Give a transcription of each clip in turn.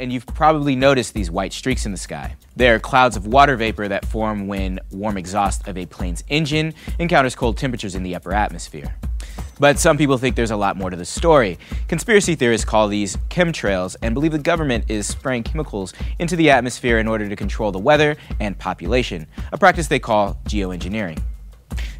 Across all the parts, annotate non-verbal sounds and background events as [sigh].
And you've probably noticed these white streaks in the sky. They're clouds of water vapor that form when warm exhaust of a plane's engine encounters cold temperatures in the upper atmosphere. But some people think there's a lot more to the story. Conspiracy theorists call these chemtrails and believe the government is spraying chemicals into the atmosphere in order to control the weather and population, a practice they call geoengineering.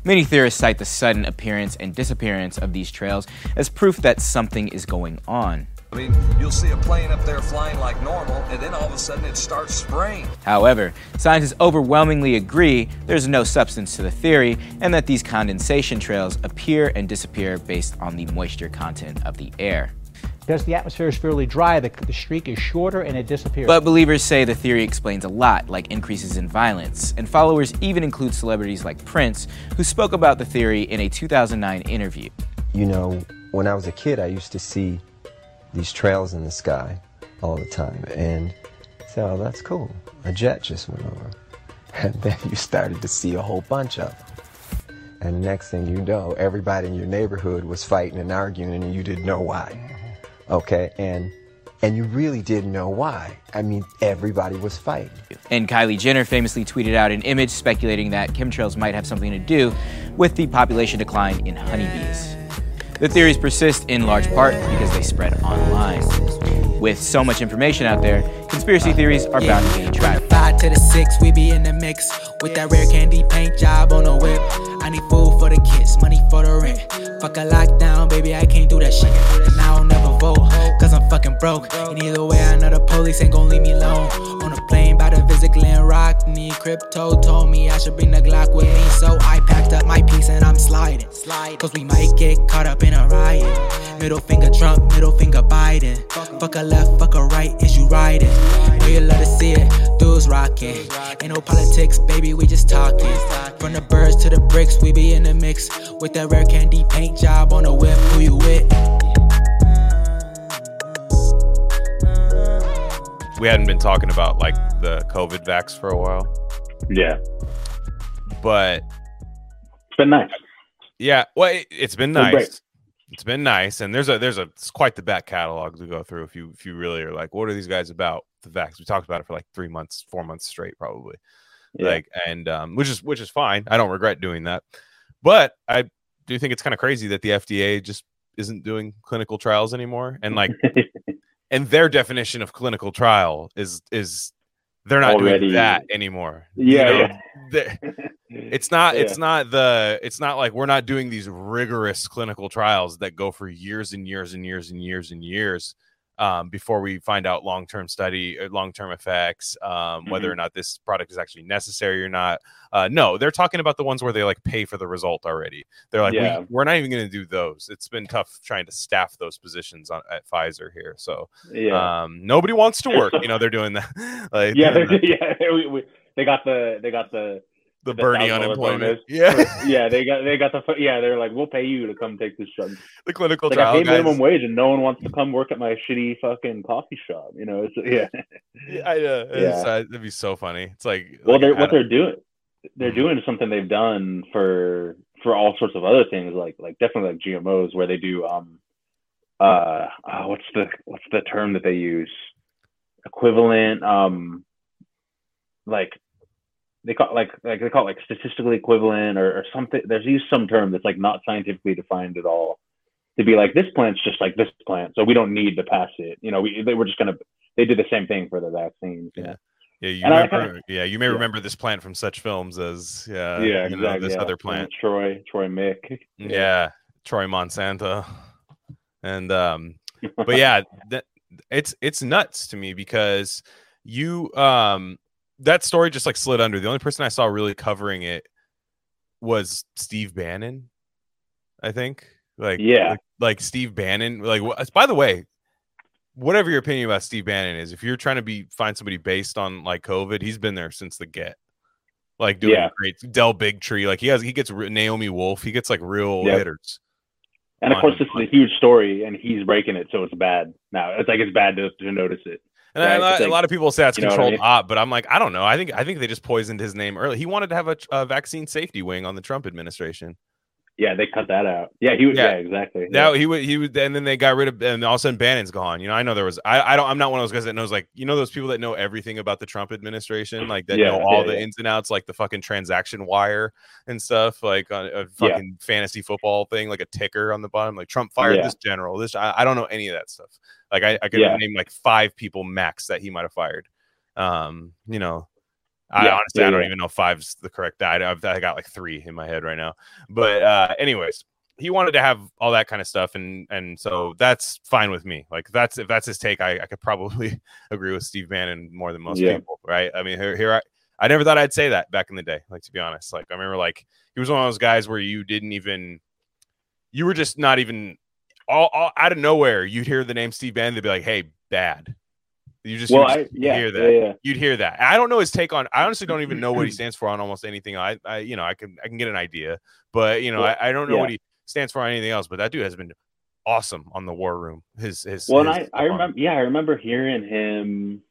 Many theorists cite the sudden appearance and disappearance of these trails as proof that something is going on. I mean, you'll see a plane up there flying like normal, and then all of a sudden it starts spraying. However, scientists overwhelmingly agree there's no substance to the theory and that these condensation trails appear and disappear based on the moisture content of the air. Because the atmosphere is fairly dry, the, the streak is shorter and it disappears. But believers say the theory explains a lot, like increases in violence, and followers even include celebrities like Prince, who spoke about the theory in a 2009 interview. You know, when I was a kid, I used to see these trails in the sky all the time. And so oh, that's cool. A jet just went over. [laughs] And then you started to see a whole bunch of them. And next thing you know, everybody in your neighborhood was fighting and arguing and you didn't know why. Okay? And and you really didn't know why. I mean, everybody was fighting. And Kylie Jenner famously tweeted out an image speculating that chemtrails might have something to do with the population decline in honeybees. The theories persist in large part because they spread online. With so much information out there, conspiracy theories are bound to be tracked. Five to the six, we be in the mix with that rare candy paint job on the whip. I need food for the kids, money for the rent. Fuck a lockdown, baby, I can't do that shit. And I don't never vote, cause I'm fucking broke. And either way, I know the police ain't gon' leave me alone. On a plane by the visit Glen Rock, need crypto told me I should bring the Glock with me. So I packed up my piece and I'm sliding. Cause we might get caught up in a riot. Middle finger Trump, middle finger Biden. Fuck a left, fuck a right, is you riding? Know you love to see it, dudes rocking. Ain't no politics, baby, we just talking. From the birds to the bricks, we be in the mix. With that rare candy paint job on the whip, who you with? We hadn't been talking about like the COVID vax for a while. Yeah. But it's been nice. Yeah, well, it, has been nice. It's been nice, and there's a there's a it's quite the back catalog to go through if you if you really are like, what are these guys about? The vax. We talked about it for like three months, four months straight, probably. Yeah. Like, and um, which is which is fine. I don't regret doing that, but I do think it's kind of crazy that the FDA just isn't doing clinical trials anymore, and like, [laughs] and their definition of clinical trial is is they're not Already. doing that anymore. Yeah, you know, yeah. [laughs] it's not. Yeah. It's not the. It's not like we're not doing these rigorous clinical trials that go for years and years and years and years and years um, before we find out long-term study, uh, long-term effects, um, mm-hmm. whether or not this product is actually necessary or not. Uh, no, they're talking about the ones where they like pay for the result already. They're like, yeah. we, are not even going to do those. It's been tough trying to staff those positions on, at Pfizer here. So yeah. um, nobody wants to work. you know, they're doing that. [laughs] like, yeah, they're, [laughs] yeah. We, we, they got the they got the the, Bernie unemployment. Yeah, yeah, they got they got the yeah. They're like, we'll pay you to come take this drug. The clinical like, trial. I pay minimum wage, and no one wants to come work at my shitty fucking coffee shop. You know, it's yeah. yeah, I, uh, yeah. Uh, that'd be so funny. It's like well, like, they're, what they're doing, they're mm-hmm. doing something they've done for for all sorts of other things, like like definitely like GMOs, where they do um uh oh, what's the what's the term that they use equivalent um like they call it like like they call it like statistically equivalent or, or something. There's used some term that's like not scientifically defined at all to be like this plant's just like this plant, so we don't need to pass it. You know, we they were just gonna they did the same thing for the vaccines. Yeah. Yeah, you remember, kinda, yeah, you may yeah. remember this plant from such films as yeah, yeah, exactly, know, this yeah. other plant, Troy, Troy Mick, yeah. yeah, Troy Monsanto, and um, but yeah, [laughs] th- it's it's nuts to me because you um that story just like slid under. The only person I saw really covering it was Steve Bannon. I think. Like yeah, like, like Steve Bannon. Like by the way, whatever your opinion about Steve Bannon is, if you're trying to be find somebody based on like COVID, he's been there since the get. Like doing yeah. great. Del Bigtree, like he has, he gets Naomi Wolf, he gets like real yep. hitters. And of course, this is a huge story, and he's breaking it, so it's bad. Now it's like it's bad to, to notice it. And right? a, lot, like, a, lot, of people say it's controlled I mean? op, but I'm like, I don't know. I think I think they just poisoned his name early. He wanted to have a, a, vaccine safety wing on the Trump administration. Yeah, they cut that out. Yeah, he was. Yeah. Yeah, exactly. Now yeah. he would he would and then they got rid of and all of a sudden Bannon's gone. You know, I know there was I, I don't I'm not one of those guys that knows like you know those people that know everything about the Trump administration, like that Yeah, know all the ins and outs, like the fucking transaction wire and stuff, like on a fucking fantasy football thing, like a ticker on the bottom, like Trump fired this general. This I, I don't know any of that stuff. Like I, I could name like five people max that he might have fired. Um, you know, I Yeah, honestly yeah, I don't yeah. even know if five's the correct. I, I've, I got like three in my head right now. But uh, anyways, he wanted to have all that kind of stuff, and and so that's fine with me. Like that's if that's his take, I, I could probably [laughs] agree with Steve Bannon more than most people, right? I mean, here, here I, I never thought I'd say that back in the day. Like to be honest, like I remember like he was one of those guys where you didn't even, you were just not even all, all out of nowhere. You'd hear the name Steve Bannon, they'd be like, "Hey, bad." You just, you well, would I yeah, hear that yeah, yeah. you'd hear that. I don't know his take on. I honestly don't even know what he [clears throat] stands for on almost anything. I, I you know, I can I can get an idea, but you know, I, I don't know what he stands for on anything else. But that dude has been awesome on the War Room. His his. Well, and his I, I remember, yeah, I remember hearing him.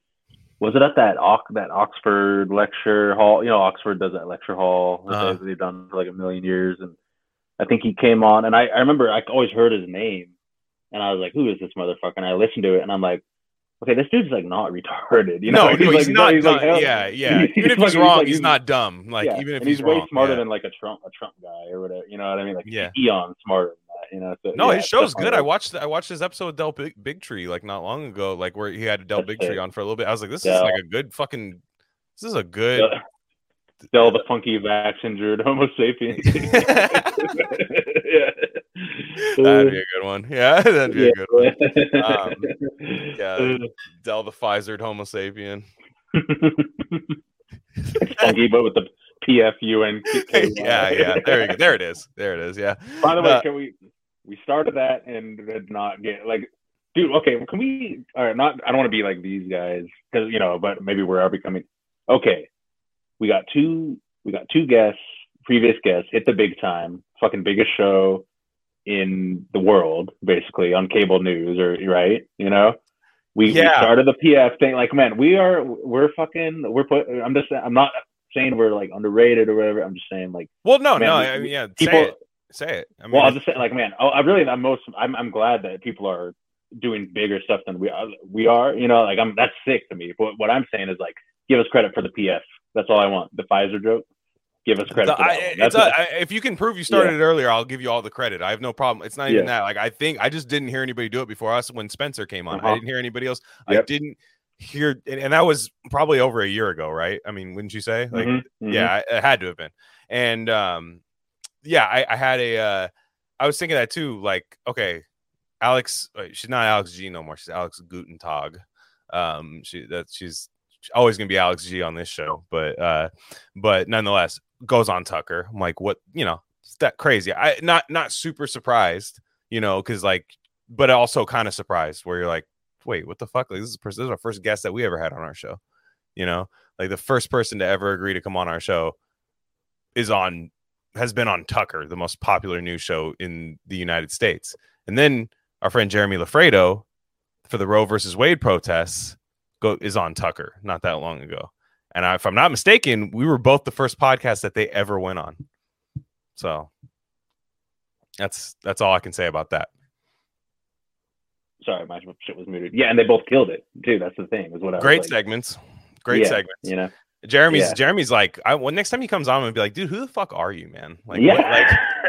Was it at that Ox, that Oxford lecture hall? You know, Oxford does that lecture hall Uh-huh. they- they've done for like a million years, and I think he came on, and I, I remember I always heard his name, and I was like, "Who is this motherfucker?" And I listened to it, and I'm like, "Okay, this dude's like not retarded." You know, no, [laughs] no, he's, like, not. he's like, dumb. hell- yeah, yeah. he's [laughs] Even if he's he's wrong, he's he's- not dumb. Like yeah, even if and he's, he's, way wrong, smarter yeah. than like a Trump a Trump guy or whatever. You know what I mean? Like Yeah. eons smarter than that. You know? So, No, yeah, his show's good. I watched I watched his episode of Del Big, Big Tree like not long ago, like where he had Del Big. Tree on for a little bit. I was like, this is like a good fucking. This is a good. Del- the funky vax injured Homo sapiens. [laughs] yeah. That'd be a good one. Yeah, [laughs] that'd be a good one. Um, yeah. Del the Pfizered Homo sapien. [laughs] funky, but with the PFU and yeah, yeah. There you go. There it is. There it is. Yeah. By the way, Uh, can we we started that and did not get like, dude? Okay, well, can we? All right, not. I don't want to be like these guys because you know, but maybe we are becoming. Okay, we got two. We got two guests, previous guests, hit the big time, fucking biggest show in the world, basically on cable news, or right? You know, we, we started the PF thing. Like, man, we are we're fucking we're put. I'm just I'm not saying we're like underrated or whatever. I'm just saying like Well, no, Man, no. we- I mean, yeah. people- say it. Say it. I mean, well, it's- just saying like, man, I, I really, I'm most, I'm, I'm glad that people are doing bigger stuff than we are. We are, you know, like, I'm, that's sick to me. But what I'm saying is, like, give us credit for the PF. That's all I want. The Pfizer joke. Give us credit the-. I- That's a- if you can prove you started it earlier, I'll give you all the credit. I have no problem. It's not even Yeah. that. Like I think I just didn't hear anybody do it before us when Spencer came on. I Uh-huh. didn't hear anybody else. I didn't hear, and, and that was probably over a year ago, right? I mean, wouldn't you say? Like, Mhm, mhm. yeah, it had to have been. And um, yeah, I, I had a. Uh, I was thinking that too. Like, okay, Alex, she's not Alex G no more. She's Alex Gutentag. Um, she that she's always gonna be Alex G on this show, but uh, but nonetheless goes on Tucker. I'm like, what? You know, that crazy. I not not super surprised, you know, because like, but also kind of surprised where you're like, wait, what the fuck? Like this is this is our first guest that we ever had on our show, you know, like the first person to ever agree to come on our show is on has been on Tucker, the most popular news show in the United States. And then our friend Jeremy Loffredo for the Roe versus Wade protests go is on Tucker not that long ago. And I, if I'm not mistaken, we were both the first podcast that they ever went on. So that's that's all I can say about that. Sorry, my shit was muted. Yeah, and they both killed it too. That's the thing. Is what Great like, segments. Great yeah, segments. You know. Jeremy's Yeah. Jeremy's like, I well, next time he comes on, I'm gonna be like, dude, who the fuck are you, man? Like, yeah.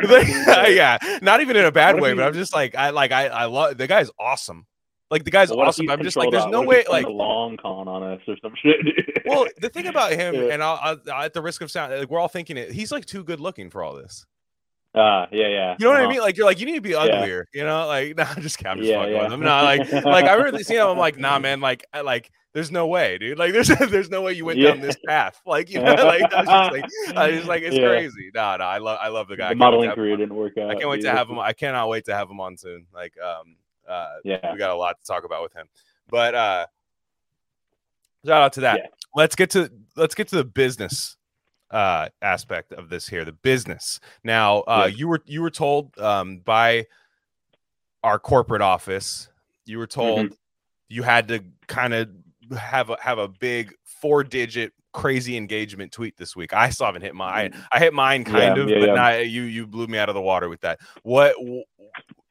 what, like [laughs] [laughs] yeah, not even in a bad What way, but I'm just like, I like, I, I love the guy's awesome. Like the guy's Well, awesome. I'm just like, there's out? no way, if he's playing like, a long con on us or some [laughs] shit. well, the thing about him, Yeah. and I'll, I'll, at the risk of sound, like we're all thinking it, he's like too good looking for all this. Ah, yeah, yeah. You know what I Uh-huh. mean? Like you're like, you need to be uglier. You know, like [laughs] nah, I'm just. I'm just Yeah, fucking yeah. with him. No, like, [laughs] like I really see him. I'm like, nah, man. Like, I, like, there's no way, dude. Like, there's, there's no way you went Yeah. down this path. Like, you know, like, I was just like, I was just like, it's Yeah. crazy. No, no, I love, I love the guy. The modeling career didn't work out. I can't wait to have him. I cannot wait to have him on soon. Like, um, uh, Yeah. we got a lot to talk about with him. But uh, shout out to that. Yeah. Let's get to let's get to the business uh aspect of this here. The business. Now, uh, Yeah. you were you were told um by our corporate office. You were told Mm-hmm. you had to kind of have a have a big four digit crazy engagement tweet this week. I still haven't hit mine. I hit mine kind Yeah, of, yeah, but yeah. not you. You blew me out of the water with that. What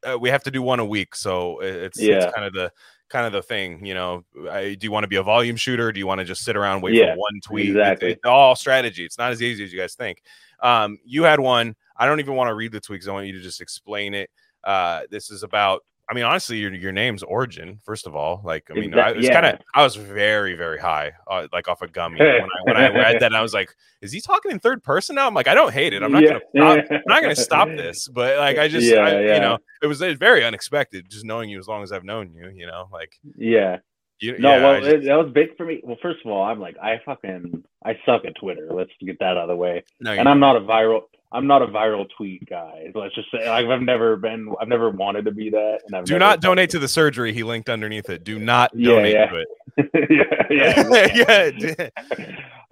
uh, we have to do one a week, so it's, Yeah. it's kind of the kind of the thing. You know, I, do you want to be a volume shooter? Do you want to just sit around wait Yeah, for one tweet? It's- exactly. It's, all strategy. It's not as easy as you guys think. Um, you had one. I don't even want to read the tweet 'cause I want you to just explain it. Uh, this is about. I mean, honestly, your your name's origin. First of all, like, I mean, Exact- I was yeah. kind of, I was very, very high, uh, like off a gummy when I when I read that. I was like, is he talking in third person now? I'm like, I don't hate it. I'm not [laughs] Yeah. gonna, stop, I'm not gonna stop this. But like, I just, Yeah, I, you know, it was uh, very unexpected just knowing you as long as I've known you. You know, like, Yeah. you, No, well, just- it, that was big for me. Well, first of all, I'm like, I fucking, I suck at Twitter. Let's get that out of the way. no, And I'm not a viral, I'm not a viral tweet guy. Let's just say, like, I've never been, I've never wanted to be that. And I've do not donate to the surgery. He linked underneath it. Do not Yeah, donate yeah. to it. [laughs] yeah, yeah, [laughs] yeah.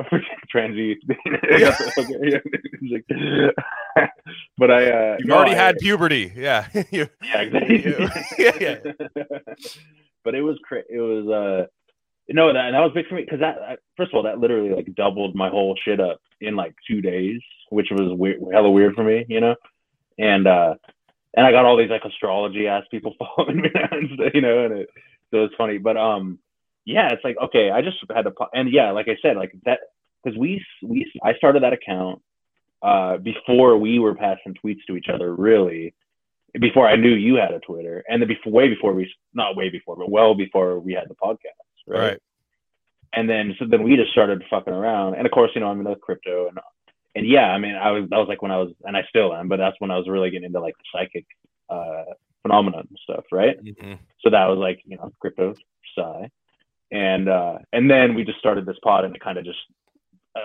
[laughs] Transy. but I, uh, You've no, already I- had puberty. Yeah. Yeah, exactly. Yeah, yeah. but it was cra- it was uh no that that was big for me because that- first of all that literally like doubled my whole shit up in like two days, which was weird, hella weird for me, you know, and uh and I got all these like astrology ass people [laughs] following me and you know, and it so it was funny, but um yeah, it's like okay, I just had to and yeah, like I said, like that because we we I started that account uh before we were passing tweets to each other really before I knew you had a Twitter, and then before, way before we, not way before, but well before we had the podcast, right? Right. And then, so then we just started fucking around, and of course, you know, I'm into crypto, and and yeah, I mean, I was that was like when I was, and I still am, but that's when I was really getting into like the psychic uh, phenomenon and stuff, right? Mhm. So that was like, you know, crypto psi, and uh, and then we just started this pod, and it kind of just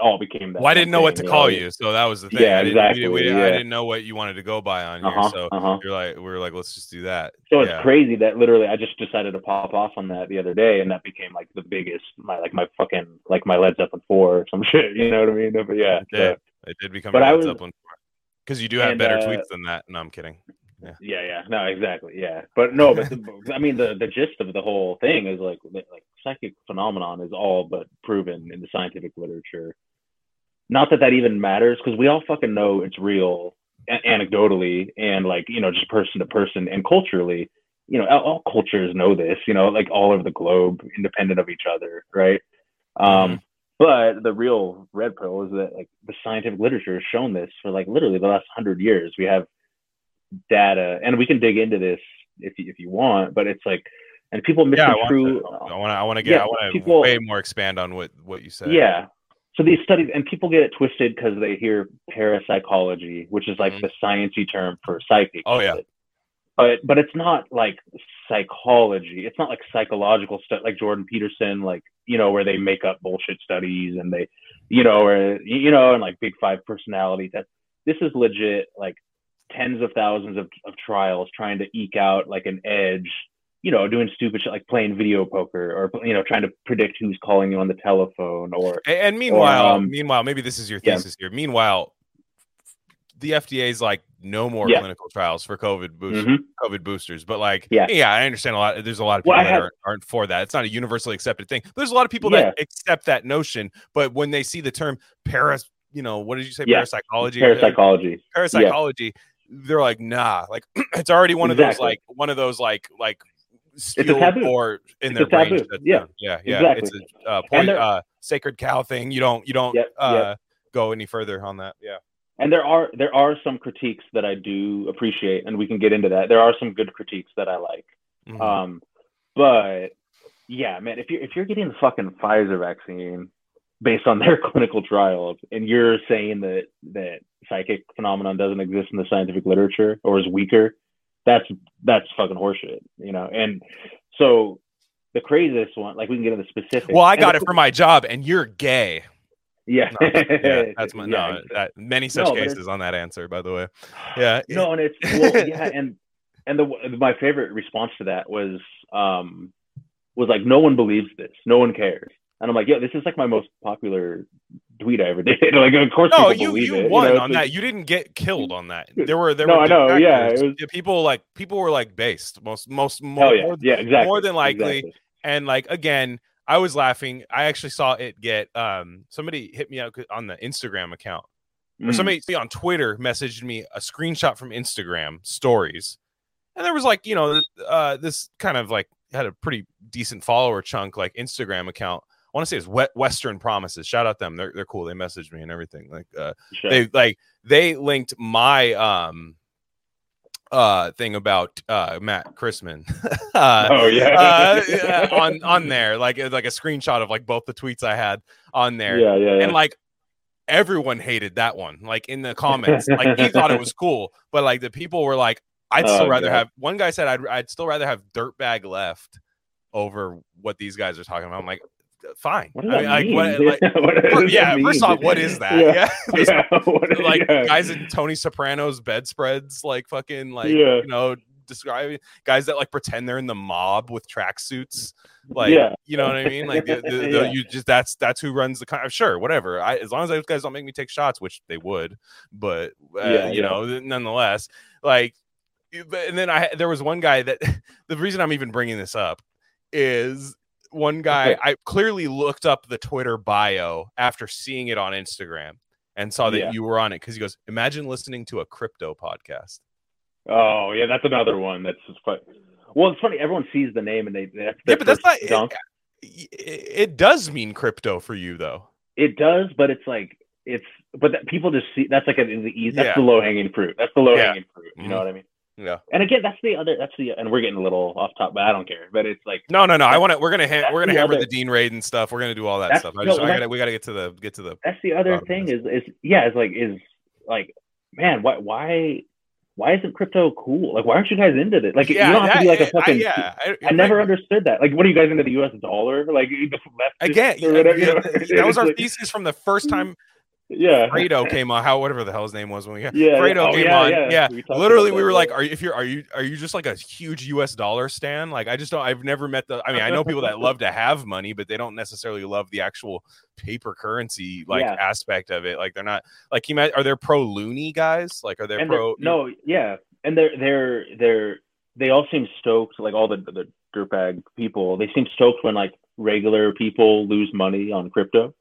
all became that. Well, I didn't know what to thing, call know? you, so that was the thing. Yeah, I didn't, we we exactly, I didn't know what you wanted to go by on Uh-huh, here, so uh-huh. you're like, we were like, let's just do that. So it's Yeah. crazy that literally I just decided to pop off on that the other day, and that became like the biggest, my like my fucking like my Led Zeppelin four or some [laughs] shit. You know what I mean? But yeah, It did. so- It did become But a Led was- Zeppelin because you do have and, better uh, tweets than that. No, I'm kidding. Yeah, yeah, no, exactly, yeah. But no, but the, [laughs] I mean the the gist of the whole thing is like like psychic phenomenon is all but proven in the scientific literature. Not that that even matters because we all fucking know it's real a- anecdotally and like you know just person to person and culturally. You know, all, all cultures know this. You know, like all over the globe, independent of each other, right? Um, but the real red pill is that like the scientific literature has shown this for like literally the last hundred years. We have data, and we can dig into this if you, if you want. But it's like, and people Yeah, misconstrue. to. I want to. I want to get. yeah, I want to way more expand on what what you said. Yeah. So these studies, and people get it twisted because they hear parapsychology, which is like Mhm. the sciencey term for psychic. Oh, yeah. But but it's not like psychology. It's not like psychological stuff like Jordan Peterson, like you know, where they make up bullshit studies and they, you know, or you know, and like big five personality. That this is legit, like tens of thousands of, of trials trying to eke out like an edge you know, doing stupid shit like playing video poker or you know, trying to predict who's calling you on the telephone or And, meanwhile, um, meanwhile, maybe this is your yeah. thesis here. Meanwhile, the FDA is like no more Yeah. clinical trials for COVID boost, Mhm. COVID boosters. But like, Yeah. yeah, I understand a lot. There's a lot of people Well, that had- aren't, for that. It's not a universally accepted thing. There's a lot of people Yeah. that accept that notion, but when they see the term paras, you know, what did you say? Yeah. Parapsychology. parapsychology. Parapsychology. They're like, nah. Like, [clears throat] it's already one of those like one of those like like a steel taboo. or in It's their a brain. shut Yeah. yeah, yeah. Exactly. It's a uh, point, uh, sacred cow thing. You don't you don't Yep, uh, yep. go any further on that. Yeah. And there are there are some critiques that I do appreciate, and we can get into that. There are some good critiques that I like. Mhm. Um, but yeah, man, if you're if you're getting the fucking Pfizer vaccine based on their [laughs] clinical trials, and you're saying that that psychic phenomenon doesn't exist in the scientific literature or is weaker, that's that's fucking horseshit, you know. And so the craziest one, like we can get into the specifics. well, I got the- it for my job, and you're gay. Yeah, No, yeah, [laughs] that's my Yeah, no. That, many such No, cases on that answer, by the way. Yeah. [sighs] no and it's well, yeah and and the my favorite response to that was um was like no one believes this no one cares and i'm like yeah this is like my most popular tweet i ever did like of course No, you you it, won know, on like- that. You didn't get killed on that. [laughs] There were there No, were I know, yeah, was- people like people were like based most most more yeah more, yeah exactly more than likely. exactly. and like again I was laughing. I actually saw it get um somebody hit me out on the Instagram account. Or Mm. somebody on Twitter messaged me a screenshot from Instagram stories. And there was like, you know, uh this kind of like had a pretty decent follower chunk like Instagram account. Want to say it's Wet Western Promises. Shout out them. They're they're cool. They messaged me and everything. Like uh Sure. they like they linked my um uh thing about uh Matt Christman. [laughs] uh, oh yeah. uh, yeah, [laughs] on on there, like like a screenshot of like both the tweets I had on there, yeah, yeah, yeah. and like everyone hated that one. Like in the comments, like he thought it was [laughs] cool, but like the people were like, I'd still Oh, rather God. have. One guy said I'd I'd still rather have dirtbag left over what these guys are talking about. I'm like, fine. what I mean, mean? like, what, like, [laughs] What does fir- that yeah. First off, what is that? Yeah. Yeah, [laughs] yeah. [laughs] Like guys in Tony Soprano's bedspreads, like fucking like you know describing guys that like pretend they're in the mob with tracksuits. Like Yeah. you know what I mean? Like the, the, the- Yeah. you just that's that's who runs the con- sure whatever. I as long as those guys don't make me take shots, which they would, but uh, Yeah, you know nonetheless like. And then I there was one guy that the reason I'm even bringing this up is one guy I clearly looked up the Twitter bio after seeing it on Instagram and saw that Yeah. you were on it because he goes, Imagine listening to a crypto podcast. Oh yeah, that's another one. That's just fun. Well, it's funny. Everyone sees the name and they. That's Yeah, but that's not dunk. it, it, it does mean crypto for you though. It does, but it's like it's. But that, people just see that's like a, the easy. That's Yeah. the low hanging fruit. That's the low hanging fruit. You Mhm. know mm-hmm. what I mean? Yeah. And again, that's the other. That's the. And we're getting a little off top, but I don't care. But it's like No, no, no. I want to. We're gonna. Ha- we're gonna the hammer other- the Dean Radin and stuff. We're gonna do all that stuff. I no. I gotta. We gotta get to the. Get to the. that's the other thing is- is yeah. It's like is like man, why why why isn't crypto cool? Like why aren't you guys into this? Like Yeah, you don't have to be like a fucking. yeah. I, I never understood that. Like, what are you guys into the U.S. dollar? Like [laughs] left Again, or whatever. you know? that was our like- thesis from the first [laughs] time Yeah. Fredo came on, how whatever the hell his name was when we got Yeah, Fredo oh, came yeah, on. yeah. Yeah, We literally, we were like, "Are you if you're are you are you just like a huge U.S. dollar stand?" Like, I just don't. I've never met the. I mean, I know people that love to have money, but they don't necessarily love the actual paper currency like Yeah. aspect of it. Like, they're not like you might. Are there pro loony guys? Like, are there And pro? no, yeah, and they're they're they're they all seem stoked. Like all the the dirtbag people, they seem stoked when like regular people lose money on crypto.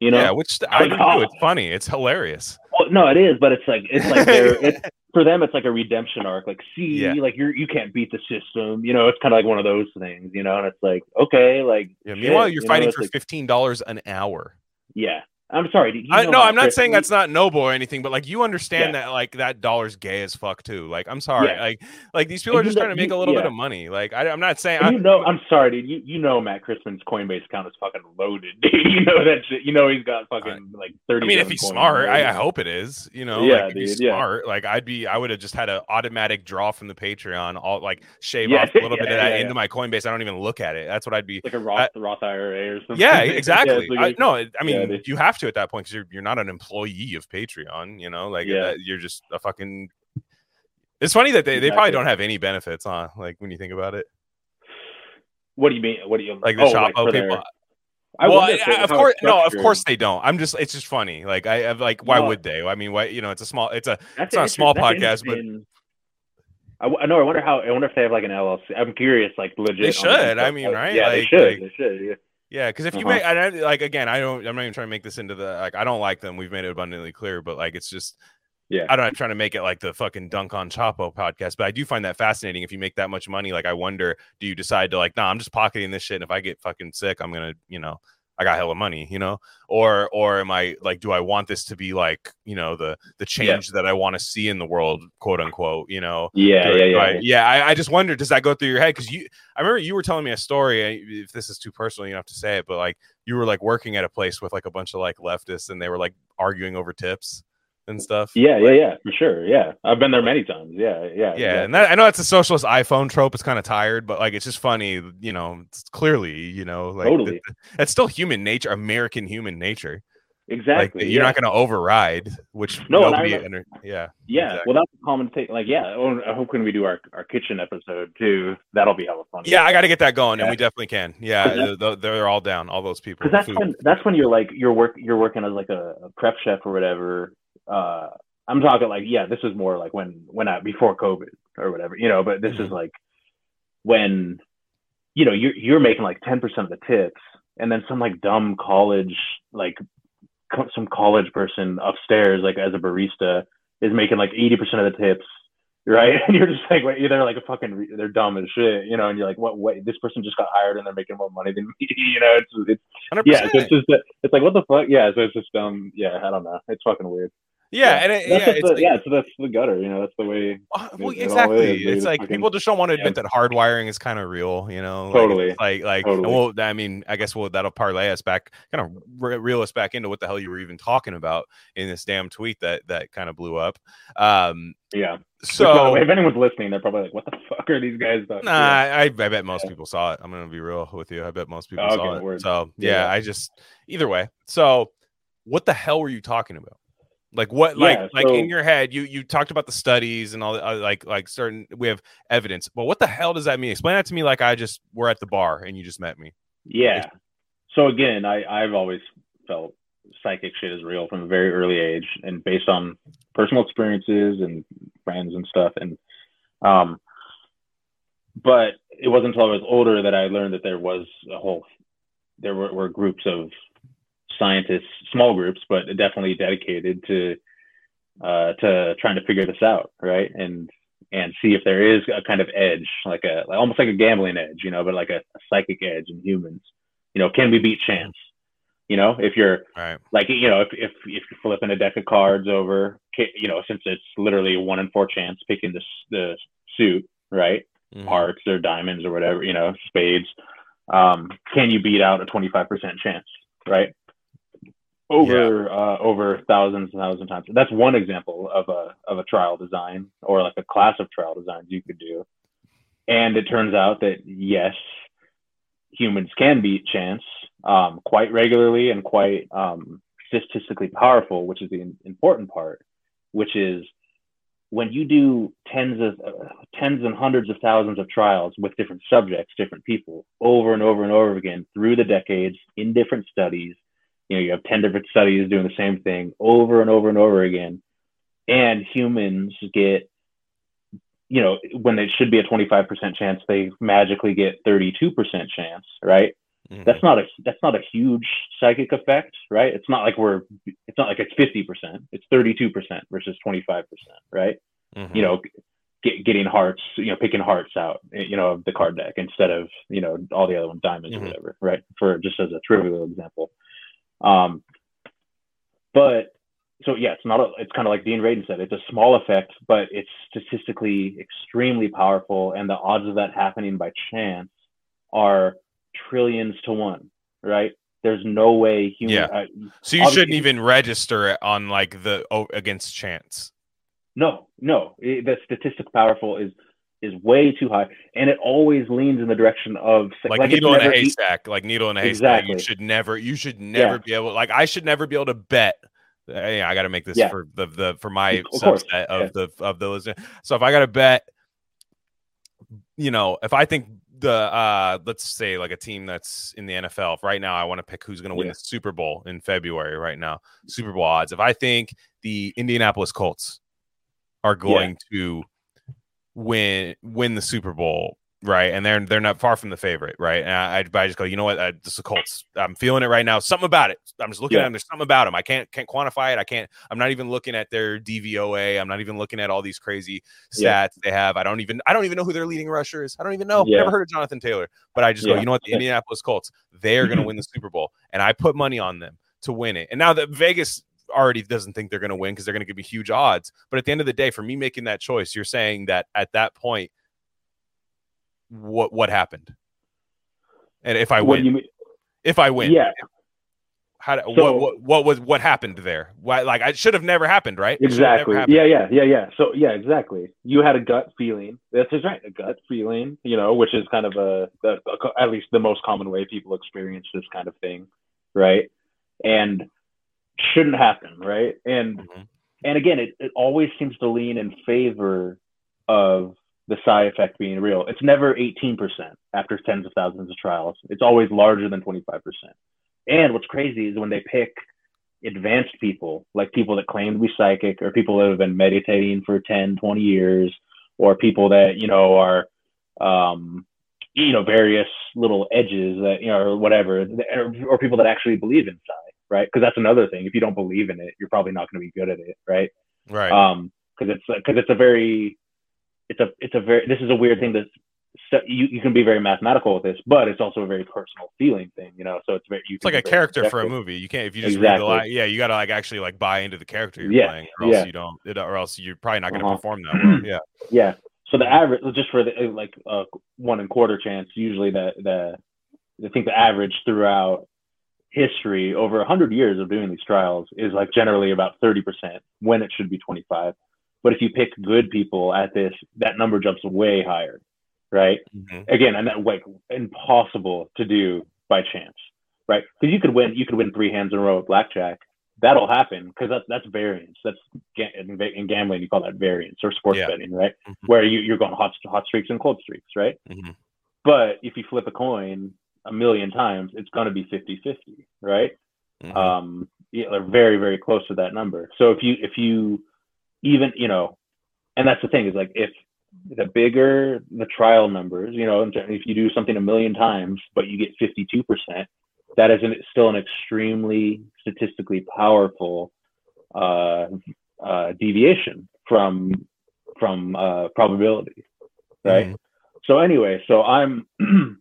You know? yeah, which I Like, do oh. It's funny. It's hilarious. Well, no, it is, but it's like it's like they're [laughs] it's, for them. It's like a redemption arc. Like, see, Yeah. like you're you can't beat the system. You know, it's kind of like one of those things. You know, and it's like okay, like Yeah. shit, Meanwhile, you're you fighting it's for like- fifteen dollars an hour. yeah. I'm sorry. I, no, I'm not Chris- saying that's not noble or anything, but like you understand Yeah. that like that dollar's gay as fuck too. Like I'm sorry, Yeah. like like these people are And you just know- trying to make you- a little bit of money. Like I, I'm not saying And I, you know, I'm sorry, dude. You you know Matt Christman's Coinbase account is fucking loaded. [laughs] Dude. You know that shit. You know he's got fucking like thirty. I mean, if he's smart, I, I hope it is. You know, Yeah, like, if he's yeah. smart, like I'd be, I would have just had an automatic draw from the Patreon, all like shave Yeah, off a little [laughs] bit yeah, of that yeah, into yeah. my Coinbase. I don't even look at it. That's what I'd be. like a Roth Roth IRA or something. Yeah, [laughs] Yeah, exactly. it's like I, a- no, I mean, yeah, you have to at that point because you're you're not an employee of Patreon. You know, like Yeah. that, you're just a fucking. It's funny that they, they probably don't have any benefits, huh? Like when you think about it, What do you mean? What do you like the oh, shop oh, for their- I well, I- of course, no, of course they don't. I'm just, it's just funny. Like I, have like, why No. would they? I mean, why? You know, it's a small, it's a, That's it's not a small podcast, but- I, I, w- I know. I wonder how. I wonder if they have like an LLC. I'm curious, like legit. They should, I mean, right? Yeah, Like- they should. like- they should. Yeah. Yeah, because if you Uh-huh. make, I, like, again, I don't, I'm not even trying to make this into the, like, I don't like them. We've made it abundantly clear, but like, it's just, Yeah. I don't, I'm trying to make it like the fucking Dunk on Chapo podcast, but I do find that fascinating. If you make that much money, like, I wonder, do you decide to like, nah, I'm just pocketing this shit, and if I get fucking sick, I'm gonna, you know, I got hella money, you know, or, or am I like, do I want this to be like, you know, the the change that I want to see in the world, quote unquote, you know? Yeah. Do- Yeah. Yeah. I, yeah, I, I just wonder, does that go through your head? Because you, I remember you were telling me a story. If this is too personal, you don't have to say it, but like you were like working at a place with like a bunch of like leftists, and they were like arguing over tips and stuff. Yeah. Yeah. Yeah. For sure. Yeah. I've been there many times. Yeah. Yeah. yeah, exactly. and that, I know it's a socialist iPhone trope. It's kind of tired, but like it's just funny, you know. It's clearly, you know, like Totally. th- that's still human nature, American human nature. Exactly. Like you're yeah. not going to override, which No, nobody. under- yeah, Yeah, Exactly. well, that's a common thing. Like, yeah, oh, I hope when we do our, our kitchen episode too, that'll be hella fun. yeah. I got to get that going, and we definitely can. Yeah, Cause th- th- they're all down. All those people. that's when that's when you're like you're work you're working as like a, a prep chef or whatever. Uh, I'm talking like yeah, this is more like when when I before COVID or whatever, you know. But this Mm-hmm. is like when you know you're you're making like ten percent of the tips and then some like dumb college like co- some college person upstairs like as a barista is making like 80% of the tips right [laughs] and you're just like wait they're like a fucking re- they're dumb as shit you know and you're like what what this person just got hired and they're making more money than [laughs] me you know it's it's 100%. yeah it's just it's like what the fuck yeah so it's just um yeah i don't know it's fucking weird yeah, and it, yeah, it's the, like, yeah so that's the gutter you know that's the way Uh, well, it exactly. dude. it's It's like fucking- people just don't want to admit yeah. that hardwiring is kind of real, you know. Like, Totally. it's Like, like, Totally. well, I mean, I guess well, that'll parlay us back, kind of re- reel us back into what the hell you were even talking about in this damn tweet that that kind of blew up. Um, yeah so way, if anyone's listening they're probably like what the fuck are these guys talking Nah. I, I bet most Yeah. people saw it. I'm gonna be real with you. I bet most people Oh, saw okay, it. word. So yeah, Yeah. I just either way. So what the hell were you talking about? Like what? Like Yeah, like so- in your head, you you talked about the studies and all the uh, like like certain we have evidence, but what the hell does that mean? Explain that to me. Like I just we're at the bar and you just met me. Yeah. So again, I I've always felt psychic shit is real from a very early age, and based on personal experiences and friends and stuff. And um, but it wasn't until I was older that I learned that there was a whole there were, were groups of scientists, small groups, but definitely dedicated to uh, to trying to figure this out, right? And and see if there is a kind of edge, like a like, almost like a gambling edge, you know, but like a, a psychic edge in humans. You know, can we beat chance? You know, if you're Right. like you know if if if you're flipping a deck of cards over, you know, since it's literally a one in four chance picking the the suit, right? Mhm. Hearts or diamonds or whatever, you know, spades. Um, can you beat out a 25% chance, right? Over uh, over thousands and thousands of times. That's one example of a of a trial design or like a class of trial designs you could do. And it turns out that yes, humans can beat chance um, quite regularly and quite um, statistically powerful, which is the important part, which is when you do tens of uh, tens and hundreds of thousands of trials with different subjects, different people, over and over and over again through the decades in different studies. You know, you have ten different studies doing the same thing over and over and over again, and humans get, you know, when it should be a twenty five percent chance, they magically get thirty two percent chance, right? Mhm. That's not a that's not a huge psychic effect, right? It's not like we're it's not like it's fifty percent. It's thirty two percent versus twenty five percent, right? Mhm. you know, get, getting hearts, you know, picking hearts out, you know, of the card deck instead of, you know, all the other ones, diamonds Mhm. or whatever, right? For just as a trivial example. Um, but so yeah, it's not a, it's kind of like Dean Radin said, it's a small effect, but it's statistically extremely powerful. And the odds of that happening by chance are trillions to one, right? There's no way human. Yeah. uh, So you shouldn't even register it on like the oh, against chance. No, no. It, the statistic powerful is is way too high, and it always leans in the direction of like, it's needle in a e- haystack like needle in a haystack Exactly. you should never you should never Yeah. be able like i should never be able to bet hey, i got to make this Yeah. for the, the for my Of subset yeah. of the of the listener so if i got to bet you know if i think the uh let's say like a team that's in the nfl right now i want to pick who's going to win Yeah. the super bowl in february right now super bowl odds if i think the indianapolis colts are going to win win the Super Bowl, right? And they're they're not far from the favorite, right? And I, I, I just go, you know what? I, this is the Colts. I'm feeling it right now. Something about it. I'm just looking Yeah. at them. There's something about them. I can't can't quantify it. I can't. I'm not even looking at their DVOA. I'm not even looking at all these crazy stats Yeah. they have. I don't even I don't even know who their leading rusher is. I don't even know. Yeah. Never heard of Jonathan Taylor. But I just go, you know what? The [laughs] Indianapolis Colts. They are going to win the Super Bowl, and I put money on them to win it. And now that Vegas already doesn't think they're going to win because they're going to give me huge odds. But at the end of the day, for me making that choice, you're saying that at that point, what what happened? And if I What win, if I win, Yeah, how So- what, what what was what happened there? Why like I should have never happened, right? It should have never exactly. happened. Yeah, yeah, yeah, yeah. So yeah, exactly. You had a gut feeling. That's just right. A gut feeling, you know, which is kind of a, the, a at least the most common way people experience this kind of thing, right? And shouldn't happen, right? And Mhm. and again, it, it always seems to lean in favor of the psi effect being real. It's never 18% after tens of thousands of trials. It's always larger than 25%. And what's crazy is when they pick advanced people, like people that claim to be psychic or people that have been meditating for 10, 20 years, or people that, you know, are, um, you know various little edges that you know or whatever or, or people that actually believe in psi right because that's another thing if you don't believe in it you're probably not going to be good at it right Right. um because it's because it's a very it's a it's a very this is a weird thing that you, you can be very mathematical with this but it's also a very personal feeling thing you know so it's very you it's like a character for a movie. You can't if you just read the Exactly. line. Yeah, you gotta like actually like buy into the character you're Yeah, playing, or else yeah. you don't, it, or else you're probably not gonna Uh-huh. perform that well. Yeah. [clears throat] Yeah. So the average, just for the like uh, one and quarter chance, usually the the I think the average throughout history over a hundred years of doing these trials is like generally about thirty percent when it should be twenty five. But if you pick good people at this, that number jumps way higher, right? Mhm. Again, and that like impossible to do by chance, right? Because you could win, you could win three hands in a row at blackjack. That'll happen because that's that's variance. That's in, in gambling you call that variance or sports Yeah. betting, right? Mhm. Where you, you're going hot hot streaks and cold streaks, right? Mhm. But if you flip a coin a million times, it's going to be 50-50, right? Mhm. um yeah, very very close to that number so if you if you even you know and that's the thing is like if the bigger the trial numbers you know if you do something a million times but you get 52% that is an, still an extremely statistically powerful uh, uh, deviation from from uh, probability right Mhm. so anyway so i'm [clears throat]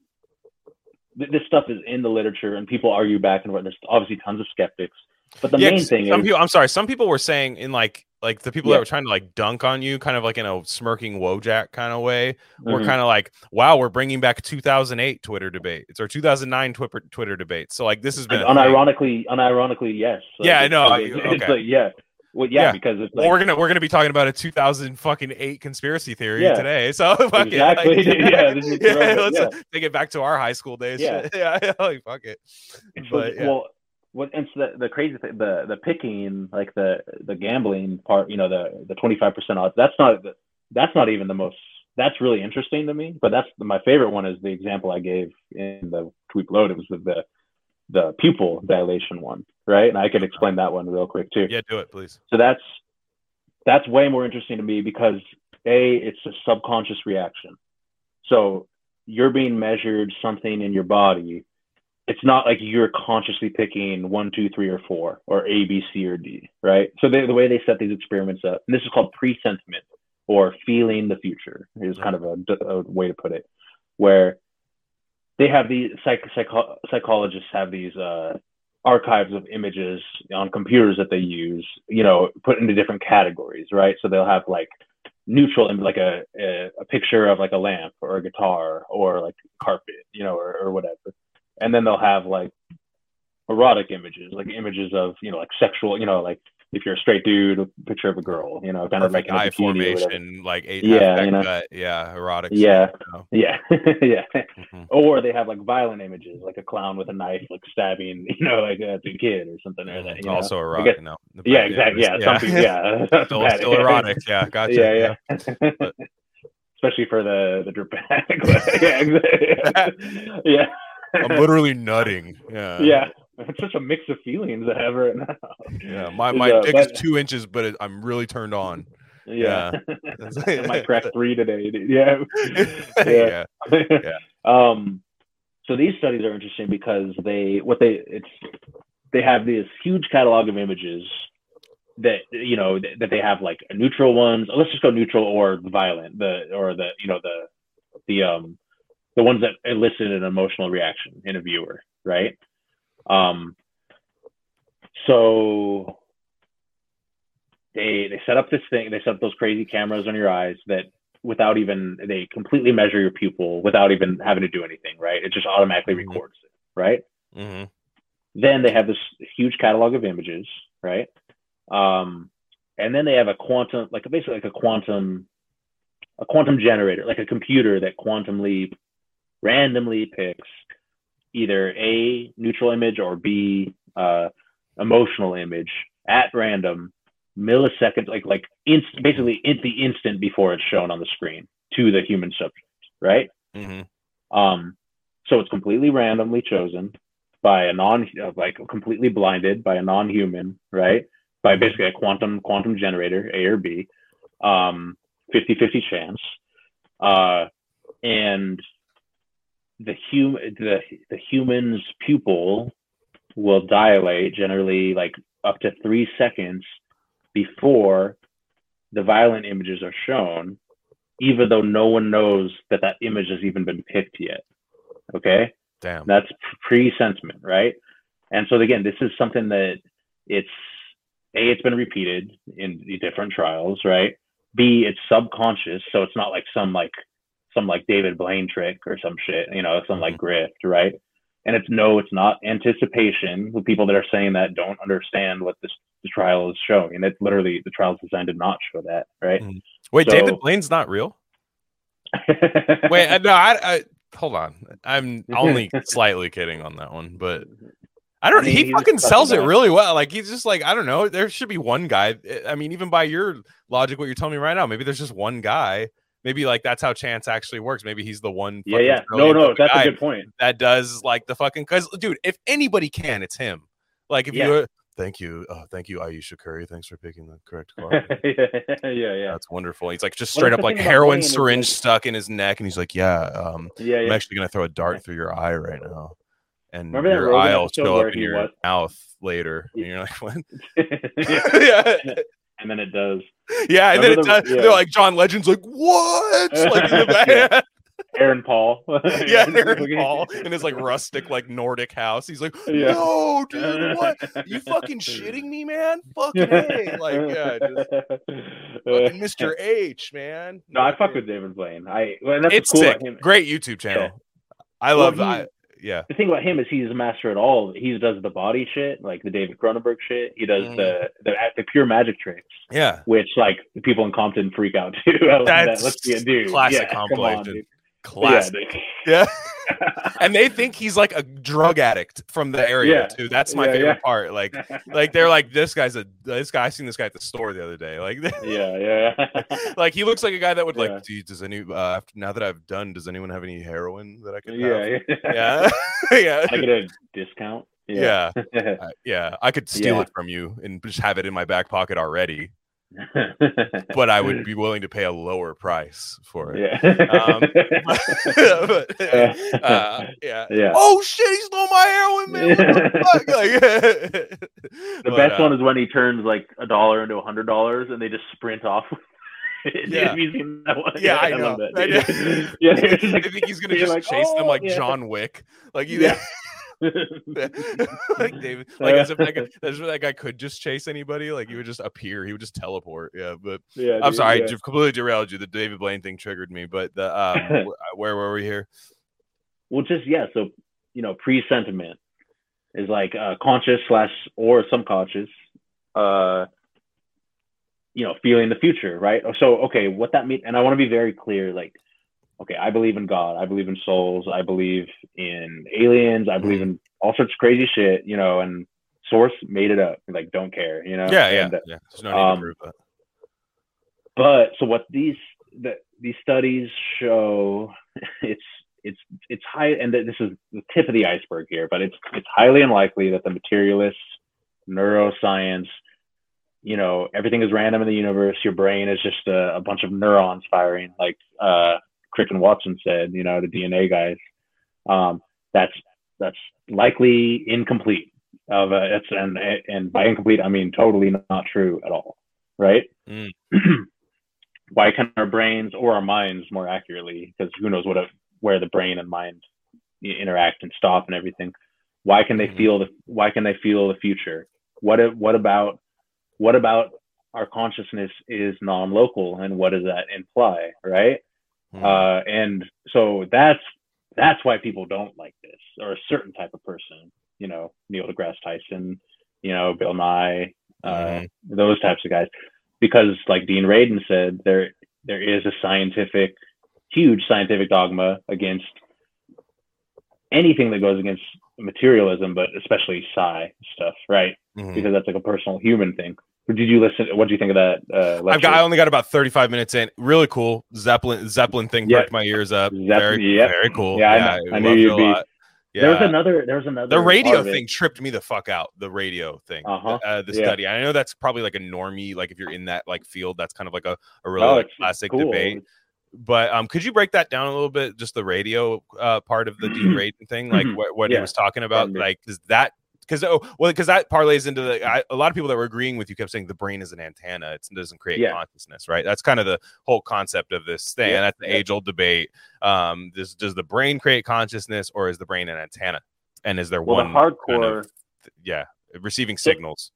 th- this stuff is in the literature and people argue back and forth there's obviously tons of skeptics but the Yeah, main thing some is people, I'm sorry, some people were saying in like like the people Yeah. that were trying to like dunk on you, kind of like in a smirking Wojak kind of way, were Mhm. kind of like, "Wow, we're bringing back 2008 Twitter debate. It's our 2009 Twitter Twitter debate." So like this has been like, unironically unironically yes Like, Yeah, I know, [laughs] it's, okay. it's like yeah well yeah, Yeah. because it's Well, we're gonna we're gonna be talking about a 2000 fucking eight conspiracy theory Yeah. today. [laughs] So fuck Exactly. it. Like, [laughs] Yeah, this is [laughs] yeah, let's yeah. take it back to our high school days. Yeah. yeah, like fuck it. But well what and so the, the crazy thing the the picking like the the gambling part you know the the 25% odds that's not that's not even the most that's really interesting to me but that's my favorite one is the example i gave in the tweet load it was the the pupil dilation one right? And i can explain that one real quick too. Yeah, do it, please. so that's that's way more interesting to me because a it's a subconscious reaction. So you're being measured something in your body. It's not like you're consciously picking one two three or four or a b c or d right? So they, the way they set these experiments up and this is called presentiment or feeling the future is kind of a, a way to put it where they have these psych, psycho, psychologists have these uh, archives of images on computers that they use, you know, put into different categories, right? So they'll have like neutral and like a, a, a picture of like a lamp or a guitar or like carpet, you know, or, or whatever. And then they'll have like erotic images, like images of, you know, like sexual, you know, like if you're a straight dude, a picture of a girl, you know, kind Perfect of like eye in a bikini or whatever. formation, like eight Yeah, you know. gut, yeah, erotic. Yeah. stuff, you know? Yeah, [laughs] yeah. Mhm. Or they have like violent images, like a clown with a knife, like stabbing, [laughs] you know, like a kid or something. Or that, you also I erotic. guess- no, Yeah, exactly. Yeah, images, some people, yeah. [laughs] still, still erotic. Yeah, gotcha. Yeah, yeah. Especially for the the drip bag. yeah, exactly. yeah. I'm literally nutting. Yeah. yeah. It's such a mix of feelings I have right now. Yeah. My, my uh, dick but- is two inches, but it, I'm really turned on. Yeah. [laughs] I might [laughs] crack three today. dude. [laughs] Yeah. yeah. um so these studies are interesting because they what they it's they have this huge catalog of images that you know that, that they have like neutral ones let's just go neutral or violent the or the you know the the um the ones that elicit an emotional reaction in a viewer right um so they they set up this thing they set up those crazy cameras on your eyes that without even they completely measure your pupil without even having to do anything right it just automatically Mhm. records it right Mm-hmm. then they have this huge catalog of images right um and then they have a quantum like basically like a quantum a quantum generator like a computer that quantumly, randomly picks either a neutral image or b uh, emotional image at random milliseconds like like inst- basically in the instant before it's shown on the screen to the human subject right hmm um, so it's completely randomly chosen by a non, uh, like completely blinded by a non-human, right? By basically a quantum quantum generator, A or B, um, 50-50 chance. Uh, and the hum the the human's pupil will dilate generally like up to three seconds before the violent images are shown, even though no one knows that that image has even been picked yet. Okay, Damn. that's pre-sentiment, right? And so again, this is something that it's a it's been repeated in the different trials, right? B it's subconscious, so it's not like some like some like David Blaine trick or some shit, you know, some like grift, right? And it's no, it's not anticipation. The people that are saying that don't understand what this the trial is showing, and it's literally the trial is designed to not show that, right? Mhm. Wait, So- David Blaine's not real? [laughs] Wait, uh, no, I, I hold on. I'm [laughs] only slightly kidding on that one, but I don't. I mean, he fucking sells it really well. Like he's just like I don't know. There should be one guy. I mean, even by your logic, what you're telling me right now, maybe there's just one guy. Maybe like that's how chance actually works. Maybe he's the one. yeah, yeah. No, no, that's a good point. that does like the fucking because dude, if anybody can, it's him. Like if Yeah. you Were, thank you, uh, thank you, Ayesha Curry. Thanks for picking the correct [laughs] card. yeah, yeah, yeah. That's wonderful. He's like just straight up like heroin syringe stuck in his neck, and he's like, "Yeah, um, yeah, I'm actually gonna throw a dart through your eye right now, and Remember your eye will show up in your was- mouth later." And you're like, "What?" [laughs] yeah. [laughs] yeah, And then it does. Yeah. And then it the- yeah. they're like, "John Legend's like, what?" [laughs] Like in the Yeah. [laughs] Aaron Paul. [laughs] yeah, Aaron Paul in his like rustic like Nordic house. He's like, Yeah. "No, dude, what? You fucking shitting me, man? Fucking hey, like yeah, just fucking Mr. H, man." No, I fuck with David Blaine. I well, that's It's cool sick. him. Great YouTube channel. I Well, love. he- I, yeah. The thing about him is he's a master at all. He does the body shit, like the David Cronenberg shit. He does Mm. the, the the pure magic tricks, Yeah. which like people in Compton freak out [laughs] too. I love that. That's Let's be a dude. classic yeah, come on, dude. Classic. [laughs] Yeah, Yeah. [laughs] and they think he's like a drug addict from the area Yeah. too. That's my Yeah, favorite yeah. part. Like, [laughs] like they're like, this guy's a this guy. I seen this guy at the store the other day. Like, yeah, yeah, yeah. like he looks like a guy that would Yeah. like. Gee, does any uh, after, now that I've done, does anyone have any heroin that I could yeah, have? yeah. Yeah, yeah, I get a discount. yeah, Yeah. Uh, yeah. I could steal Yeah. it from you and just have it in my back pocket already, [laughs] but I would be willing to pay a lower price for it. yeah. Um, [laughs] but, [laughs] uh, yeah. Yeah. Oh shit, he stole my heroin, man. What the fuck? Like, The best one is when he turns like a dollar into a hundred dollars and they just sprint off. Yeah. Have you seen that one? Yeah, I love know. that. I know. yeah, I think he's gonna just like, chase them "Oh, like yeah." John Wick. Like you Yeah. [laughs] like David. [laughs] Like as if that guy, as if that guy could just chase anybody. Like he would just appear. He would just teleport. Yeah, but Yeah, I'm dude, sorry, yeah. I completely derailed you. The David Blaine thing triggered me. But the um, [laughs] where were we here? Well, just yeah. So you know, pre-sentiment is like uh, conscious slash or subconscious. Uh, you know, feeling the future, right? So okay, what that means, and I want to be very clear. Like, okay, I believe in God. I believe in souls. I believe in aliens. I believe in all sorts of crazy shit. You know, and source made it up. Like, don't care. You know. Yeah, yeah, And, uh, yeah. There's no need um, to prove that. but so what these the, these studies show [laughs] it's it's it's high and this is the tip of the iceberg here but it's it's highly unlikely that the materialists neuroscience you know everything is random in the universe your brain is just a, a bunch of neurons firing like uh crick and watson said you know the dna guys um that's that's likely incomplete of uh, it's and and by incomplete i mean totally not true at all right Mm. [clears throat] why can our brains or our minds more accurately because who knows what a, where the brain and mind interact and stop and everything why can they Mhm. feel the why can they feel the future what what about what about our consciousness is non-local and what does that imply right Hmm. uh, and so that's that's why people don't like this or a certain type of person you know neil degrasse tyson you know bill nye uh, Mhm. those types of guys because like dean radin said there there is a scientific huge scientific dogma against anything that goes against materialism but especially psi stuff right Mhm. because that's like a personal human thing did you listen what do you think of that uh I've got. I only got about 35 minutes in. Really cool. Zeppelin. Zeppelin thing Yeah. perked my ears up. Very, yep. very cool. Yeah, I kn- I knew you'd a be- lot. there was another there was another the radio thing tripped me the fuck out. The radio thing, Uh-huh. uh, the Yeah. study. I know that's probably like a normie, like if you're in that like field, that's kind of like a, a really oh like, classic cool. debate. but um, could you break that down a little bit? Just the radio uh, part of the [clears throat] Dean Radin thing, like what, what he was talking about, like is that because oh well because that parlays into the I, a lot of people that were agreeing with you kept saying the brain is an antenna it's, it doesn't create Yeah. consciousness right that's kind of the whole concept of this thing Yeah, and that's the yeah. age old debate um this does the brain create consciousness or is the brain an antenna and is there Well, one the hardcore. kind of- yeah receiving signals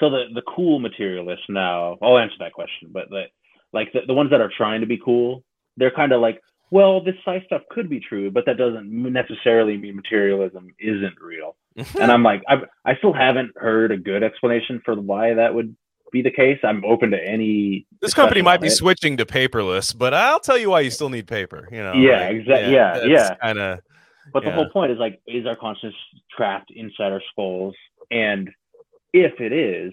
so the the cool materialists now i'll answer that question but the like the, the ones that are trying to be cool they're kind of like well this psi stuff could be true but that doesn't necessarily mean materialism isn't real and i'm [laughs] like I, I still haven't heard a good explanation for why that would be the case i'm open to any this company might be it. switching to paperless but i'll tell you why you still need paper you know Yeah, exact- yeah, yeah. kind of But the Yeah. whole point is like, is our consciousness trapped inside our skulls? And if it is,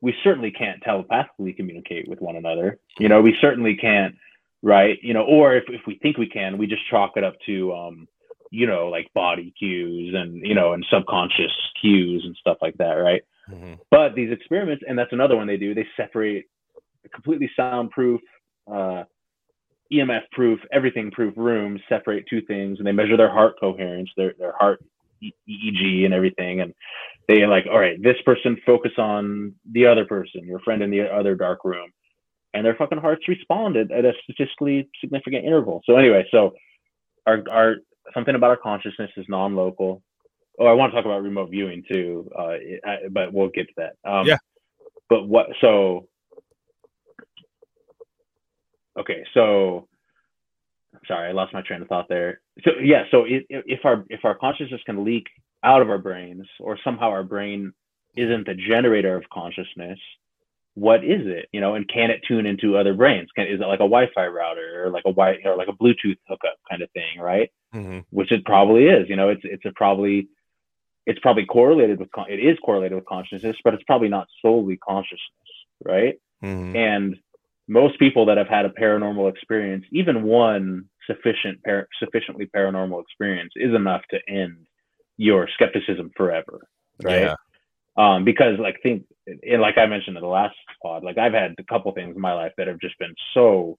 we certainly can't telepathically communicate with one another. You know, we certainly can't, right? You know, or if, if we think we can, we just chalk it up to, um, you know, like body cues and, you know, and subconscious cues and stuff like that, right? Mhm. But these experiments, and that's another one they do, they separate completely soundproof, uh, EMF proof, everything proof rooms, separate two things, and they measure their heart coherence, their their heart EEG and everything, and they like, all right, this person focus on the other person, your friend in the other dark room, and their fucking hearts responded at a statistically significant interval. So anyway, so our our something about our consciousness is non-local. Oh, I want to talk about remote viewing too, uh, I- but we'll get to that. Um, Yeah. But what? So okay, so sorry, I lost my train of thought there. So yeah, so if our if our consciousness can leak out of our brains, or somehow our brain isn't the generator of consciousness, what is it? You know, and can it tune into other brains? Can is it like a Wi-Fi router or like a wi or like a Bluetooth hookup kind of thing, right? Mhm. Which it probably is. You know, it's it's a probably it's probably correlated with con- it is correlated with consciousness, but it's probably not solely consciousness, right? Mhm. And most people that have had a paranormal experience, even one sufficient par- sufficiently paranormal experience, is enough to end your skepticism forever, right? Yeah. Um, because like think, and like I mentioned in the last pod, like I've had a couple things in my life that have just been so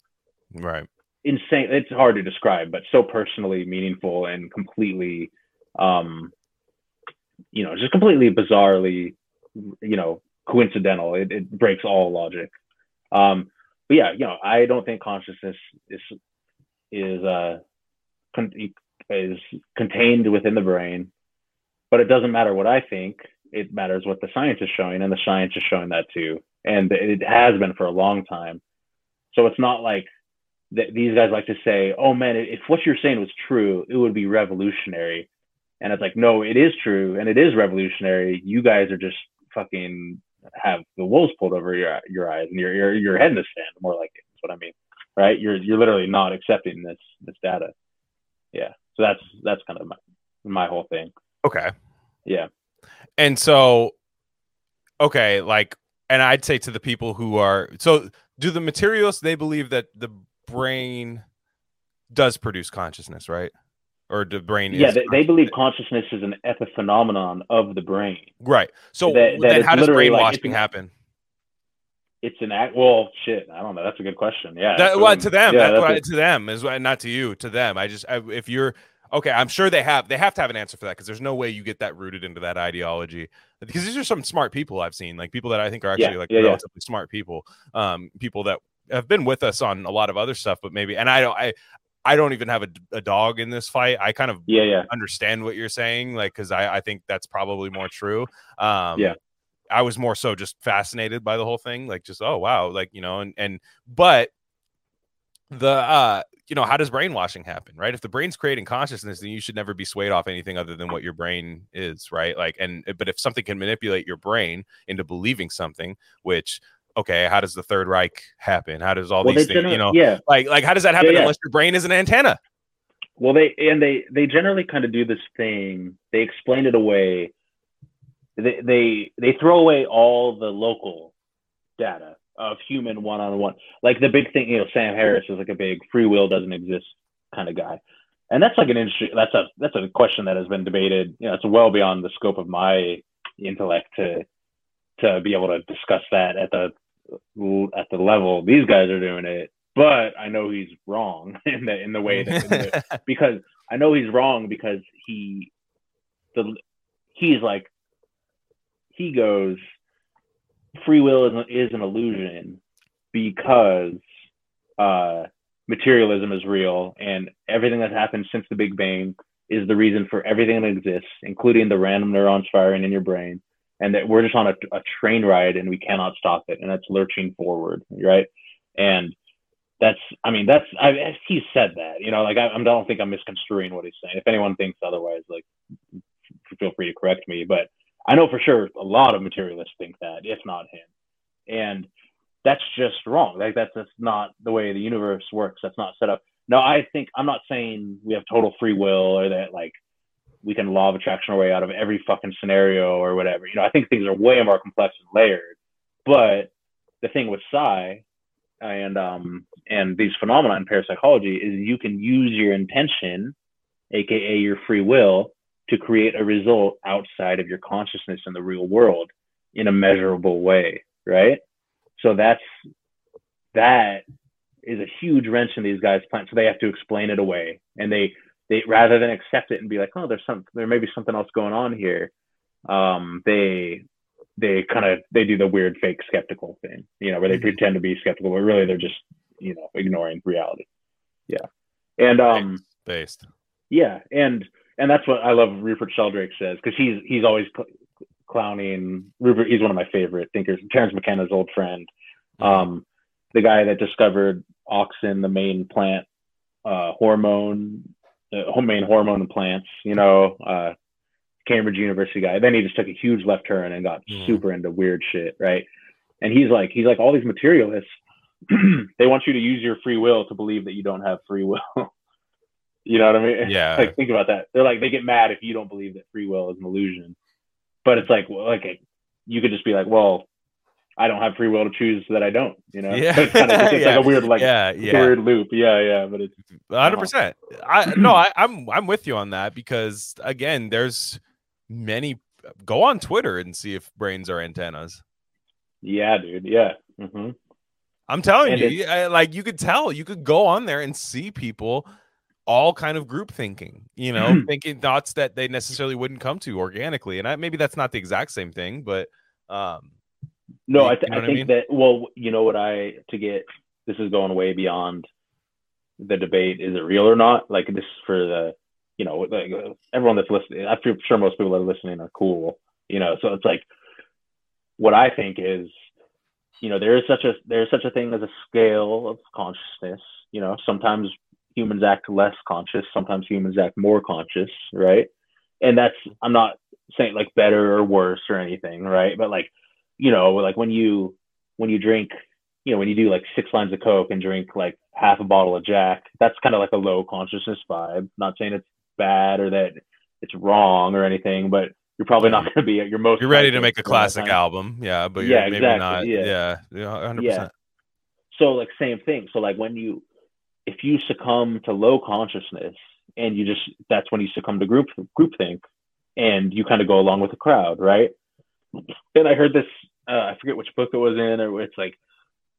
right insane. It's hard to describe, but so personally meaningful and completely, um, you know, just completely bizarrely, you know, coincidental. It, it breaks all logic. Um, but yeah, you know, I don't think consciousness is is uh con- is contained within the brain, but it doesn't matter what I think. It matters what the science is showing, and the science is showing that too, and it has been for a long time. So it's not like th- these guys like to say, "Oh man, if what you're saying was true, it would be revolutionary." And it's like, no, it is true, and it is revolutionary. You guys are just fucking have the wolves pulled over your your eyes, and your your your head in the sand. More like it. That's what I mean, right? You're you're literally not accepting this this data. Yeah. So that's that's kind of my my whole thing. okay Yeah. And so, okay, like, and I'd say to the people who are so, do the materialists they believe that the brain does produce consciousness, right? Or the brain Yeah, is they, they believe consciousness is an epiphenomenon of the brain. right. So that- that then, how does literally like- brainwashing happen? It's an act. Well, shit. I don't know. That's a good question. Yeah. That, well, to them, yeah, that's that's what to them is not to you. To them, I just I, if you're okay, I'm sure they have they have to have an answer for that because there's no way you get that rooted into that ideology. Because these are some smart people I've seen, like people that I think are actually Yeah, like yeah. relatively smart people, um, people that have been with us on a lot of other stuff, but maybe and I don't I I don't even have a, a dog in this fight. I kind of Yeah, yeah. understand what you're saying, like because I I think that's probably more true. Um, Yeah. I was more so just fascinated by the whole thing, like just oh wow, like you know, and and but the uh you know how does brainwashing happen right if the brain's creating consciousness then you should never be swayed off anything other than what your brain is right like and but if something can manipulate your brain into believing something which okay how does the third reich happen how does all Well, these things you know yeah. like like how does that happen yeah. unless your brain is an antenna Well, they and they they generally kind of do this thing. They explain it away. They they they throw away all the local data of human one on one. Like the big thing, you know, Sam Harris is like a big free will doesn't exist kind of guy, and that's like an interesting. That's a that's a question that has been debated. You know, it's well beyond the scope of my intellect to to be able to discuss that at the at the level these guys are doing it. but I know he's wrong [laughs] in the in the way that [laughs] because I know he's wrong because he the he's like he goes free will is, is an illusion because uh, materialism is real and everything that's happened since the Big Bang is the reason for everything that exists, including the random neurons firing in your brain, and that we're just on a, a train ride and we cannot stop it, and that's lurching forward, right? And that's, I mean, that's, I, he said that, you know, like I, I don't think I'm misconstruing what he's saying. If anyone thinks otherwise, like, feel free to correct me, but I know for sure a lot of materialists think that, if not him. And that's just wrong. Like that's just not the way the universe works. That's not set up. No, I think I'm not saying we have total free will or that like we can law of attraction our way out of every fucking scenario or whatever. You know, I think things are way more complex and layered. But the thing with psi and um and these phenomena in parapsychology is you can use your intention, aka your free will, to create a result outside of your consciousness in the real world in a measurable way, right? So that's that is a huge wrench in these guys' plans. So they have to explain it away, and they they rather than accept it and be like, oh, there's some there may be something else going on here. Um, they they kind of they do the weird fake skeptical thing, you know, where they mm-hmm. pretend to be skeptical, but really they're just you know ignoring reality. Yeah, and um, based. Yeah, and and that's what I love. Rupert Sheldrake says because he's he's always cl- clowning Rupert. He's one of my favorite thinkers. Terence McKenna's old friend, mm-hmm. um, the guy that discovered auxin, the main plant uh, hormone, main hormone plants. You know, uh, Cambridge University guy. Then he just took a huge left turn and got mm. super into weird shit, right? And he's like, he's like all these materialists. [clears throat] they want you to use your free will to believe that you don't have free will. [laughs] You know what I mean? Yeah. like think about that. They're like they get mad if you don't believe that free will is an illusion. But it's like well, like you could just be like, well, I don't have free will to choose that I don't. You know? Yeah. [laughs] it's, kind of, it's yeah. like a [laughs] weird like yeah, yeah. weird loop. Yeah, yeah. But it's 100. percent I [clears throat] no, I, I'm I'm with you on that because again, there's many. Go on Twitter and see if brains are antennas. Yeah, dude. Yeah. Mm-hmm. I'm telling and you, like you could tell, you could go on there and see people all kind of group thinking, you know, mm-hmm. [clears throat] thinking thoughts that they necessarily wouldn't come to organically. And I, maybe that's not the exact same thing, but um, no, I, th- you know I think I mean? that. Well, you know what I to get this is going way beyond the debate. Is it real or not? Like this for the you know like uh, everyone that's listening. I feel sure most people that are listening are cool. You know, so it's like what I think is you know there is such a there is such a thing as a scale of consciousness. You know, sometimes humans act less conscious sometimes humans act more conscious right and that's i'm not saying like better or worse or anything right but like you know like when you when you drink you know when you do like six lines of coke and drink like half a bottle of jack that's kind of like a low consciousness vibe. Not saying it's bad or that it's wrong or anything but you're probably not going to be at your most you're ready to make a classic album. Yeah but yeah maybe exactly, not. Yeah. Yeah. 100%. yeah. so like same thing. So like when you if you succumb to low consciousness and you just that's when you succumb to group groupthink and you kind of go along with the crowd, right? And I heard this uh, I forget which book it was in or it's like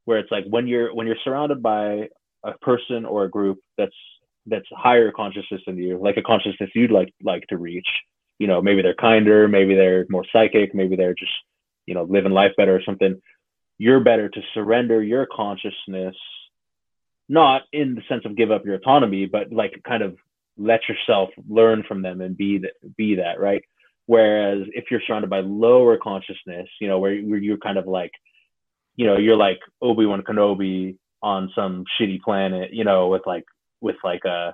where it's like when you're when you're surrounded by a person or a group that's that's higher consciousness than you, like a consciousness you'd like like to reach. You know, maybe they're kinder, maybe they're more psychic, maybe they're just, you know, living life better or something. You're better to surrender your consciousness not in the sense of give up your autonomy, but like kind of let yourself learn from them and be that be that right. Whereas if you're surrounded by lower consciousness, you know, where, where you're kind of like, you know, you're like Obi Wan Kenobi on some shitty planet, you know, with like with like a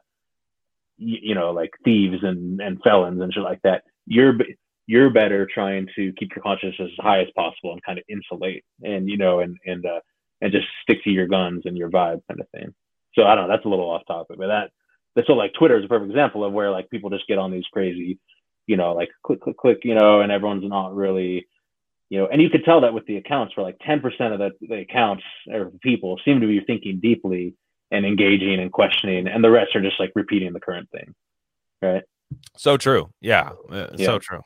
you know like thieves and and felons and shit like that. You're you're better trying to keep your consciousness as high as possible and kind of insulate and you know and and uh, and just stick to your guns and your vibe kind of thing. So I don't know, that's a little off topic, but that so like Twitter is a perfect example of where like people just get on these crazy, you know, like click, click, click, you know, and everyone's not really, you know, and you could tell that with the accounts where like 10% of the, the accounts or people seem to be thinking deeply and engaging and questioning, and the rest are just like repeating the current thing. Right. So true. Yeah. Uh, yeah. So true.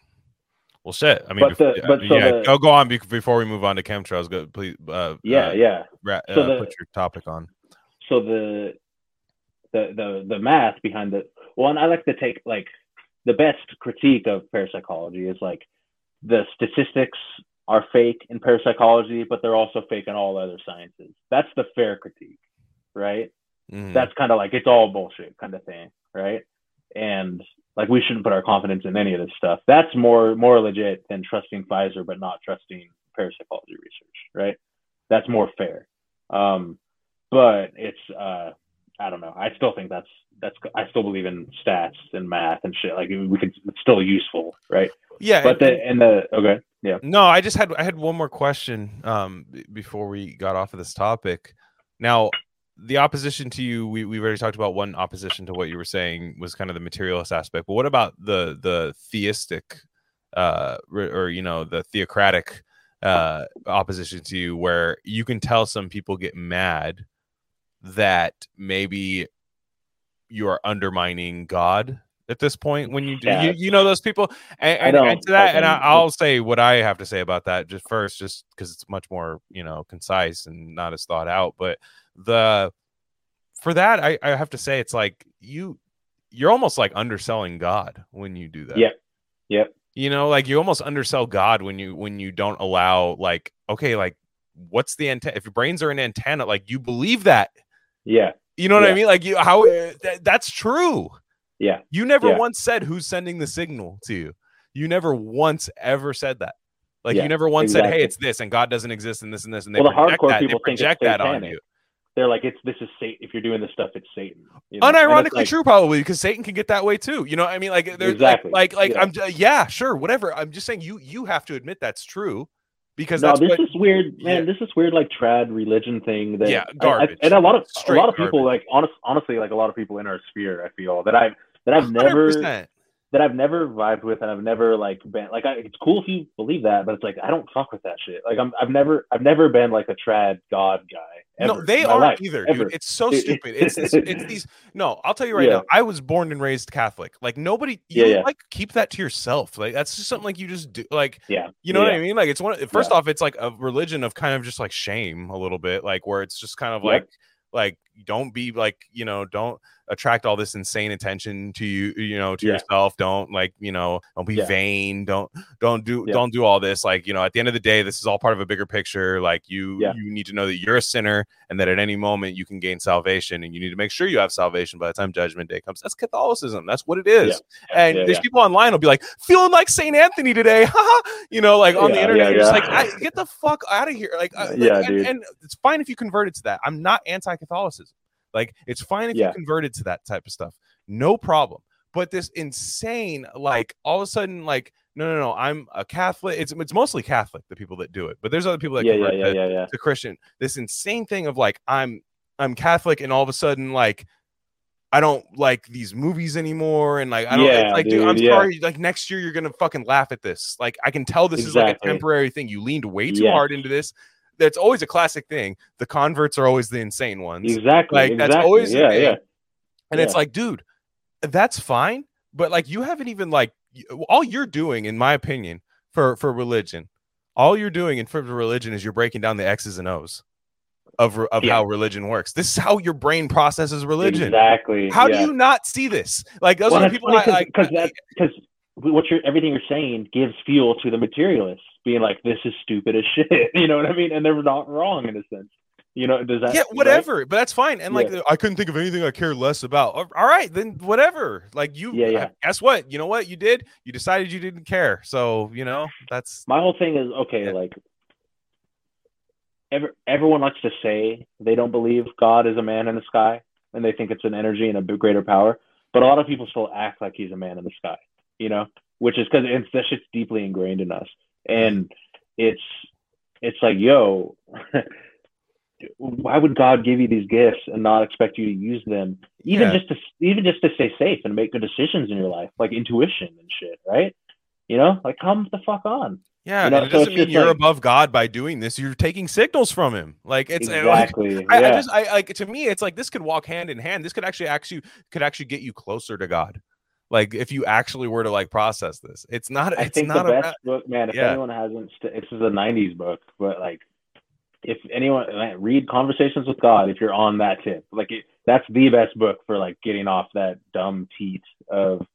Well, shit. I mean, but the, but so yeah, the, go go on before we move on to chemtrails. Go, please. Uh, yeah, uh, yeah. Ra- so uh, the, put your topic on. so the the the the math behind the well, and I like to take like the best critique of parapsychology is like the statistics are fake in parapsychology, but they're also fake in all other sciences. That's the fair critique, right? Mhm. That's kind of like it's all bullshit kind of thing, right? And like we shouldn't put our confidence in any of this stuff. That's more more legit than trusting Pfizer but not trusting parapsychology research, right? That's more fair. Um, but it's uh, I don't know. I still think that's that's I still believe in stats and math and shit. Like we could it's still useful, right? yeah, But the and the okay, yeah, No, I just had I had one more question um before we got off of this topic. Now, the opposition to you, we we already talked about one opposition to what you were saying was kind of the materialist aspect. But what about the the theistic uh or you know, the theocratic uh opposition to you where you can tell some people get mad that maybe you are undermining God at this point when you do Yeah. you, you know those people and, I and, and to that and I, fucking- i'll say what i have to say about that just first just because it's much more you know concise and not as thought out but the for that i, I have to say it's like you you're almost like underselling god when you do that Yep. Yep. you know like you almost undersell god when you when you don't allow like okay like what's the antenna if your brains are an antenna like you believe that yeah, you know what i mean like you how that, that's true yeah, you never Yeah. once said who's sending the signal to you. You never once ever said that. Like Yeah, you never once said, "Hey, it's this," and God doesn't exist, and this and this, and they Well, the project hardcore that. They people think project that on you. they're like it's this is Satan. If you're doing this stuff, it's Satan. you know? Unironically like- true, probably because Satan can get that way too. You know, what I mean, like there's Exactly, like, like, like yeah. I'm, yeah, sure, whatever. I'm just saying, you, you have to admit that's true because no, that's this what. is weird, man. Yeah. This is weird, like trad religion thing. That Yeah, I- I- garbage. and a lot of Straight a lot of people, garbage. like honest, honestly, like a lot of people in our sphere, I feel that I've that I've never 100%. That I've never vibed with, and I've never like been like I, it's cool if you believe that, but it's like I don't fuck with that shit. Like I'm I've never I've never been like a trad god guy. No, they aren't life, either, ever. dude. It's so stupid. It's this, it's these. No, I'll tell you right Yeah. now. I was born and raised Catholic. Like nobody, you Yeah, yeah. like keep that to yourself. Like that's just something like you just do. Like yeah, you know what I mean? Like it's one. First off, it's like a religion of kind of just like shame a little bit, like where it's just kind of like like don't be like you know don't attract all this insane attention to you you know to Yeah. yourself. Don't like you know don't be Yeah. vain. Don't don't do Yeah. don't do all this. Like you know at the end of the day this is all part of a bigger picture. Like you you need to know that you're a sinner and that at any moment you can gain salvation and you need to make sure you have salvation by the time judgment day comes. That's catholicism. That's what it is. And there's people online will be like feeling like saint anthony today. [laughs] You know like on the internet you're just like get the fuck out of here. Like, uh, like, Yeah, and, dude. and it's fine if you converted to that. I'm not anti-catholicism like it's fine if Yeah. you converted to that type of stuff no problem but this insane like all of a sudden like no no no i'm a catholic it's it's mostly catholic the people that do it but there's other people that yeah, yeah, convert yeah, to, yeah, yeah. to christian this insane thing of like i'm i'm catholic and all of a sudden like I don't like these movies anymore, and like I don't Yeah, like, dude, dude, I'm yeah. sorry. Like next year, you're gonna fucking laugh at this. Like I can tell this is like a temporary thing. You leaned way too Yes. hard into this. That's always a classic thing. The converts are always the insane ones. Exactly. Like, that's exactly. always the yeah, yeah. And it's like, dude, that's fine, but like you haven't even like all you're doing, in my opinion, for for religion, all you're doing in terms of religion is you're breaking down the X's and O's of of Yeah. how religion works. This is how your brain processes religion. Exactly. How yeah. do you not see this? Like those well, are people funny like. because that because what you're everything you're saying gives fuel to the materialists being like this is stupid as [laughs] shit. You know what I mean? And they're not wrong in a sense. You know? Does that? yeah, right? whatever, but that's fine. And like, Yeah. I couldn't think of anything I care less about. All right, then whatever. Like you, Yeah, yeah. Guess what? You know what you did? You decided you didn't care. So you know that's My whole thing is okay. Yeah. Like, ever everyone likes to say they don't believe God is a man in the sky, and they think it's an energy and a greater power. But a lot of people still act like he's a man in the sky. You know, which is because it's that shit's deeply ingrained in us, and it's it's like, yo, [laughs] why would God give you these gifts and not expect you to use them, even Yeah. just to even just to stay safe and make good decisions in your life, like intuition and shit, right? You know, like come the fuck on. yeah. You know, it so doesn't mean you're like- above God by doing this. You're taking signals from him. Like it's uh, like, exactly. [laughs] I, yeah. I just I like to me it's like this could walk hand in hand. This could actually actually could actually get you closer to God. Like if you actually were to like process this, it's not. I It's think not the best about. book, man. If Yeah. anyone hasn't, st- this is a '90s book, but like if anyone read Conversations with God, if you're on that tip, like it, that's the best book for like getting off that dumb teat of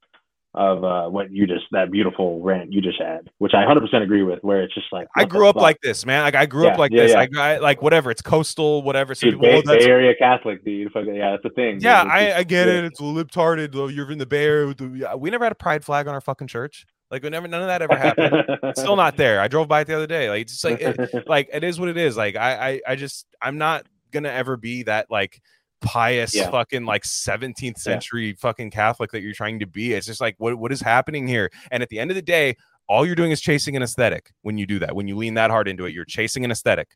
of uh, what you just that beautiful rant you just had, which I 100% agree with. Where it's just like I grew up like this, man. Like I grew Yeah, up like yeah, this. yeah. Like I, like whatever. It's coastal, whatever. Some dude, people, Bay, "Oh, Bay Area Catholic, dude. Yeah, that's the thing. yeah, I, I get it. It's a libtarded. though. You're in the Bay Area. With the, yeah, we never had a pride flag on our fucking church. Like we never, none of that ever happened. It's still not there. I drove by it the other day. Like it's just like it, [laughs] like it is what it is. Like I, I, I just I'm not gonna ever be that like pious Yeah. fucking like 17th century fucking Catholic that you're trying to be. It's just like what what is happening here? And at the end of the day, all you're doing is chasing an aesthetic when you do that. When you lean that hard into it, you're chasing an aesthetic.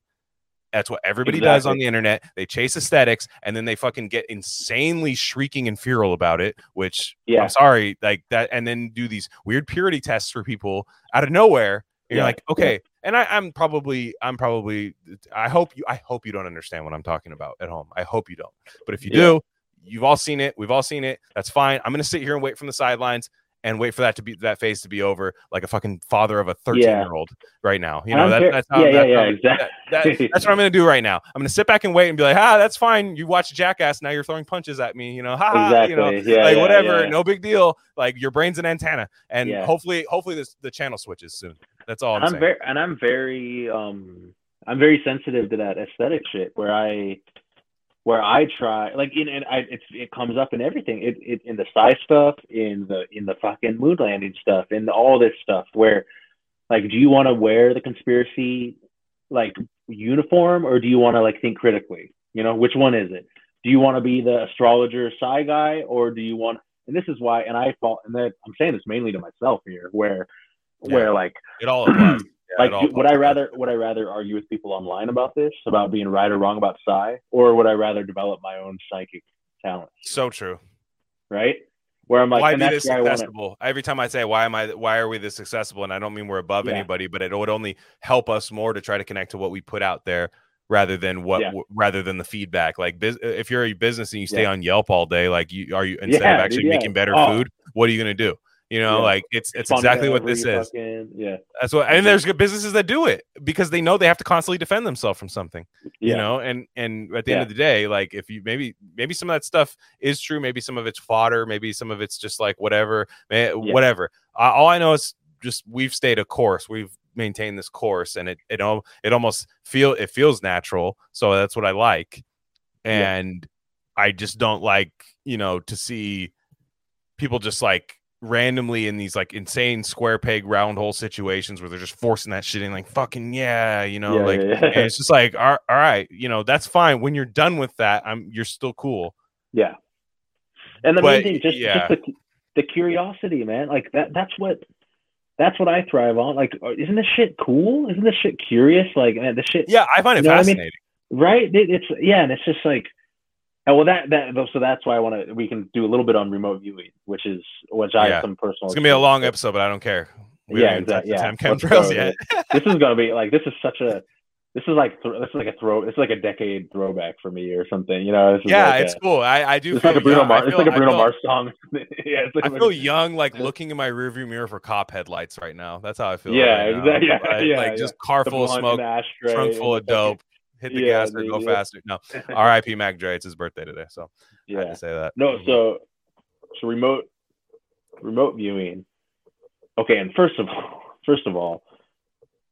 That's what everybody does on the internet. They chase aesthetics and then they fucking get insanely shrieking and feral about it, which Yeah. I'm sorry, like that, and then do these weird purity tests for people out of nowhere. You're Yeah, like, yeah. okay. And I, I'm probably, I'm probably, I hope you, I hope you don't understand what I'm talking about at home. I hope you don't. But if you Yeah. do, you've all seen it. We've all seen it. That's fine. I'm gonna sit here and wait from the sidelines and wait for that to be that phase to be over, like a fucking father of a 13 Yeah. year old right now. You know, that, that's how, yeah, that's yeah, how- exactly. that- that- that's what I'm gonna do right now. I'm gonna sit back and wait and be like, ah, that's fine. You watch Jackass, now you're throwing punches at me. You know, ha, ha, you know, Yeah, like whatever, no big deal. Like your brain's an antenna, and hopefully, hopefully this the channel switches soon. That's all I'm, I'm saying. very and I'm very um I'm very sensitive to that aesthetic shit where I where I try like in and I it's it comes up in everything. It, it in the psi stuff in the in the fucking moon landing stuff in all this stuff where like do you want to wear the conspiracy like uniform or do you want to like think critically? You know which one is it? Do you want to be the astrologer psi guy or do you want and this is why and I fall and that I'm saying this mainly to myself here where Yeah. where like It all applies. [clears throat] Yeah, like all would I rather would I rather argue with people online about this about being right or wrong about psi or would I rather develop my own psychic talent So true. right where I'm like why be this where I want to accessible? Every time I say why am I why are we this accessible? And I don't mean we're above Yeah. anybody, but it would only help us more to try to connect to what we put out there rather than what Yeah. w- rather than the feedback. Like bus- uh, if you're a business and you stay Yeah. on Yelp all day, like you are you instead Yeah, of dude, actually yeah. making better Oh. food, what are you gonna do? You know, Yeah. like it's it's exactly what this is. fucking- yeah That's what and there's good businesses that do it because they know they have to constantly defend themselves from something yeah you know and and at the end of the day like if you maybe maybe some of that stuff is true maybe some of it's fodder maybe some of it's just like whatever whatever uh, all i know is just we've stayed a course we've maintained this course and it it, it almost feel it feels natural so that's what i like Yeah. and i just don't like you know to see people just like randomly in these like insane square peg round hole situations where they're just forcing that shit in like fucking yeah you know Yeah, like yeah, yeah. and it's just like all, all right you know that's fine. When you're done with that i'm you're still cool. Yeah. And the But, main thing just, just the, the curiosity man like that that's what that's what I thrive on. Like uh, isn't this shit cool? Isn't this shit curious? Like man the shit yeah i find it what I mean? fascinating. Right? It- it's yeah and it's just like oh, well that that so that's why i want to we can do a little bit on remote viewing which is which i Yeah. have some personal it's gonna be a long episode but i don't care Yeah, even touched exactly, yeah. chemtrails yet [laughs] this is gonna be like this is such a this is like th- this is like a throw it's like a decade throwback for me or something you know this is yeah like it's a, cool i i do it's feel like a bruno mars it's like a bruno mars song [laughs] yeah it's like I feel young, like looking in my rearview mirror for cop headlights right now. That's how I feel. Yeah, right exactly. Yeah, Like- yeah, like yeah. just car full of smoke, ashtray trunk full of dope. Hit the Yeah, gas or dude, go yeah. faster. No, [laughs] R.I.P. Mac Dre. It's his birthday today, so I had to say that. No, Mhm. so so remote remote viewing. Okay, and first of all, first of all,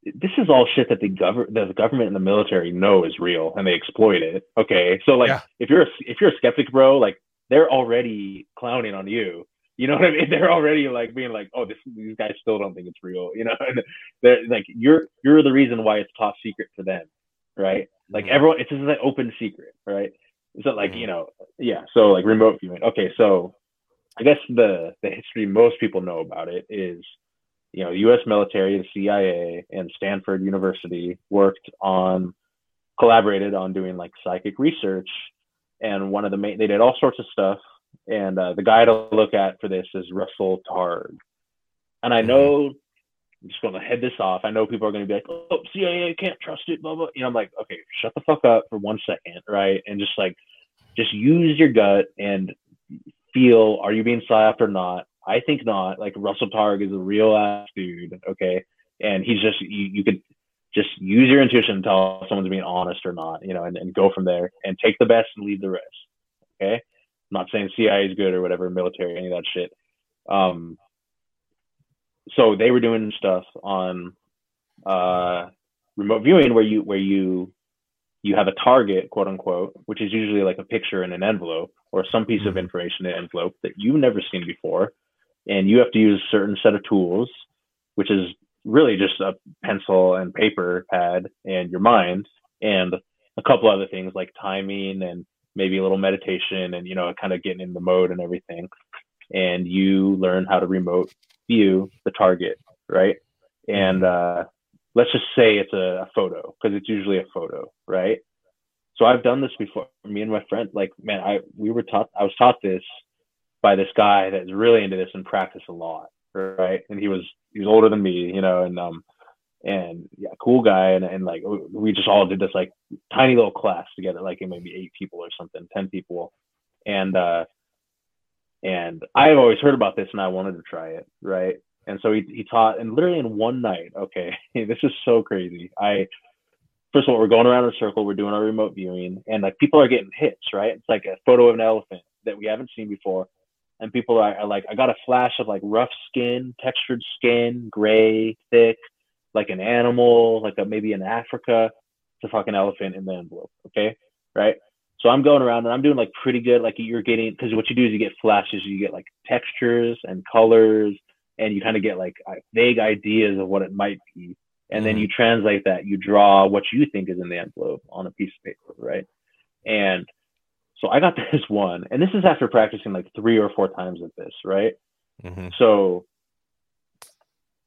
this is all shit that the government, the government and the military know is real, and they exploit it. Okay, so like Yeah. if you're a, if you're a skeptic, bro, like they're already clowning on you. You know what I mean? [laughs] They're already like being like, oh, this these guys still don't think it's real. You know, [laughs] and they're like you're you're the reason why it's top secret for them, right? Like Mhm. everyone, it's just an open secret, right? So like Mhm. you know, yeah. So like remote viewing. Okay, so I guess the the history most people know about it is, you know, U.S. military, the CIA, and Stanford University worked on collaborated on doing like psychic research, and one of the main they did all sorts of stuff. And uh, the guy to look at for this is Russell Targ. And I know I'm just going to head this off. I know people are going to be like, "Oh, CIA can't trust it." Blah blah. You know, I'm like, okay, shut the fuck up for one second, right? And just like, just use your gut and feel: Are you being psyoped or not? I think not. Like Russell Targ is a real ass dude, okay, and he's just you, you could just use your intuition and tell someone's being honest or not, you know, and, and go from there and take the best and leave the rest. Okay. I'm not saying CIA is good or whatever, military, any of that shit. Um, so they were doing stuff on uh, remote viewing where you where you you have a target, quote unquote, which is usually like a picture in an envelope or some piece of information in an envelope that you've never seen before, and you have to use a certain set of tools, which is really just a pencil and paper pad and your mind and a couple other things like timing and maybe a little meditation and you know kind of getting in the mode and everything and you learn how to remote view the target right? And uh, let's just say it's a, a photo because it's usually a photo right? So i've done this before. Me and my friend like man i we were taught i was taught this by this guy that's really into this and practice a lot right? And he was he was older than me you know and um and yeah cool guy. And, and like we just all did this like tiny little class together like maybe eight people or something ten people. And uh and i've always heard about this and i wanted to try it right and so he, he taught and literally in one night okay [laughs] this is so crazy i first of all we're going around in a circle we're doing our remote viewing and like people are getting hits right it's like a photo of an elephant that we haven't seen before and people are, are like, I got a flash of like rough skin, textured skin, gray, thick, like an animal, like a maybe in Africa. It's a fucking elephant in the envelope. Okay, right. So I'm going around and I'm doing like pretty good. Like you're getting because what you do is you get flashes, you get like textures and colors, and you kind of get like vague ideas of what it might be, and then you translate that. You draw what you think is in the envelope on a piece of paper, right? And so I got [laughs] this one, and this is after practicing like three or four times of this, right? Mhm. So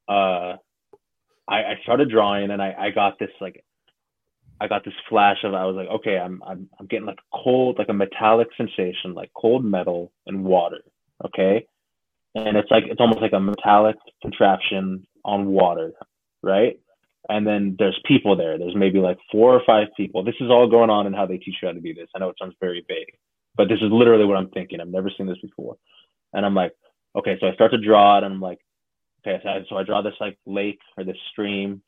uh I, I started drawing and I, I got this like I got this flash of I was like, okay, I'm I'm I'm getting like cold, like a metallic sensation, like cold metal and water. Okay. And it's like it's almost like a metallic contraption on water, right? and then there's people there. There's maybe like four or five people. This is all going on and how they teach you how to do this. I know it sounds very vague, but this is literally what I'm thinking. I've never seen this before. And I'm like, okay, so I start to draw it and I'm like, okay, so I, so I draw this like lake or this stream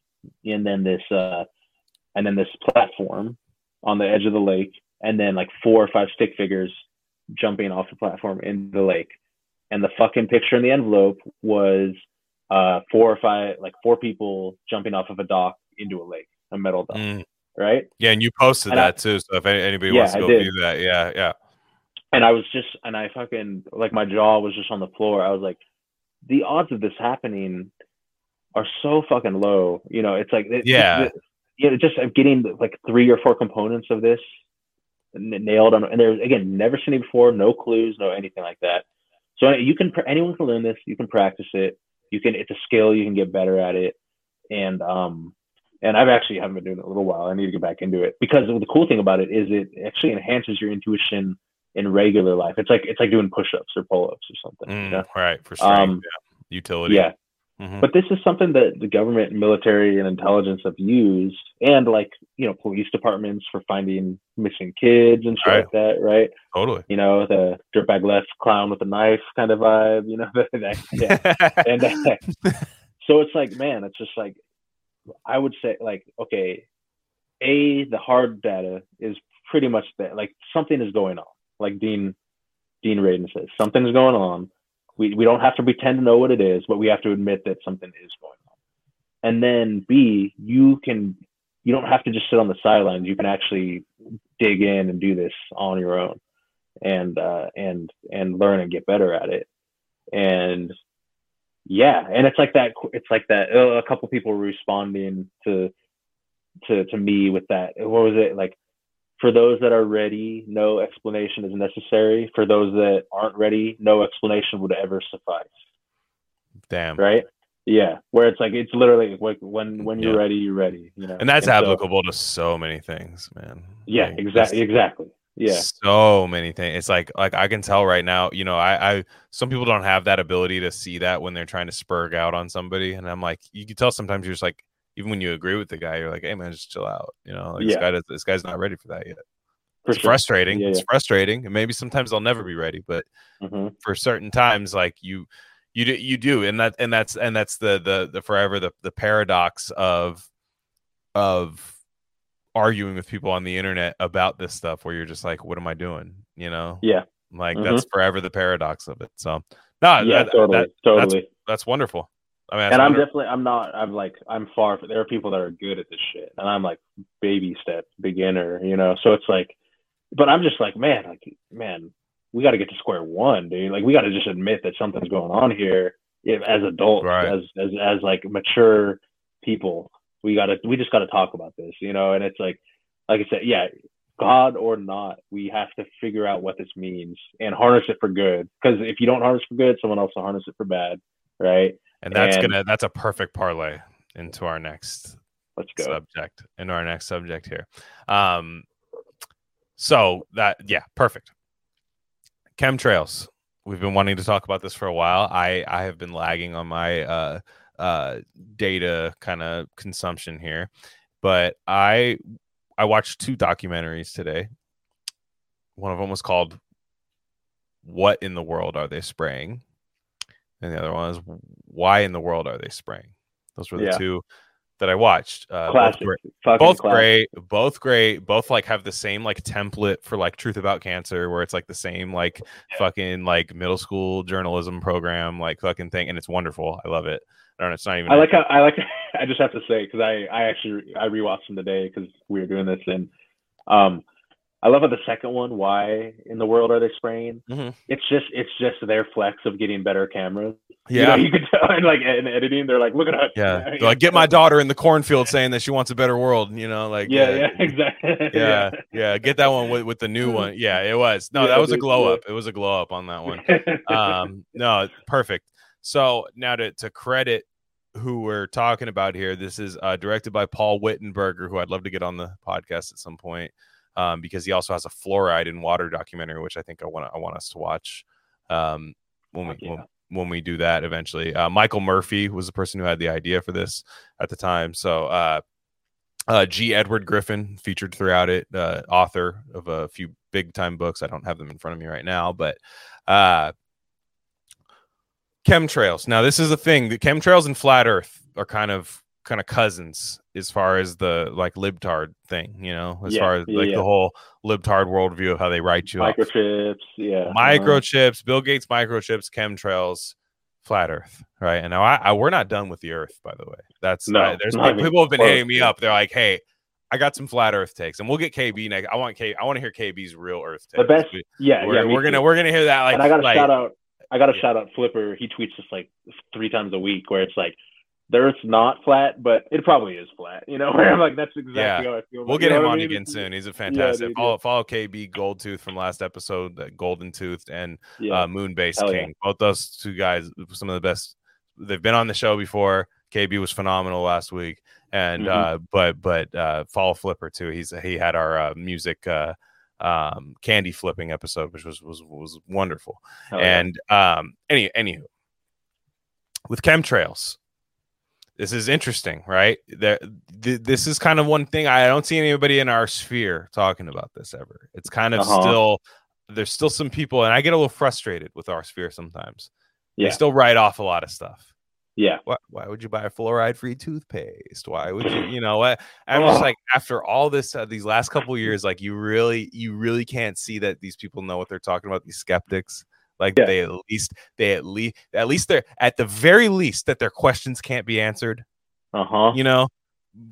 and then this, uh, and then this platform on the edge of the lake and then like four or five stick figures jumping off the platform in the lake. And the fucking picture in the envelope was uh, four or five, like four people jumping off of a dock into a lake, a metal dock, Mm. right? Yeah, and you posted And I- that too. So if anybody Yeah, wants to go view that, yeah, yeah. And I was just, and I fucking, like my jaw was just on the floor. I was like, the odds of this happening are so fucking low. You know, it's like, it, Yeah. it- you know, just getting like three or four components of this nailed on, and there's again, never seen it before, no clues, no anything like that. So you can, anyone can learn this. You can practice it. You can, it's a skill. You can get better at it. And um, and I've actually haven't been doing it a little while. I need to get back into it because the cool thing about it is it actually enhances your intuition in regular life. It's like it's like doing push-ups or pull-ups or something. you Mm, know? Right for strength, Um, yeah. utility. Yeah. Mhm. But this is something that the government, military, and intelligence have used, and like you know, police departments for finding missing kids and shit Right. like that, right? totally. You know, the dirtbag left clown with a knife kind of vibe. You know, [laughs] that, yeah. [laughs] and uh, so it's like, man, it's just like I would say, like, okay, a the hard data is pretty much that, like something is going on. Like Dean Dean Radin says, something's going on. We we don't have to pretend to know what it is, but we have to admit that something is going on. And then B, you can you don't have to just sit on the sidelines. You can actually dig in and do this on your own, and uh, and and learn and get better at it. And yeah, and it's like that. It's like that. uh, A couple people responding to to to me with that. What was it like? For those that are ready, no explanation is necessary. For those that aren't ready, no explanation would ever suffice. Damn. Right? Yeah. Where it's like it's literally like when when you're Yeah. ready, you're ready. You know. And that's so- applicable to so many things, man. yeah. Like, Exactly. Exactly. Yeah. So many things. It's like like I can tell right now, you know, I, I some people don't have that ability to see that when they're trying to spurg out on somebody. And I'm like, you can tell sometimes you're just like, even when you agree with the guy, you're like, hey man, just chill out. You know, like this Yeah. guy does, this guy's not ready for that yet. For it's sure. frustrating. Yeah, It's yeah. frustrating. And maybe sometimes they'll never be ready, but Mhm. for certain times, like you you do you do, and that and that's and that's the the the forever the the paradox of of arguing with people on the internet about this stuff where you're just like, what am I doing? You know? Yeah. Like Mhm. that's forever the paradox of it. So no, yeah, that- totally, that- totally. that's that's wonderful. I mean, and I'm definitely, I'm not, I'm like, I'm far. There are people that are good at this shit, and I'm like baby step beginner, you know. So it's like, but I'm just like, man, like, man, we got to get to square one, dude. Like, we got to just admit that something's going on here. If, as adults, Right. as as as like mature people, we gotta, we just got to talk about this, you know. And it's like, like I said, yeah, God or not, we have to figure out what this means and harness it for good. Because if you don't harness for good, someone else will harness it for bad, right? And that's and- gonna that's a perfect parlay into our next Let's go. subject into our next subject here. Um, so that yeah, perfect. Chemtrails. We've been wanting to talk about this for a while. I I have been lagging on my uh uh data kind of consumption here, but I I watched two documentaries today. One of them was called "What in the World Are They Spraying," and the other one is "Why in the World Are They Spraying." Those were the Yeah. two that I watched. Uh, both great, both great, both great, both like have the same like template for like Truth About Cancer, where it's like the same like fucking like middle school journalism program, like fucking thing, and it's wonderful. I love it. I don't know. It's not even. I like how I like. [laughs] I just have to say because I I actually I rewatched them today because we were doing this and um I love how the second one. Why in the world are they spraying? Mhm. It's just it's just their flex of getting better cameras. yeah. you, know, you can tell [laughs] in like in editing they're like look at us. Yeah, [laughs] They're like get my daughter in the cornfield saying that she wants a better world. You know, like Yeah, uh, yeah, [laughs] exactly. yeah, yeah. Get that one with, with the new one. Yeah, it was. No, Yeah, that was a glow up. It was a glow up on that one. um no perfect so now to, to credit who we're talking about here this is uh, directed by paul wittenberger who i'd love to get on the podcast at some point um, because he also has a fluoride in water documentary which i think i want i want us to watch um, when we yeah. when, when we do that eventually uh, michael murphy was the person who had the idea for this at the time so uh, uh, G. Edward Griffin featured throughout it, uh, author of a few big time books. I don't have them in front of me right now, but uh, chemtrails. Now, this is a thing. The chemtrails and flat Earth are kind of kind of cousins as far as the like libtard thing, you know, as Yeah, far as like yeah. the whole libtard worldview of how they write you up. Microchips, yeah. uh, Microchips, Bill Gates microchips, chemtrails, flat Earth, right? And now I, I we're not done with the Earth, by the way. That's No, I- there's people, people have been close, hitting me up. They're like, hey, I got some flat Earth takes, and we'll get KB next. I want K. I want to hear KB's real Earth takes. The best, yeah, we're yeah. we're gonna too. we're gonna hear that. Like, and I got a like, shout out. I got a Yeah. shout out Flipper. He tweets just like three times a week, where it's like, the Earth's not flat, but it probably is flat. You know, [laughs] where I'm like, that's exactly Yeah. how I feel. We'll get him what I on mean? again soon. He's a fantastic. dude, follow, follow KB Goldtooth from last episode, that Golden Toothed and Yeah, uh, Moonbase Hell yeah. King. Both those two guys, some of the best. They've been on the show before. KB was phenomenal last week, and Mhm. uh, but but uh, follow Flipper too. He's he had our uh, music uh, um, candy flipping episode, which was was was wonderful. Hell yeah. and um, any anywho, with chemtrails, this is interesting, right? There, th- this is kind of one thing I don't see anybody in our sphere talking about this ever. It's kind of Uh-huh. still there's still some people, and I get a little frustrated with our sphere sometimes. yeah, They still write off a lot of stuff. yeah, Why, why would you buy a fluoride free toothpaste? Why would you, you know what? I'm just like, after all this, uh, these last couple years, like you really, you really can't see that these people know what they're talking about. These skeptics, like Yeah. they at least, they at least, at least they're at the very least that their questions can't be answered. uh huh. You know,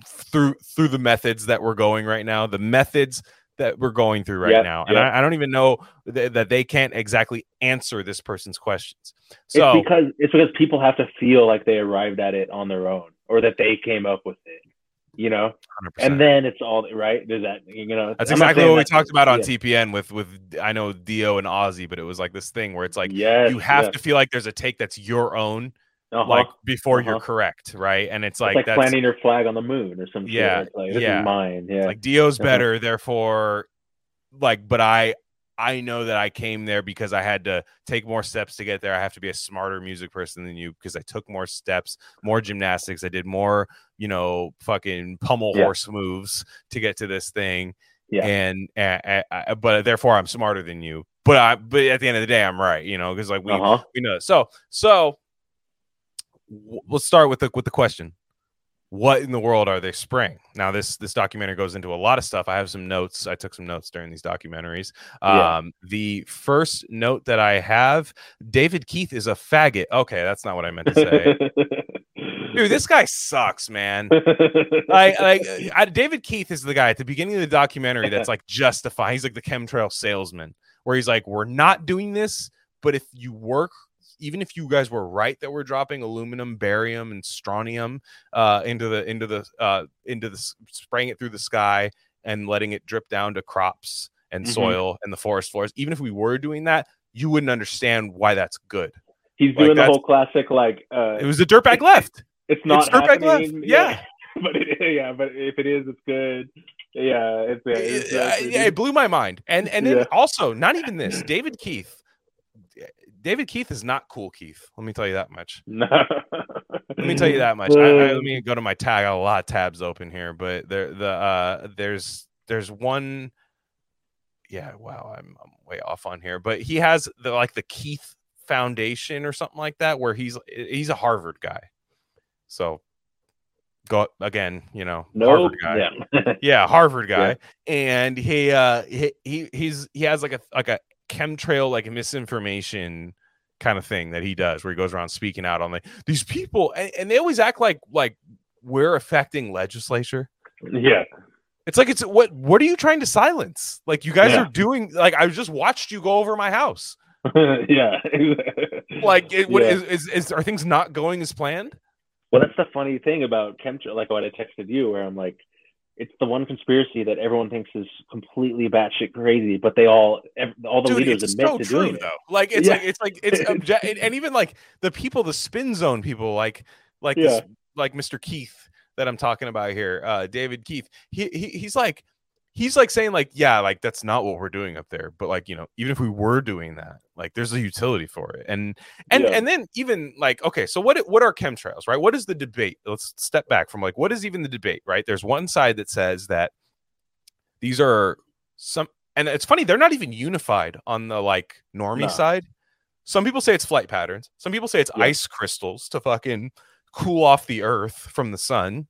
through through the methods that we're going right now, the methods that we're going through right Yeah, now, and yeah. I, I don't even know th- that they can't exactly answer this person's questions. So it's because it's because people have to feel like they arrived at it on their own, or that they came up with it. You know, 100%. and then it's all right. Does that you know? That's I'm exactly what we talked about on yeah. TPN with with I know Dio and Ozzy, but it was like this thing where it's like yes, you have yes. to feel like there's a take that's your own, Uh-huh. like before you're Uh-huh. correct, right? And it's It's like, like, that's planting your flag on the moon or some shit. Yeah, like this yeah. is mine. Yeah, like Dio's Uh-huh. better, therefore, like, but I I know that I came there because I had to take more steps to get there. I have to be a smarter music person than you because I took more steps, more gymnastics. I did more, you know, fucking pummel Yeah. horse moves to get to this thing. Yeah. And uh, uh, but therefore I'm smarter than you. But I but at the end of the day I'm right, you know, because like we uh-huh. we know. So so let's start with the with the question. What in the world are they spraying? Now this this documentary goes into a lot of stuff. I have some notes. I took some notes during these documentaries. Yeah. Um, the first note that I have, David Keith is a faggot. Okay, that's not what I meant to say. [laughs] Dude, this guy sucks, man. like, like I, David Keith is the guy at the beginning of the documentary that's like justify. He's like the chemtrail salesman, where he's like, "We're not doing this, but if you work, even if you guys were right that we're dropping aluminum, barium, and strontium uh, into the into the uh, into the spraying it through the sky and letting it drip down to crops and Mhm. soil and the forest floors, even if we were doing that, you wouldn't understand why that's good. He's Like, doing the whole classic like uh It was a dirtbag left. it's not it's dirtbag left, happening. yeah. [laughs] but it, yeah, but if it is, it's good. Yeah, it's, yeah, it's, yeah, it's- yeah, it blew my mind. And and then Yeah. also, not even this, David Keith. David Keith is not cool, Keith. Let me tell you that much. [laughs] No. Let me tell you that much. I, I, let me [laughs] go to my tag. I got a lot of tabs open here, but there the uh there's there's one. Yeah, wow, I'm I'm way off on here, but he has the like the Keith Foundation or something like that, where he's he's a Harvard guy. So go again, you know, no. Harvard guy Yeah. [laughs] yeah harvard guy Yeah. and he uh he, he he's he has like a like a chemtrail like misinformation kind of thing that he does where he goes around speaking out on like these people and, and they always act like like we're affecting legislature yeah. it's like it's what what are you trying to silence like you guys Yeah. are doing like i just watched you go over my house [laughs] yeah. [laughs] like it, what Yeah. is, is is are things not going as planned Well, that's the funny thing about chemtrail, like what I texted you, where I'm like, it's the one conspiracy that everyone thinks is completely batshit crazy, but they all, all the Dude, leaders admit so to true doing it. Like it's Yeah. like it's like it's [laughs] obje- and- and even like the people, the spin zone people, like like Yeah. this, like Mr. Keith that I'm talking about here, uh, David Keith. He, he he's like he's like saying like yeah, like that's not what we're doing up there, but like you know even if we were doing that, like there's a utility for it, and and Yeah. and then even like okay, so what what are chemtrails, right? What is the debate? Let's step back from like what is even the debate, right? There's one side that says that these are some and it's funny they're not even unified on the like normie No. side some people say it's flight patterns some people say it's Yeah. ice crystals to fucking cool off the earth from the sun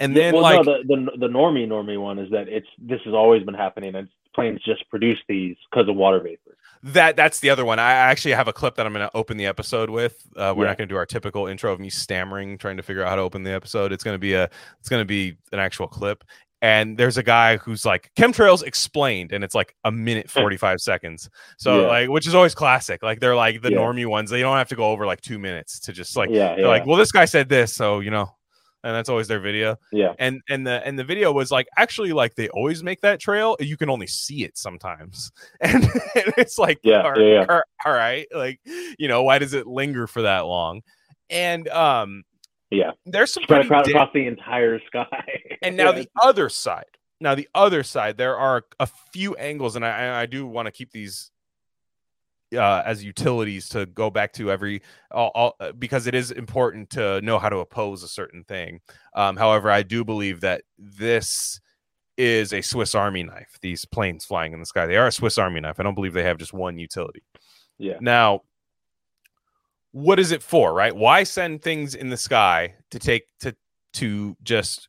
and then well, like no, the, the the normie normie one is that it's this has always been happening, and planes just produce these because of water vapor. that that's the other one i actually have a clip that i'm going to open the episode with uh, we're Yeah. not going to do our typical intro of me stammering trying to figure out how to open the episode it's going to be a it's going to be an actual clip and there's a guy who's like chemtrails explained and it's like a minute [laughs] 45 seconds so Yeah. like which is always classic like they're like the Yeah. normie ones they don't have to go over like two minutes to just like yeah, they're yeah, like well this guy said this so you know and that's always their video yeah, and and the and the video was like actually like they always make that trail you can only see it sometimes [laughs] and, and it's like Yeah, all, yeah, yeah. all- all right like you know why does it linger for that long and um Yeah. there's some spread pretty across, across the entire [laughs] sky. and now Yeah. the other side now the other side there are a few angles and i i do want to keep these uh, as utilities to go back to every all, all, uh, because it is important to know how to oppose a certain thing. Um, however i do believe that this is a swiss army knife these planes flying in the sky. They are a swiss army knife. I don't believe they have just one utility. Yeah, now, what is it for, right? Why send things in the sky to take to to just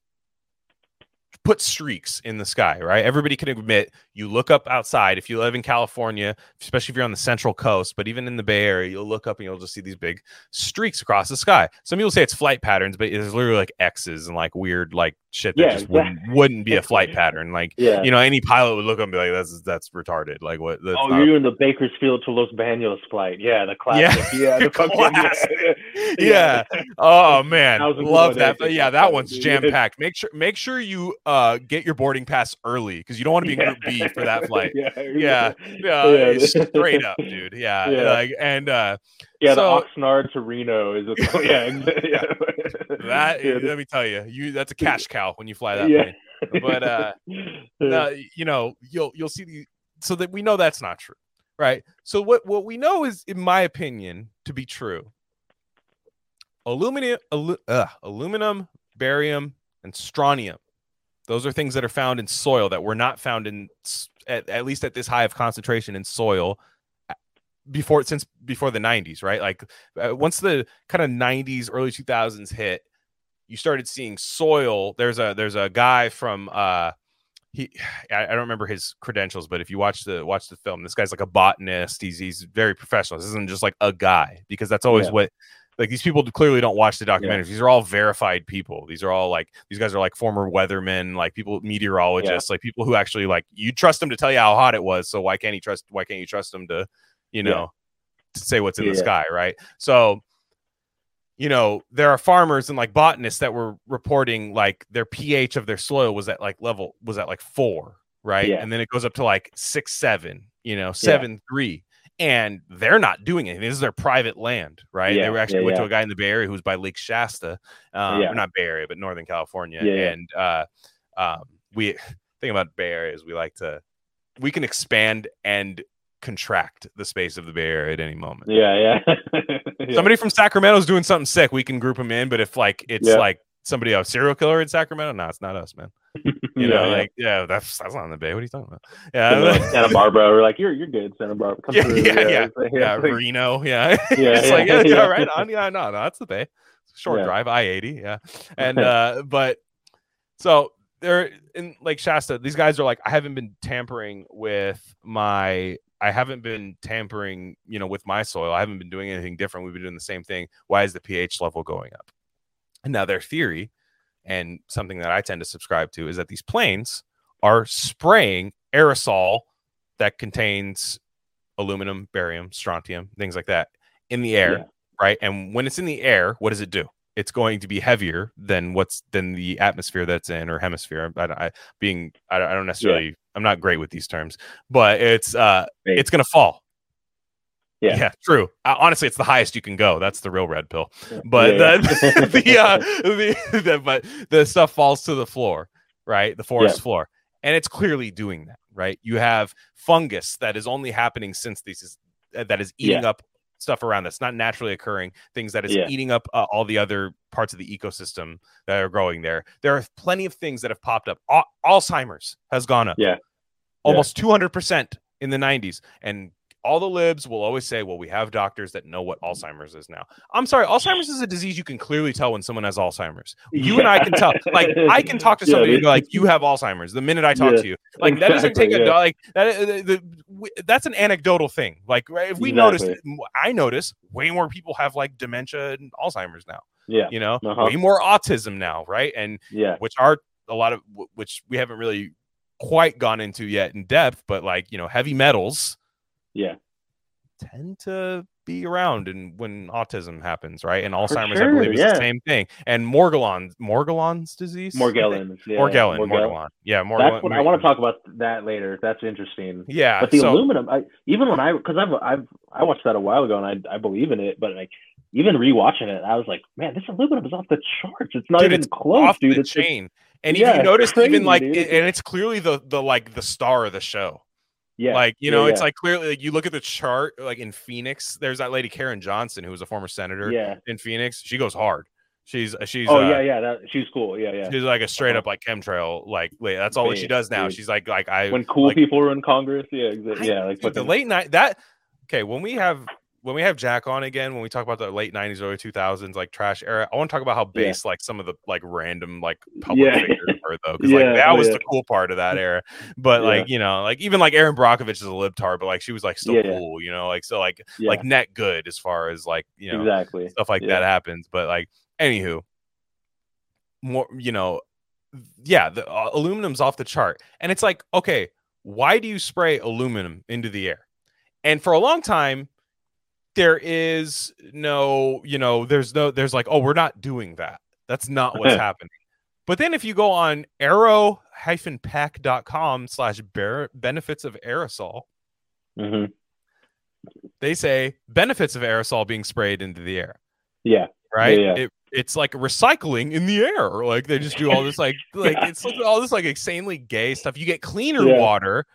put streaks in the sky, right? Everybody can admit you look up outside if you live in California, especially if you're on the central coast, but even in the Bay Area, you'll look up and you'll just see these big streaks across the sky. Some people say it's flight patterns, but it's literally like X's and like weird like shit that Yeah, just wouldn't, wouldn't be a flight [laughs] pattern. Like yeah. you know, any pilot would look up and be like, "That's that's retarded." Like what? That's oh, you're in the Bakersfield to Los Banos flight. Yeah, the classic. Yeah, the [laughs] Classic. [laughs] yeah. yeah. Oh man, love that. But yeah, that that, one's jam packed. Make sure make sure you uh get your boarding pass early because you don't want to be in Group B for that [laughs] flight. yeah, [laughs] Yeah, yeah, Yeah, straight up, [laughs] dude. Yeah, Yeah. like and uh yeah. So- the Oxnard to Reno is a, yeah, yeah. that yeah, let me tell you, you that's a cash cow when you fly that yeah. plane. But uh uh, you know, you'll you'll see the so that we know that's not true, right? So what what we know is, in my opinion, to be true. Aluminum, alu- uh, aluminum, barium, and strontium. Those are things that are found in soil that were not found in at, at least at this high of concentration in soil before since before the 90s, right? Like uh, once the kind of 90s, early 2000s hit, you started seeing soil. There's a there's a guy from uh he [sighs] I, I don't remember his credentials, but if you watch the watch the film, this guy's like a botanist. He's he's very professional. This isn't just like a guy because that's always Yeah. what like these people clearly don't watch the documentaries. Yeah. These are all verified people. These are all like these guys are like former weathermen, like people meteorologists, like people who actually like you trust them to tell you how hot it was. So why can't he trust why can't you trust them to, you Yeah. know, to say what's in the sky, right? So you know, there are farmers and like botanists that were reporting like their pH of their soil was at like level was at like four, right? Yeah. And then it goes up to like six, seven, you know, seven, three. And they're not doing anything. This is their private land, right? Yeah, They were actually yeah, went to a guy in the Bay Area who was by Lake Shasta, um, Yeah. not Bay Area, but Northern California. Yeah, yeah. And uh, um, we [laughs] thing about Bay Area is we like to we can expand and contract the space of the Bay Area at any moment Yeah, yeah. [laughs] Yeah. somebody from Sacramento's doing something sick, we can group them in. But if like it's Yeah. like somebody a serial killer in Sacramento, no, it's not us, man. [laughs] You Yeah, know, yeah. like yeah, that's that's not in the Bay. What are you talking about? Yeah, [laughs] Santa Barbara, we're like, you're you're good, Santa Barbara. Come yeah, through. yeah, yeah, like- yeah, like- Reno, yeah. [laughs] Yeah, it's yeah, like yeah, yeah, yeah. right on. Yeah, no, no, that's the Bay. Short Yeah. drive, I eighty, yeah, and uh, but so they're in Lake Shasta. These guys are like, I haven't been tampering with my. I haven't been tampering, you know, with my soil. I haven't been doing anything different. We've been doing the same thing. Why is the pH level going up? Their theory, and something that I tend to subscribe to, is that these planes are spraying aerosol that contains aluminum, barium, strontium, things like that in the air, Yeah. right? And when it's in the air, what does it do? It's going to be heavier than what's than the atmosphere that's in or hemisphere. I, I being I, don't- I don't necessarily I'm not great with these terms, but it's uh Right. it's gonna fall. Yeah. true. Uh, honestly, it's the highest you can go. That's the real red pill. But Yeah, [laughs] the, the, uh, the, [laughs] the but the stuff falls to the floor, right? The forest Yeah. floor, and it's clearly doing that, right? You have fungus that is only happening since this is uh, that is eating Yeah. up stuff around that's not naturally occurring things that is Yeah. eating up uh, all the other parts of the ecosystem that are growing there there are plenty of things that have popped up Al- alzheimer's has gone up Yeah. almost 200% in the 90s and all the libs will always say well we have doctors that know what alzheimer's is now i'm sorry alzheimer's is a disease you can clearly tell when someone has alzheimer's you and i can tell like i can talk to [laughs] Yeah, somebody and dude. go like you have alzheimer's the minute i talk Yeah, to you like that doesn't take a yeah. like that uh, the, the, that's an anecdotal thing like right, if we notice i notice way more people have like dementia and alzheimer's now Yeah. you know Uh-huh. way more autism now right and Yeah. which are a lot of which we haven't really quite gone into yet in depth but like you know heavy metals Yeah. tend to be around and when autism happens right and alzheimer's i sure, believe is yeah. the same thing and morgellons morgellons disease I think? Morgellons. Yeah. morgellon Morgellon. morgellon yeah morgellon That's what I want to talk about that later. That's interesting. yeah But the so, aluminum, I, even when I, because I've, I've, I watched that a while ago and I, I believe in it, but like even rewatching it, I was like, man, this aluminum is off the charts. It's not dude, even it's close, off dude. the It's, chain and Yeah, you it's noticed even like it- and it's clearly the the like the star of the show yeah, like you yeah, know it's yeah. like clearly like, you look at the chart like in phoenix there's that lady karen johnson who was a former senator yeah. in phoenix she goes hard she's she's Oh uh, yeah, yeah. That she's cool. Yeah, yeah. she's like a straight Uh-huh. up like chemtrail like wait that's all that she does now dude. she's like like i When cool like, people in Congress, yeah, exa- I- yeah, like dude, the late night that okay when we have when we have jack on again when we talk about the late 90s early 2000s like trash era i want to talk about how Yeah. base like some of the like random like public Yeah. figures were though because like that was yeah. the cool part of that [laughs] era but Yeah. like you know like even like erin brockovich is a libtard but like she was like still Yeah, yeah. cool you know like so like yeah, like net good as far as like you know exactly. stuff like Yeah. that happens. But like, anywho, more you know, yeah, the uh, aluminum's off the chart, and it's like, okay, why do you spray aluminum into the air? And for a long time, there is no, you know, there's no, there's like, oh, we're not doing that. That's not what's [laughs] happening. But then if you go on arrow-pack.com slash benefits of aerosol, hmm they say benefits of aerosol being sprayed into the air. Yeah, right? yeah. It, it's like recycling in the air. Like they just do all this like like it's [laughs] all this like insanely gay stuff. You get cleaner Yeah. water.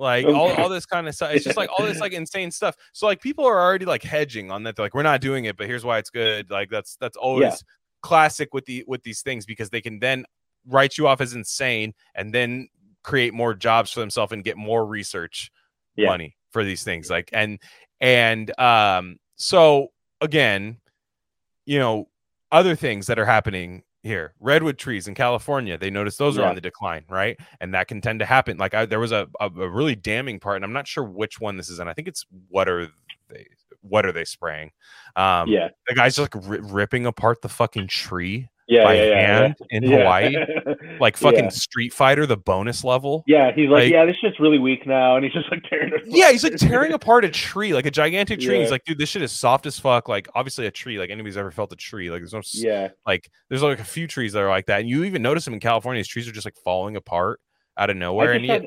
Like Oh, all, all this kind of stuff. It's just like all this like insane stuff. So like people are already like hedging on that. They're like, we're not doing it, but here's why it's good. Like that's that's always classic with the with these things because they can then write you off as insane and then create more jobs for themselves and get more research Yeah. money for these things like and and um so again you know other things that are happening here redwood trees in california they notice those are on the decline right? And that can tend to happen like I, there was a, a, a really damning part and i'm not sure which one this is and i think it's what are they what are they spraying? Um yeah, the guy's just like ri- ripping apart the fucking tree yeah, by yeah, yeah, hand in hawaii [laughs] like fucking street fighter the bonus level Yeah, he's like, Like- yeah, this shit's really weak now, and he's just like tearing it. yeah, he's like tearing apart a tree, like a gigantic tree. He's like, dude, this shit is soft as fuck. Like, obviously, a tree. Like, anybody's ever felt a tree. Like, there's no Yeah, like there's like a few trees that are like that and you even notice them in california these trees are just like falling apart out of nowhere and had,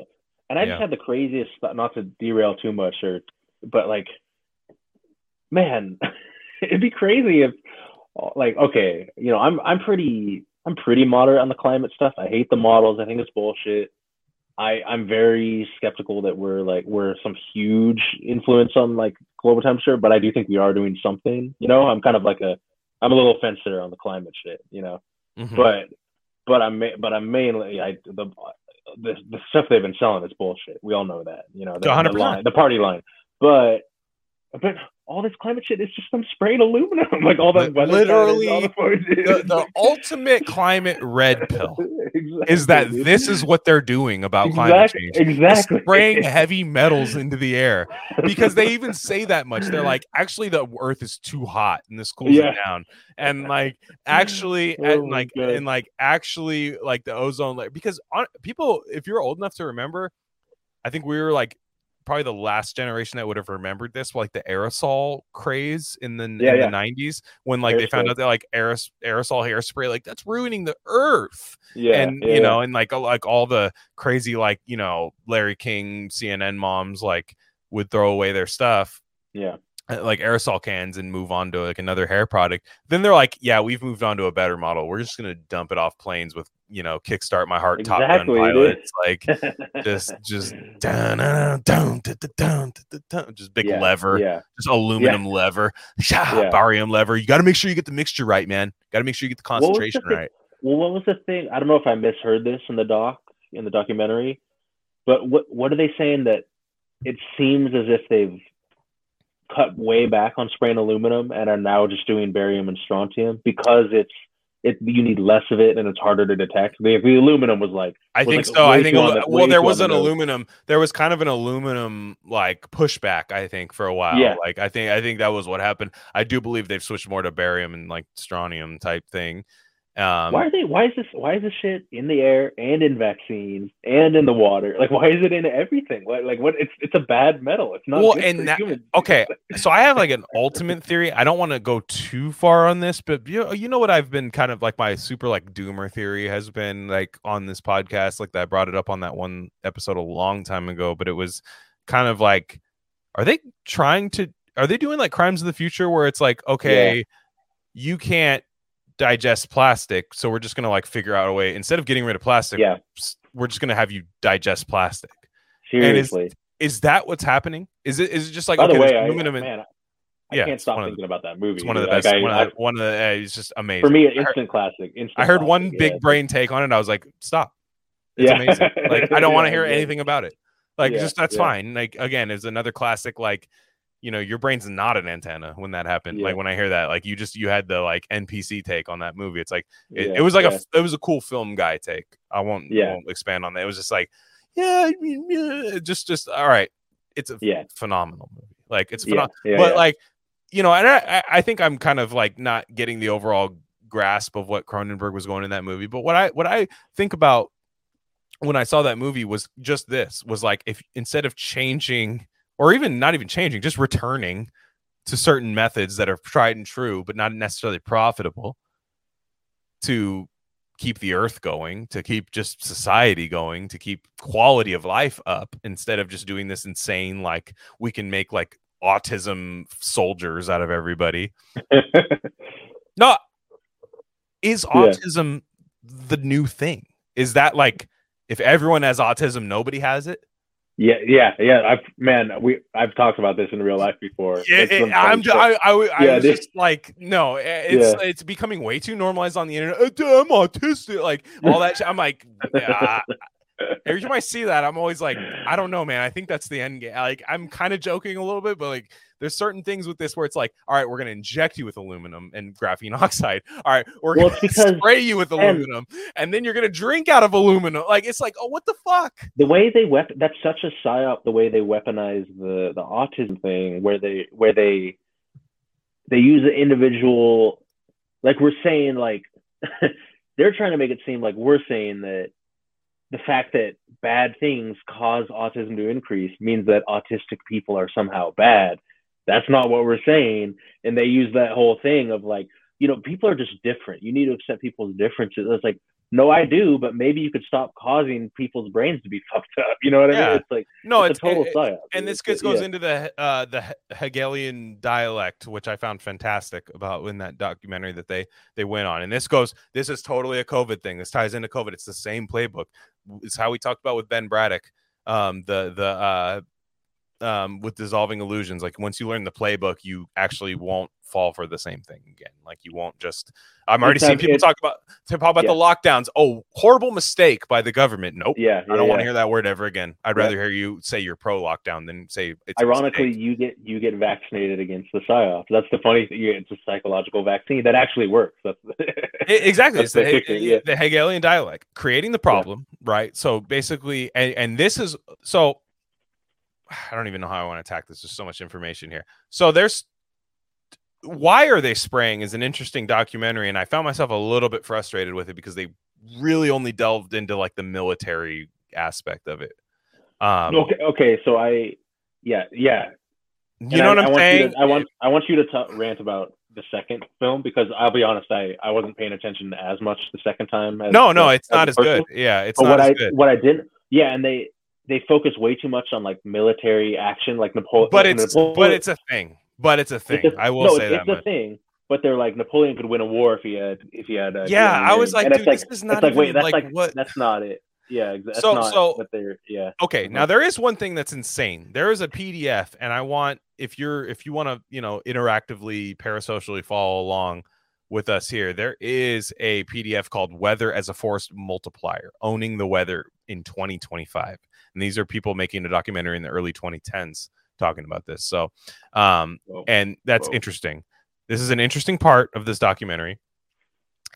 and I just had the craziest. Not to derail too much, or but like, man, [laughs] it'd be crazy if, like, okay, you know, I'm I'm pretty I'm pretty moderate on the climate stuff. I hate the models. I think it's bullshit. I I'm very skeptical that we're like we're some huge influence on like global temperature, but I do think we are doing something. You know, I'm kind of like a I'm a little fence sitter on the climate shit. You know, Mhm. but but I'm but I'm mainly I the the, the stuff they've been selling is bullshit. We all know that. You know, the, the 100%. line, the party line. But but all this climate shit is just some sprayed aluminum, [laughs] like all that weather literally, all the, the, the ultimate climate red [laughs] pill Exactly, is that this is what they're doing about climate change. Exactly. spraying [laughs] heavy metals into the air because they even say that much. They're like actually the earth is too hot and this cools Yeah. it down. And like actually Oh and like God. and like actually like the ozone layer because on, people if you're old enough to remember i think we were like probably the last generation that would have remembered this like the aerosol craze in the Yeah, in yeah. the 90s when like they found out that like aeros- aerosol hairspray like that's ruining the earth. Yeah, and yeah, you know and like like all the crazy like you know larry king cnn moms like would throw away their stuff yeah. uh, like aerosol cans and move on to like another hair product. Then they're like yeah we've moved on to a better model. We're just gonna dump it off planes with you know, kickstart my heart exactly, Top Gun pilot. Like just just just big yeah, lever, yeah. just aluminum yeah. lever, yeah. barium lever. You got to make sure you get the mixture right, man. Got to make sure you get the concentration the right. Well, what was the thing? I don't know if I misheard this in the doc in the documentary, but what what are they saying that it seems as if they've cut way back on spraying aluminum and are now just doing barium and strontium because it's it you need less of it and it's harder to detect. The, the aluminum was like I was, think like, so. I think too on alu- the- well, there was an the aluminum. There was kind of an aluminum like pushback. I think for a while. Yeah. Like I think I think that was what happened. I do believe they've switched more to barium and like strontium type thing. Um, why are they? Why is this? Why is this shit in the air and in vaccines and in the water? Like, why is it in everything? Like, like what? It's it's a bad metal. It's not. Well, good and that- okay, [laughs] so I have like an ultimate theory. I don't want to go too far on this, but you know, you know what I've been kind of like my super like doomer theory has been like on this podcast. Like that I brought it up on that one episode a long time ago, but it was kind of like, are they trying to? Are they doing like crimes of the future where it's like, okay, you can't digest plastic, so we're just gonna like figure out a way instead of getting rid of plastic, Yeah, we're just gonna have you digest plastic. And is- seriously. Is that what's happening? Is it is it just like By okay, the way, I, man, I Yeah, can't stop one of the- thinking about that movie. It's one of the dude. best. I- one, of the, one of the. uh, it's just amazing. for me, an I heard, instant classic. Instant I heard one classic, big yeah. brain take on it. I was like, stop. It's Yeah. amazing. Like I [laughs] don't want to hear anything about it. Like just that's fine. Like again, it's another classic. Like you know, your brain's not an antenna when that happened. Yeah. Like when I hear that, like you just you had the like NPC take on that movie. It's like it, Yeah, it was like yeah. a it was a cool film guy take. I won't, I Yeah. won't expand on that. It was just like yeah, I just just all right. It's a Yeah. phenomenal movie. Like it's phenomenal but like you know and I, I- I think i'm kind of like not getting the overall grasp of what cronenberg was going in that movie but what i what i think about when i saw that movie was just this was like if instead of changing or even not even changing just returning to certain methods that are tried and true but not necessarily profitable to keep the earth going to keep just society going to keep quality of life up instead of just doing this insane like we can make like autism soldiers out of everybody. [laughs] No is Yeah. autism the new thing? Is that like if everyone has autism nobody has it yeah, yeah, yeah. I've man, we I've talked about this in real life before. yeah, it- I'm, ju- shit. I, I, I Yeah, was this- just like, no, eh, it's it's becoming way too normalized on the internet. Uh, I'm autistic, like all that. Shit. I'm like, [laughs] every time I see that, I'm always like, I don't know, man. I think that's the end game. Like, I'm kind of joking a little bit, but like, there's certain things with this where it's like, all right, we're gonna inject you with aluminum and graphene [laughs] oxide. All right, we're Well, gonna spray you with aluminum, and then you're gonna drink out of aluminum. Like it's like, oh, what the fuck? the way they wep that's such a psyop the way they weaponize the the autism thing where they where they they use the individual like we're saying like [laughs] they're trying to make it seem like we're saying that the fact that bad things cause autism to increase means that autistic people are somehow bad that's not what we're saying and they use that whole thing of like you know people are just different you need to accept people's differences it's like no i do but maybe you could stop causing people's brains to be [laughs] fucked up you know what i mean it's like No, it's, it's, a total it- psyop and this goes yeah. into the uh the Hegelian dialect, which I found fantastic about in that documentary that they they went on. And this goes, this is totally a COVID thing. This ties into COVID. It's the same playbook. It's how we talked about with Ben Braddock, um, the the uh um with dissolving illusions. Like once you learn the playbook, you actually won't fall for the same thing again. Like you won't just I'm already It's seeing people it's- talk about talk about the lockdowns. Oh, horrible mistake by the government. Nope. yeah, I don't yeah, want to hear that word ever again. I'd Yeah. rather hear you say you're pro lockdown than say it's ironically you get you get vaccinated against the psyop that's the funny thing it's a psychological vaccine that actually works that's [laughs] E- exactly. That's the, the He- yeah. the Hegelian dialect, creating the problem, right? So basically, and, and this is so. [sighs] I don't even know how I want to attack this. There's so much information here. So there's why are they spraying is an interesting documentary, and I found myself a little bit frustrated with it because they really only delved into like the military aspect of it. Um, okay okay so i yeah yeah you And know I, what I I'm want saying? To, I want I want you to t- rant about the second film because I'll be honest, I, I wasn't paying attention as much the second time. As, no, no, it's as not as good. Yeah, it's But not what as I good. what I didn't, yeah, and they they focus way too much on like military action, like Napoleon. But like it's Napoleon- but it's a thing. But it's a thing. it's a- I will no, say it's, that it's a thing. But they're like Napoleon could win a war if he had if he had. Uh, Yeah, I was like, And dude, this is not like even, wait, that's like, like what- That's not it. Yeah, that's So- not so- what they're. Yeah. Okay, now there is one thing that's insane. There is a PDF, and I want if you're if you want to you know interactively parasocially follow along with us here, there is a PDF called "Weather as a Force Multiplier: Owning the Weather in 2025," and these are people making a documentary in the early 2010s talking about this. So, um, Whoa. and that's Whoa. interesting. This is an interesting part of this documentary,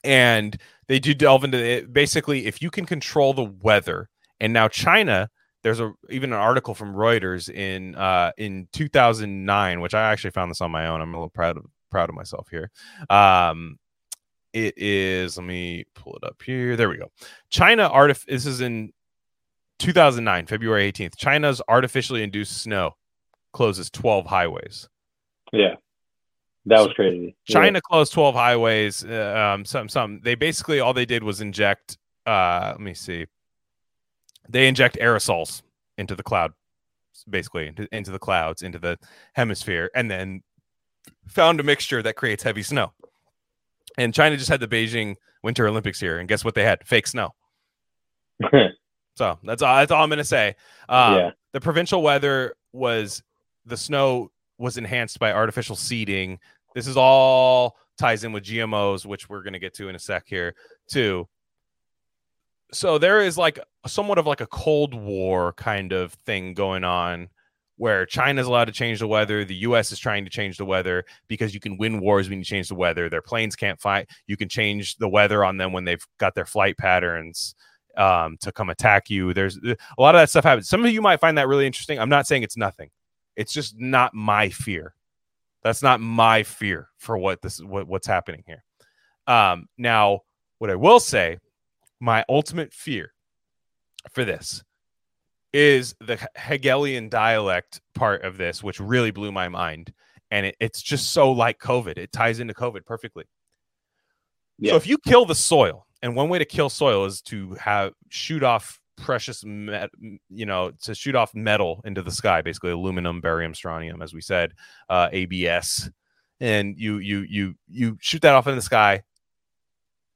and they do delve into it. Basically, if you can control the weather, and now China there's a even an article from Reuters in uh in 2009 which I actually found this on my own I'm a little proud of proud of myself here um it is let me pull it up here there we go China artif this is in 2009 February 18th China's artificially induced snow closes 12 highways Yeah. That was crazy. Yeah. China closed 12 highways. Uh, um, some, some. They basically all they did was inject. Uh, let me see. They inject aerosols into the cloud, basically into, into the clouds, into the hemisphere, and then found a mixture that creates heavy snow. And China just had the Beijing Winter Olympics here, and guess what they had? Fake snow. [laughs] So that's all. That's all I'm gonna say. Um, Yeah. The provincial weather was the snow was enhanced by artificial seeding. This is all ties in with GMOs, which we're gonna get to in a sec here too. So there is like somewhat of like a Cold War kind of thing going on where China's allowed to change the weather, the US is trying to change the weather because you can win wars when you change the weather. Their planes can't fight. You can change the weather on them when they've got their flight patterns um, to come attack you. There's a lot of that stuff happens. Some of you might find that really interesting. I'm not saying it's nothing. It's just not my fear. That's not my fear for what this what, what's happening here. Um, now, what I will say, my ultimate fear for this is the Hegelian dialect part of this, which really blew my mind. And it, it's just so like COVID. It ties into COVID perfectly. Yeah. So if you kill the soil, and one way to kill soil is to have shoot off precious met, you know to shoot off metal into the sky basically aluminum barium strontium as we said uh, abs and you you you you shoot that off in the sky.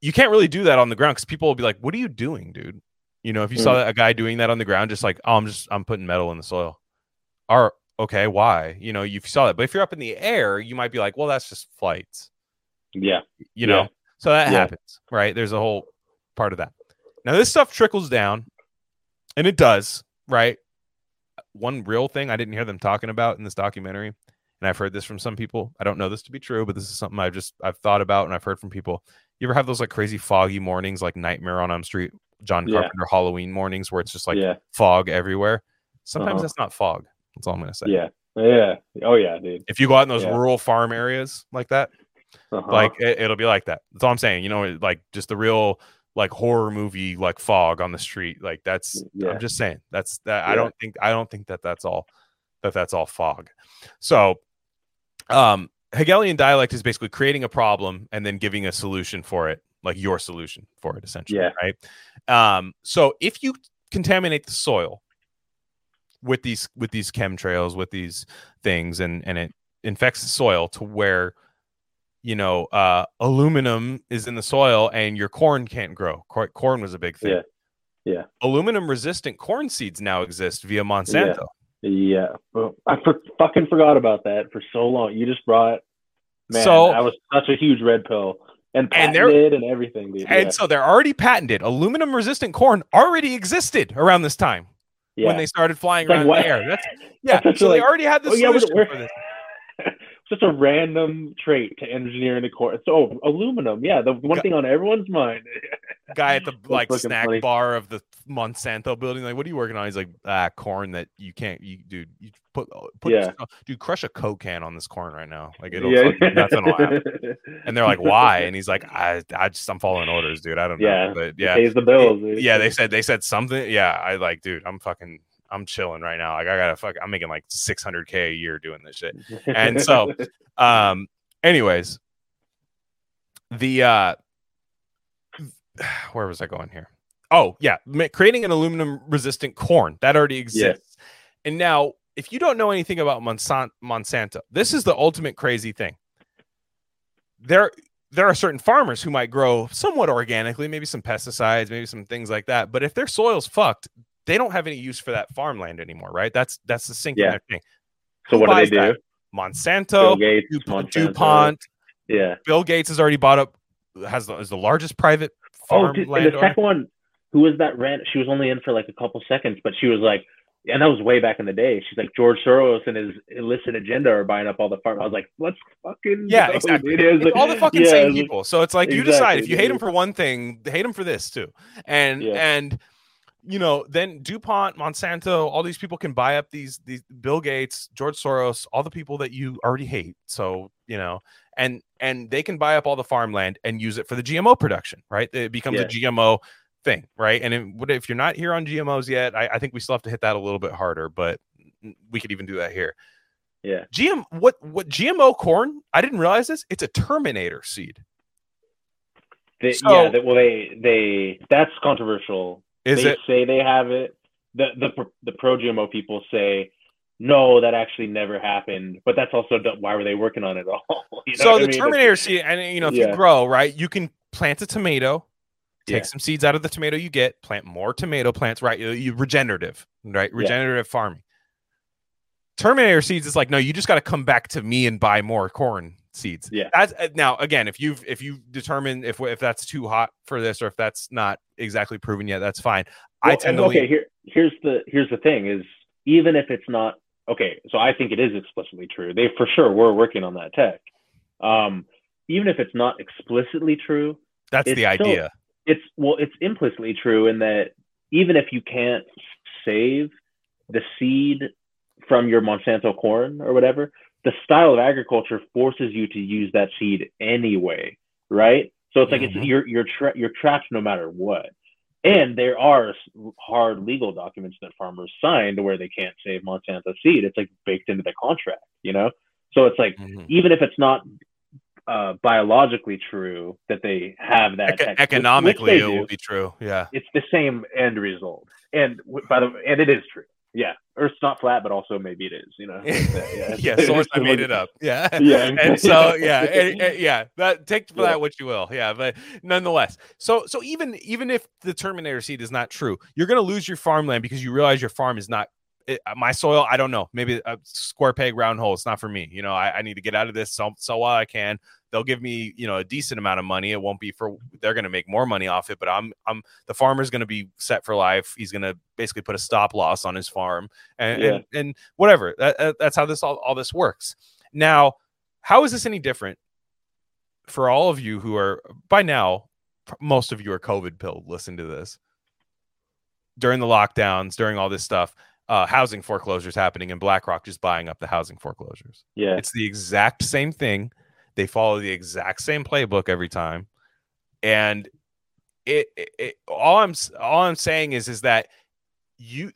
You can't really do that on the ground because people will be like what are you doing dude? You know if you saw a guy doing that on the ground just like oh i'm just i'm putting metal in the soil. Or okay why? You know you saw that. But if you're up in the air you might be like well that's just flights. Yeah. you know? Yeah. So that Yeah. happens right there's a whole part of that now this stuff trickles down and it does right one real thing i didn't hear them talking about in this documentary and I've heard this from some people. I don't know this to be true, but this is something I've just I've thought about and I've heard from people. You ever have those like crazy foggy mornings, like Nightmare on Elm Street, John Yeah. Carpenter Halloween mornings, where it's just like yeah, fog everywhere? Sometimes Uh-huh. that's not fog. That's all I'm gonna say. yeah, yeah. Oh yeah, dude. If you go out in those Yeah. rural farm areas like that, Uh-huh. like it, it'll be like that. That's all I'm saying. You know, like just the real like horror movie like fog on the street. Like that's Yeah. I'm just saying that's that. I don't think I don't think that that's all that that's all fog. So, um, Hegelian dialect is basically creating a problem and then giving a solution for it, like your solution for it, essentially. Yeah. Right. Um, so if you contaminate the soil with these with these chemtrails, with these things, and and it infects the soil to where you know uh aluminum is in the soil and your corn can't grow Cor- corn was a big thing Yeah. Yeah. aluminum resistant corn seeds now exist via monsanto Yeah, well, I for, fucking forgot about that for so long. You just brought, man. So- I was such a huge red pill and And patented and everything, dude. and yeah. so they're already patented aluminum resistant corn already existed around this time yeah. when they started flying It's around in the air that's [laughs] yeah That's so like- they already had the Oh, yeah, solution we're- for this [laughs] Such a random trait to engineer in the core. So aluminum, yeah, the one thing on everyone's mind. [laughs] guy at the like snack funny. bar of the Monsanto building. Like, what are you working on? He's like, ah, corn that you can't, you dude, you put, uh, put, Yeah. dude, crush a coke can on this corn right now. Like, it'll yeah, nothing will happen. And they're like, why? And he's like, I, I just, I'm following orders, dude. I don't know, Yeah, but It yeah, pays the bills. dude. yeah. They said, they said something. Yeah, I like, dude, I'm fucking, I'm chilling right now. Like, I gotta fuck, I'm making like 600k a year doing this shit. and so- [laughs] um anyways the uh where was i going here oh yeah creating an aluminum resistant corn that already exists and now if you don't know anything about Monsan- monsanto this is the ultimate crazy thing there there are certain farmers who might grow somewhat organically maybe some pesticides maybe some things like that but if their soil's fucked they don't have any use for that farmland anymore right that's that's the sink in Yeah. thing so what do they do? that? monsanto Bill Gates, Du- Monsanto. DuPont. Yeah. Bill Gates has already bought up has the, is the largest private Oh, dude, the second one, who was that rant? She was only in for like a couple seconds, but she was like, and that was way back in the day. She's like, George Soros and his illicit agenda are buying up all the farm. I was like, let's fucking Yeah, go, exactly. It like- all the [laughs] fucking yeah, same people. So it's like you decide if you hate him for one thing, hate him for this too. And Yeah. and you know, then DuPont, Monsanto, all these people can buy up these these Bill Gates, George Soros, all the people that you already hate. So, you know, and and they can buy up all the farmland and use it for the GMO production, right? It becomes a GMO thing, right? And it, if you're not here on GMOs yet? I, I think we still have to hit that a little bit harder, but we could even do that here. Yeah. GM what what GMO corn? I didn't realize this. It's a Terminator seed. They, So- yeah, they, well, they they that's controversial. Is they it? say they have it. The the pro- the pro GMO people say no, that actually never happened. But that's also why were they working on it all? [laughs] You know So the I mean? Terminator seed, and you know, if Yeah. you grow right, you can plant a tomato, take Yeah. some seeds out of the tomato you get, plant more tomato plants, right? You, you regenerative, right? Yeah. Regenerative farming. Terminator seeds is like, no, you just got to come back to me and buy more corn seeds. Yeah. That's uh, now again, if you've if you determine if if that's too hot for this or if that's not exactly proven yet, that's fine. I tend to okay. lean- Here, here's the here's the thing is even if it's not okay, so I think it is explicitly true. They for sure were working on that tech. Um, even if it's not explicitly true, that's the still- idea. it's well, it's implicitly true in that even if you can't save the seed from your Monsanto corn or whatever, the style of agriculture forces you to use that seed anyway, right? So it's like Mhm. it's you're you're tra- you're trapped no matter what. And there are hard legal documents that farmers signed where they can't save Monsanto seed. It's like baked into the contract, you know. So it's like Mhm. even if it's not uh, biologically true that they have that Eco- tech, which- which economically, it will be true. Yeah. it's the same end result. And by the and it is true. Yeah, Earth's not flat, but also maybe it is. You know. [laughs] Yeah. yeah, source I made it up. [laughs] Yeah. Yeah. [laughs] and so yeah, and- and- yeah, that take for Yeah. that what you will. Yeah, but nonetheless, so so even even if the Terminator seed is not true, you're gonna lose your farmland because you realize your farm is not it, uh, my soil. I don't know, maybe a square peg round hole. It's not for me. You know, I, I need to get out of this so so while I can. They'll give me you know a decent amount of money. It won't be for they're gonna make more money off it, but I'm I'm the farmer's gonna be set for life. He's gonna basically put a stop loss on his farm and Yeah. and, and whatever. That, that- that's how this all, all this works. Now, how is this any different for all of you who are by now? Most of you are COVID pilled. Listen to this. During the lockdowns, during all this stuff, uh, housing foreclosures happening and BlackRock just buying up the housing foreclosures. Yeah. It's the exact same thing. They follow the exact same playbook every time, and it, it, it all I'm all I'm saying is is that you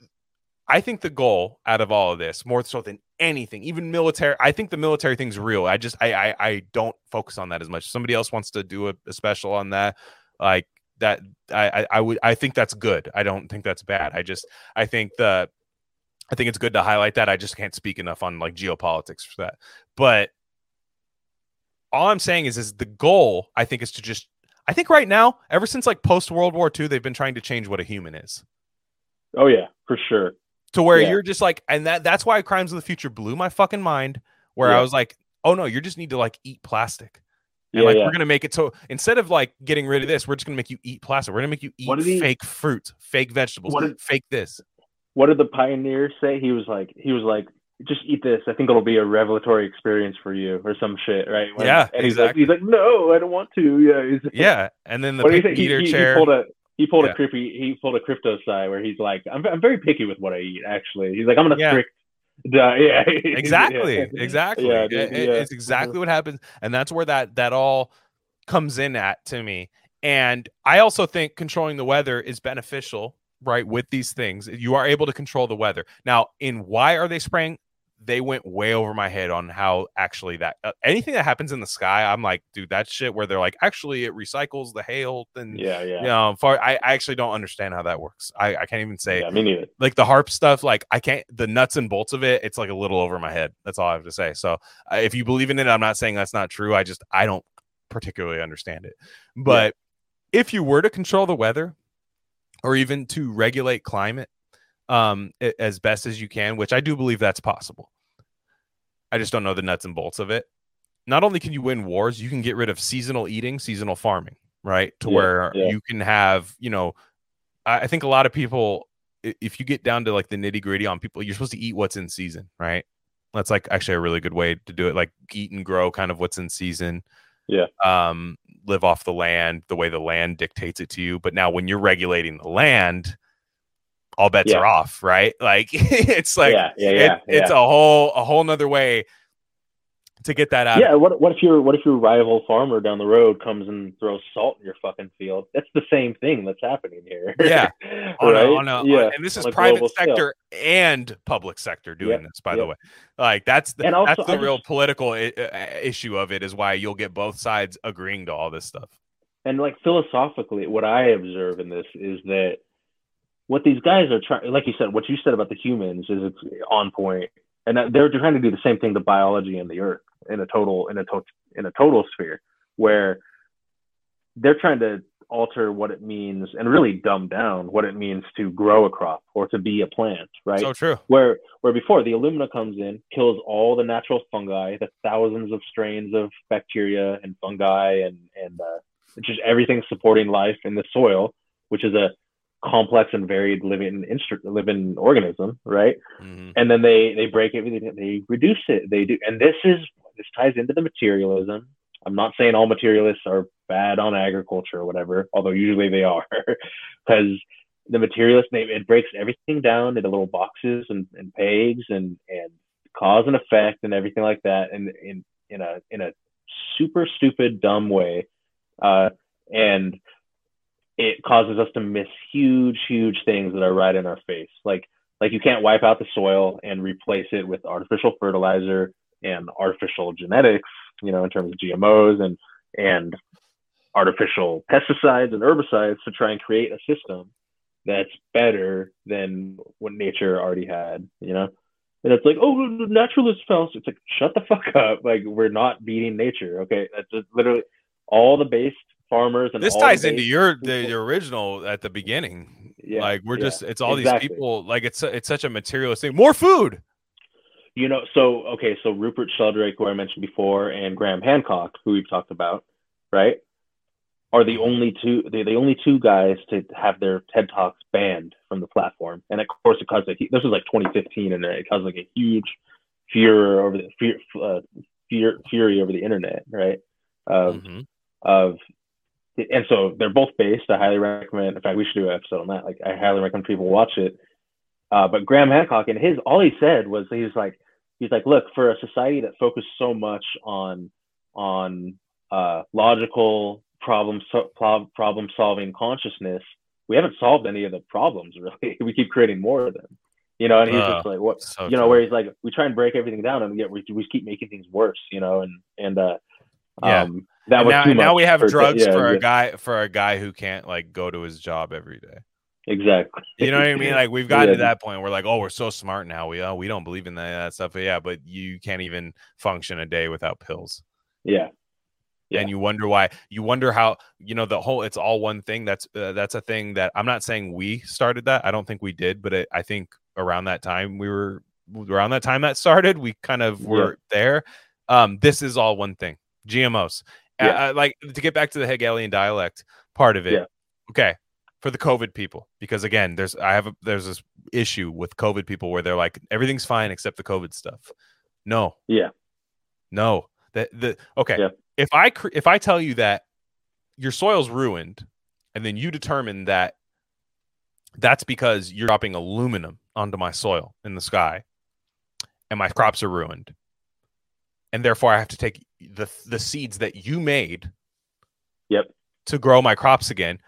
I think the goal out of all of this, more so than anything, even military, I think the military thing's real. I just I I, I don't focus on that as much. Somebody else wants to do a, a special on that, like that. I, I I would I think that's good. I don't think that's bad. I just I think the I think it's good to highlight that. I just can't speak enough on like geopolitics for that. But all I'm saying is is the goal I think is to just I think right now, ever since like post World War II, they've been trying to change what a human is. Oh yeah, for sure. To where Yeah. you're just like, and that that's why Crimes of the Future blew my fucking mind. Where Yeah. I was like, oh no, you just need to like eat plastic. And Yeah, like yeah. we're gonna make it so instead of like getting rid of this, we're just gonna make you eat plastic. We're gonna make you eat did he- fake fruit, fake vegetables, did- fake this. What did the pioneer say? He was like, he was like, just eat this. I think it'll be a revelatory experience for you, or some shit, right? When- Yeah, and he's exactly. like, he's like, no, I don't want to. Yeah, he's, Yeah. And then the What pick? He, eater he, he chair. pulled a he pulled Yeah. a creepy he pulled a crypto side where he's like, I'm I'm very picky with what I eat. Actually, he's like, I'm gonna Yeah. strict. Duh, [laughs] yeah, exactly Yeah. exactly Yeah, dude, it- yeah. it's exactly uh-huh. what happens and that's where that that all comes in at to me and i also think controlling the weather is beneficial right with these things you are able to control the weather. Now in why are they spraying? They went way over my head on how actually that uh, anything that happens in the sky i'm like dude that shit where they're like actually it recycles the hail and Yeah, yeah. you know far I, I actually don't understand how that works. I, I can't even say yeah, me neither. like the harp stuff like i can't the nuts and bolts of it it's like a little over my head. That's all i have to say. So uh, if you believe in it i'm not saying that's not true. I just i don't particularly understand it. But if you were to control the weather or even to regulate climate um as best as you can which i do believe that's possible. I just don't know the nuts and bolts of it. Not only can you win wars you can get rid of seasonal eating seasonal farming right? To Yeah, where yeah. you can have you know I, I think a lot of people if you get down to like the nitty gritty on people you're supposed to eat what's in season right? That's like actually a really good way to do it like eat and grow kind of what's in season Yeah. um live off the land the way the land dictates it to you but now when you're regulating the land all bets Yeah. are off right [laughs] like it's like yeah, yeah, it- yeah, it's a whole a whole nother way to get that out yeah. What what if your what if your rival farmer down the road comes and throws salt in your fucking field? That's the same thing that's happening here. Yeah. [laughs] on right. a, on a, yeah. and this is private global scale. sector and public sector doing Yep, this by the way like that's the, also, that's the I real just- political I- uh, issue of it is why you'll get both sides agreeing to all this stuff and like philosophically, what I observe in this is that what these guys are trying, like you said, what you said about the humans is it's on point, and that they're trying to do the same thing to biology and the earth in a total in a to- in a total sphere, where they're trying to alter what it means and really dumb down what it means to grow a crop or to be a plant, right? so true where where before the alumina comes in, kills all the natural fungi, the thousands of strains of bacteria and fungi and and uh, just everything supporting life in the soil, which is a complex and varied living instru- living organism, right? Mhm. And then they they break everything, they reduce it, they do, and this is this ties into the materialism. I'm not saying all materialists are bad on agriculture or whatever, although usually they are, [laughs] because the materialist they, it breaks everything down into little boxes and, and pegs and and cause and effect and everything like that and in in a in a super stupid dumb way uh and it causes us to miss huge huge things that are right in our face like like you can't wipe out the soil and replace it with artificial fertilizer and artificial genetics you know in terms of gmos and and artificial pesticides and herbicides to try and create a system that's better than what nature already had, you know? And it's like, oh, the naturalist fell. It's like, shut the fuck up. Like, we're not beating nature, okay? That's just literally all the base farmers and this all the ties into your the, your original at the beginning Yeah, like we're yeah, just it's all exactly. these people like it's it's such a materialist thing more food You know, so okay, so Rupert Sheldrake, who I mentioned before, and Graham Hancock, who we've talked about, right, are the only two they're the only two guys to have their TED Talks banned from the platform. And of course, it caused a this was like 2015, and it caused like a huge furor over the fear, uh, fear, fury over the internet, right? Of Mhm. of and so they're both based. I highly recommend. In fact, we should do an episode on that. Like, I highly recommend people watch it. Uh, but Graham Hancock and his all he said was he was like he's like, look, for a society that focused so much on on uh, logical problem so, problem solving consciousness, we haven't solved any of the problems really. [laughs] we keep creating more of them. You know, and he's Oh, just like, what? so you know, where he's like, we try and break everything down, and yet we, we keep making things worse. You know, and and uh, Yeah. um, that And was now, now we have for- drugs yeah, for yeah, a guy for a guy who can't like go to his job every day. Exactly. You know what I mean? Like we've gotten to that point where like, oh, we're so smart now. We uh, we don't believe in that, that stuff. But yeah, but you can't even function a day without pills. Yeah. Yeah. And you wonder why. You wonder how. You know the whole. It's all one thing. That's uh, that's a thing that I'm not saying we started that. I don't think we did, but it, I think around that time we were around that time that started. We kind of Yeah. were there. Um, this is all one thing. GMOs. Uh, Yeah. uh, like to get back to the Hegelian dialect part of it. Yeah. Okay, for the COVID people, because again, there's I have a, there's this issue with COVID people where they're like everything's fine except the COVID stuff. No, Yeah. no, that the okay. Yeah. If I cr- if I tell you that your soil's ruined, and then you determine that that's because you're dropping aluminum onto my soil in the sky, and my crops are ruined, and therefore I have to take the the seeds that you made Yep. to grow my crops again.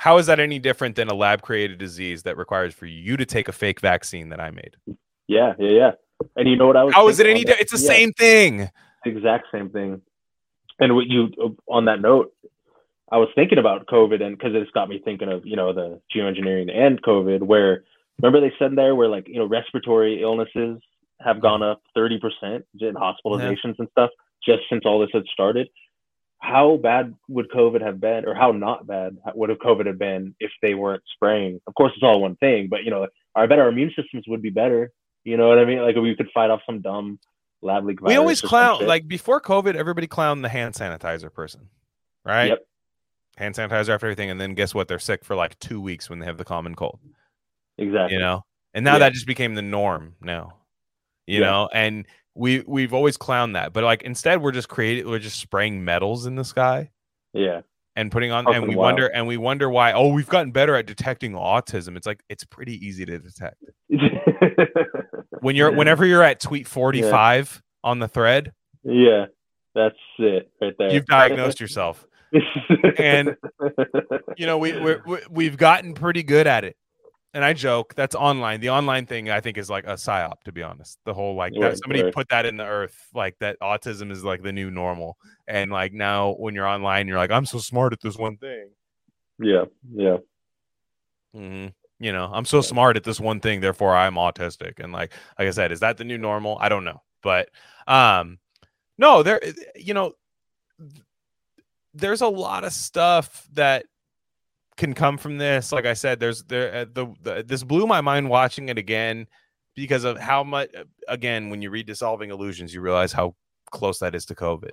How is that any different than a lab created disease that requires for you to take a fake vaccine that I made? Yeah. Yeah. Yeah. And you know what I was? How is it any? Di- it's the yeah, same thing. exact same thing. And what you uh, on that note, I was thinking about COVID, and because it's got me thinking of you know the geoengineering and COVID, where remember they said there where like you know respiratory illnesses have gone up thirty percent in hospitalizations and stuff just since all this had started. How bad would COVID have been, or how not bad would have COVID have been if they weren't spraying? Of course, it's all one thing, but you know, I bet our immune systems would be better. You know what I mean? Like we could fight off some dumb lab leak. we always clown like before COVID. Everybody clowned the hand sanitizer person, right? Yep. Hand sanitizer after everything, and then guess what? They're sick for like two weeks when they have the common cold. exactly. You know, and now Yeah. that just became the norm. Now, you Yeah. know, and we we've always clowned that, but like instead we're just creating we're just spraying metals in the sky Yeah. and putting on, and we wild. wonder and we wonder why. Oh, we've gotten better at detecting autism. It's like it's pretty easy to detect [laughs] when you're whenever you're at tweet forty five on the thread. yeah, that's it right there. You've diagnosed yourself. [laughs] And- you know we we we've gotten pretty good at it and i joke that's online. The online thing i think is like a psyop to be honest. The whole like that Right, somebody right. put that in the earth like that autism is like the new normal. And like now when you're online you're like i'm so smart at this one thing. Yeah, yeah, hmm you know i'm so smart at this one thing therefore i'm autistic. And like like i said is that the new normal? I don't know. But um no there you know there's a lot of stuff that can come from this. Like i said there's there uh, the, the this blew my mind watching it again because of how much again when you read dissolving illusions you realize how close that is to covid.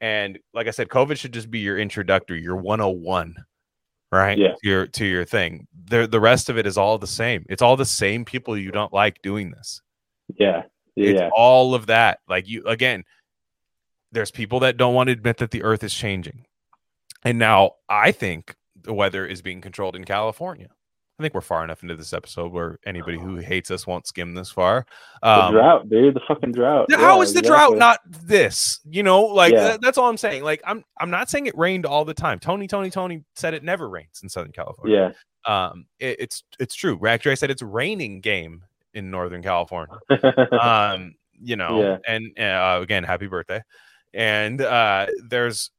And like i said covid should just be your introductory your 101 right? Yeah. to your to your thing. The, the rest of it is all the same. It's all the same people you don't like doing this. Yeah, it's yeah, all of that. Like you again there's people that don't want to admit that the earth is changing. And now i think the weather is being controlled in california i think we're far enough into this episode where anybody who hates us won't skim this far the um, drought, dude, the fucking drought. how Yeah, is the drought not this? You know, like Yeah. that- that's all I'm saying. Like I'm I'm not saying it rained all the time. Tony Tony Tony said it never rains in Southern California. Yeah, Um it, it's it's true. Reactor said it's raining game in Northern California. [laughs] um you know Yeah. and uh, again happy birthday and uh there's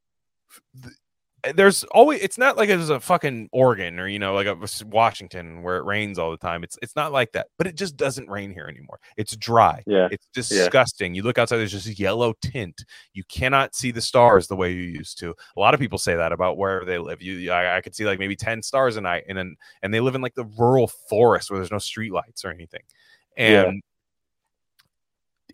Eh, there's always it's not like it's a fucking Oregon or you know like a Washington where it rains all the time. It's it's not like that but it just doesn't rain here anymore. It's dry. Yeah, it's disgusting. You look outside there's just yellow tint. You cannot see the stars the way you used to. A lot of people say that about wherever they live. You I, I could see like maybe 10 stars a night and then and they live in like the rural forest where there's no streetlights or anything. Yeah. and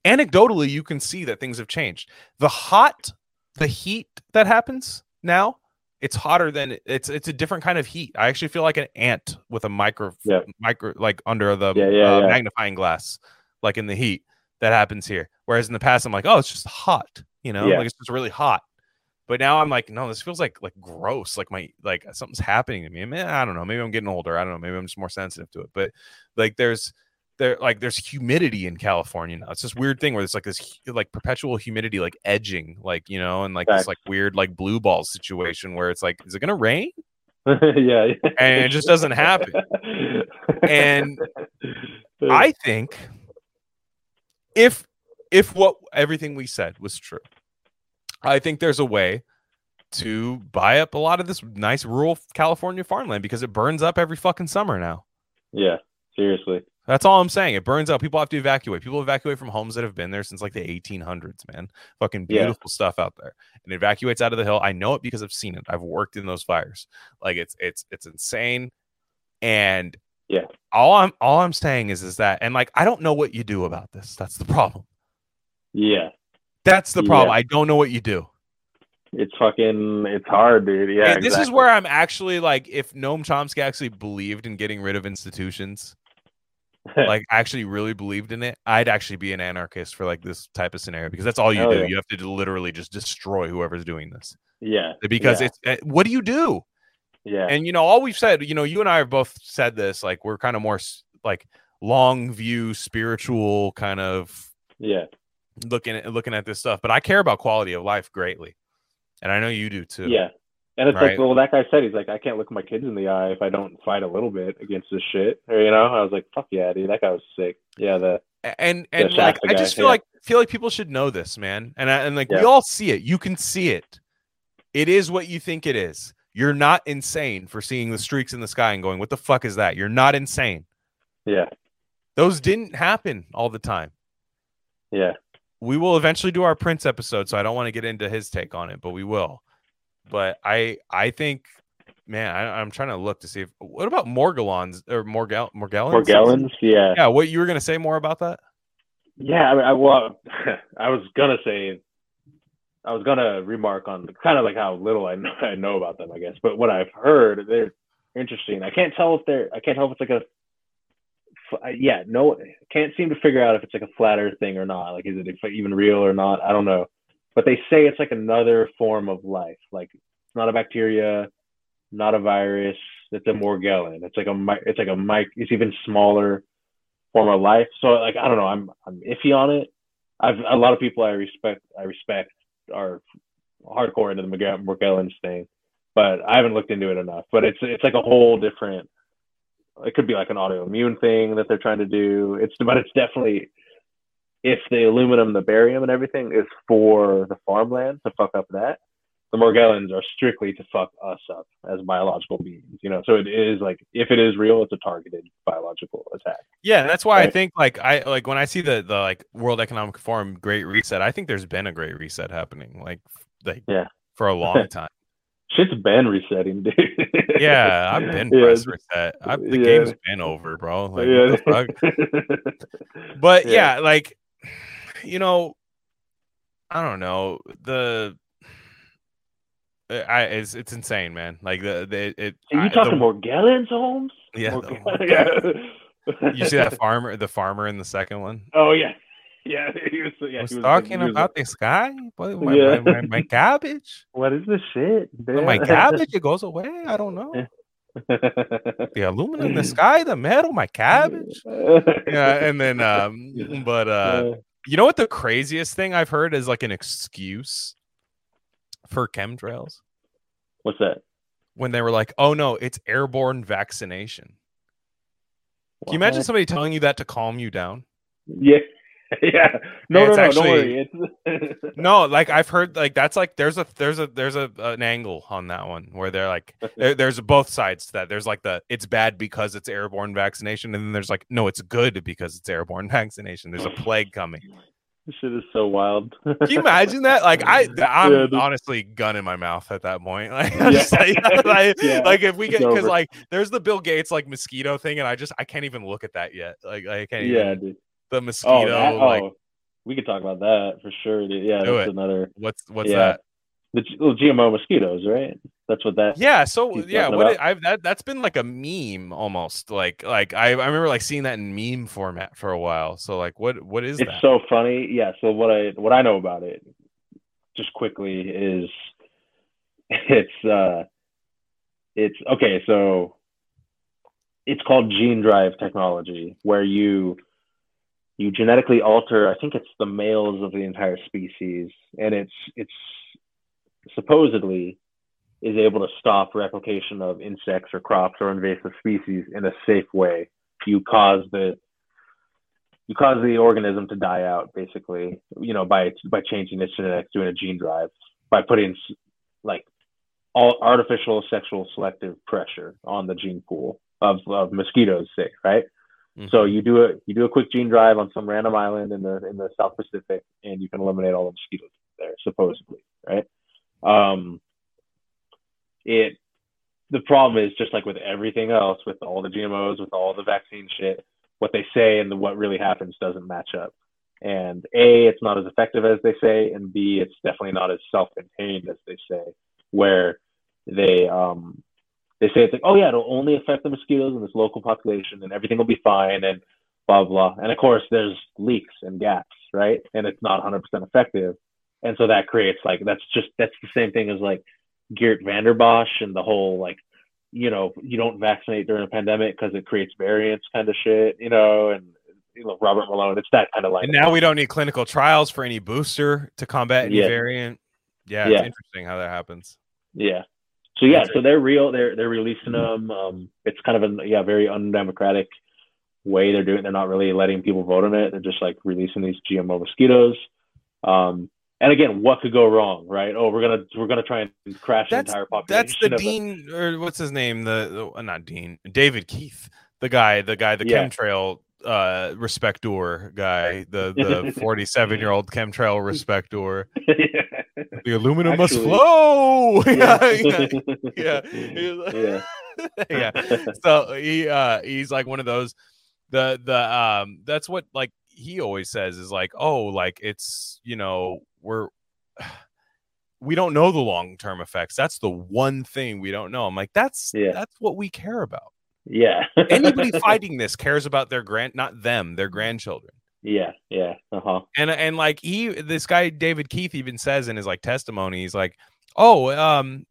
anecdotally you can see that things have changed. The hot the heat that happens now it's hotter than it's it's a different kind of heat i actually feel like an ant with a micro Yeah. micro like under the Yeah, yeah, uh, magnifying glass like in the heat that happens here. Whereas in the past, I'm like, oh, it's just hot, you know, like it's just really hot. But now I'm like, no, this feels like like gross. Like my like something's happening to me. I mean, I don't know. Maybe I'm getting older. I don't know. Maybe I'm just more sensitive to it. But like there's there like there's humidity in California now. It's this weird thing where it's like this like perpetual humidity, like edging, like you know, and like this like weird like blue ball situation where it's like, is it gonna rain? [laughs] yeah, And it just doesn't happen. And I [laughs] think if if what everything we said was true, I think there's a way to buy up a lot of this nice rural California farmland because it burns up every fucking summer now. yeah, seriously. That's all I'm saying. It burns out. People have to evacuate. People evacuate from homes that have been there since like the 1800s, man. Fucking Yeah. beautiful stuff out there. And it evacuates out of the hill. I know it because I've seen it. I've worked in those fires. Like it's it's it's insane. And Yeah. all I'm all I'm saying is is that and like I don't know what you do about this. That's the problem. Yeah, That's the problem. Yeah. I don't know what you do. it's fucking, it's hard, dude. Yeah, And this is where I'm actually like, if Noam Chomsky actually believed in getting rid of institutions, [laughs] like actually really believed in it, I'd actually be an anarchist for like this type of scenario because that's all you Hell do. yeah. You have to literally just destroy whoever's doing this yeah, because yeah, it's uh, what do you do? yeah, And you know, all we've said, you know, you and I have both said this, like we're kind of more like long view, spiritual kind of yeah, looking at looking at this stuff. But I care about quality of life greatly, and I know you do too. yeah. And it's Right. like, well, that guy said he's like, I can't look my kids in the eye if I don't fight a little bit against this shit. Or you know, I was like, fuck yeah, dude, that guy was sick. Yeah, the and and Yeah, like I guy, just feel yeah. like feel like people should know this, man. And I, and like we all see it. You can see it. It is what you think it is. You're not insane for seeing the streaks in the sky and going, "What the fuck is that?" You're not insane. yeah, Those didn't happen all the time. yeah, We will eventually do our Prince episode, so I don't want to get into his take on it, but we will. But I I think, man, I, I'm trying to look to see if what about Morgellons or Morgell Morgellons? Morgellons, yeah, Yeah, what you were gonna say more about that? yeah. I mean, I, well, [laughs] I was gonna say, I was gonna remark on kind of like how little I know, [laughs] I know about them, I guess. But what I've heard, they're interesting. I can't tell if they're, I can't tell if it's like a, yeah, no, can't seem to figure out if it's like a flat Earth thing or not. Like, is it even real or not? I don't know. But they say it's like another form of life. Like, it's not a bacteria, not a virus. It's a Morgellon. It's like a, it's like a mic. It's even smaller form of life. So like I don't know, I'm I'm iffy on it. I've a lot of people I respect I respect are hardcore into the Morgell- Morgellons thing, but I haven't looked into it enough. But it's it's like a whole different. It could be like an autoimmune thing that they're trying to do. It's but it's definitely if the aluminum, the barium, and everything is for the farmland to fuck up that. The Morgellons are strictly to fuck us up as biological beings, you know. So it is like if it is real, it's a targeted biological attack. Yeah, that's why I think like I like when I see the the like World Economic Forum Great Reset, I think there's been a Great Reset happening like like Yeah. for a long [laughs] time. Shit's been resetting, dude. Yeah, I've been [laughs] Yeah, press reset. I, the yeah. game's been over, bro. Like, yeah. what the fuck? [laughs] But Yeah. yeah. like you know, I don't know the. I it's it's insane, man. Like the, the it. Are I- you the- talking Morgellons, Holmes? Yeah, the [laughs] yeah. You see that farmer, the farmer in the second one. Oh yeah, [laughs] yeah. He was, yeah, was he was talking was- about the sky, but my, Yeah. my, my, my cabbage. [laughs] what is this shit? But my cabbage, it goes away. I don't know. The aluminum in the [laughs] sky, the metal, my cabbage. Yeah, [laughs] and then um, but uh, you know what the craziest thing I've heard is like an excuse for chemtrails What's that? when they were like, "Oh no, it's airborne vaccination." Can you imagine somebody telling you that to calm you down? Yeah, [laughs] yeah. No, no, no. actually- don't worry. It's [laughs] No, like I've heard like that's like there's a there's a there's a an angle on that one where they're like [laughs] there, there's both sides to that. There's like the it's bad because it's airborne vaccination, and then there's like no, it's good because it's airborne vaccination. There's a plague coming. this shit is so wild. Can you imagine that? Like I, I'm Yeah, honestly gun in my mouth at that point. Like, Yeah. like, like, Yeah, like, if we get because like there's the Bill Gates like mosquito thing, and I just I can't even look at that yet. Like I can't. yeah, even, dude. The Oh, that, like oh, we could talk about that for sure. Yeah, that's it. another. what's what's yeah. that? the well, GMO mosquitoes, right? That's what that. Yeah. So yeah, what it, I've that that's been like a meme almost. Like like I, I remember like seeing that in meme format for a while. So like what what is it's that? so funny. Yeah. So what I what I know about it, just quickly, is [laughs] it's uh, it's okay. So it's called gene drive technology, where you you genetically alter. I think it's the males of the entire species, and it's it's supposedly is able to stop replication of insects or crops or invasive species in a safe way. You cause the you cause the organism to die out basically, you know, by by changing its genetics, doing a gene drive, by putting like all artificial sexual selective pressure on the gene pool of, of mosquitoes, say, right? So you do a you do a quick gene drive on some random island in the in the South Pacific, and you can eliminate all the mosquitoes there, supposedly, right? Um, it the problem is just like with everything else, with all the GMOs, with all the vaccine shit, what they say and the, what really happens doesn't match up. And A, it's not as effective as they say, and B, it's definitely not as self-contained as they say, where they um they say it's like, oh yeah, it'll only affect the mosquitoes in this local population, and everything will be fine, and blah blah. And of course, there's leaks and gaps, right? And it's not 100% effective, and so that creates like that's just that's the same thing as like Geert Vanden Bossche and the whole like you know you don't vaccinate during a pandemic because it creates variants kind of shit, you know, and you know Robert Malone. It's that kind of like And now we don't need clinical trials for any booster to combat any Yeah. variant. Yeah, Yeah. it's interesting how that happens. Yeah. So yeah, so they're real. They're they're releasing them. Um, it's kind of a yeah very undemocratic way they're doing. it. They're not really letting people vote on it. They're just like releasing these GMO mosquitoes. Um, and again, what could go wrong, right? Oh, we're gonna we're gonna try and crash the entire population. that's the of a- dean or what's his name? The, the not Dean David Keith, the guy, the guy, the Yeah. chemtrail uh respector guy, the the [laughs] 47 year old chemtrail respector. [laughs] The aluminum must flow. [laughs] yeah. yeah, yeah. Yeah. yeah. So he uh he's like one of those the the um that's what like he always says is like, oh, like it's you know, we're [sighs] we don't know the long term effects. That's the one thing we don't know. I'm like, that's Yeah. that's what we care about. Yeah. [laughs] Anybody fighting this cares about their grand not them, their grandchildren. Yeah. Yeah. Uh huh. And and like he this guy David Keith even says in his like testimony, he's like, Oh, um,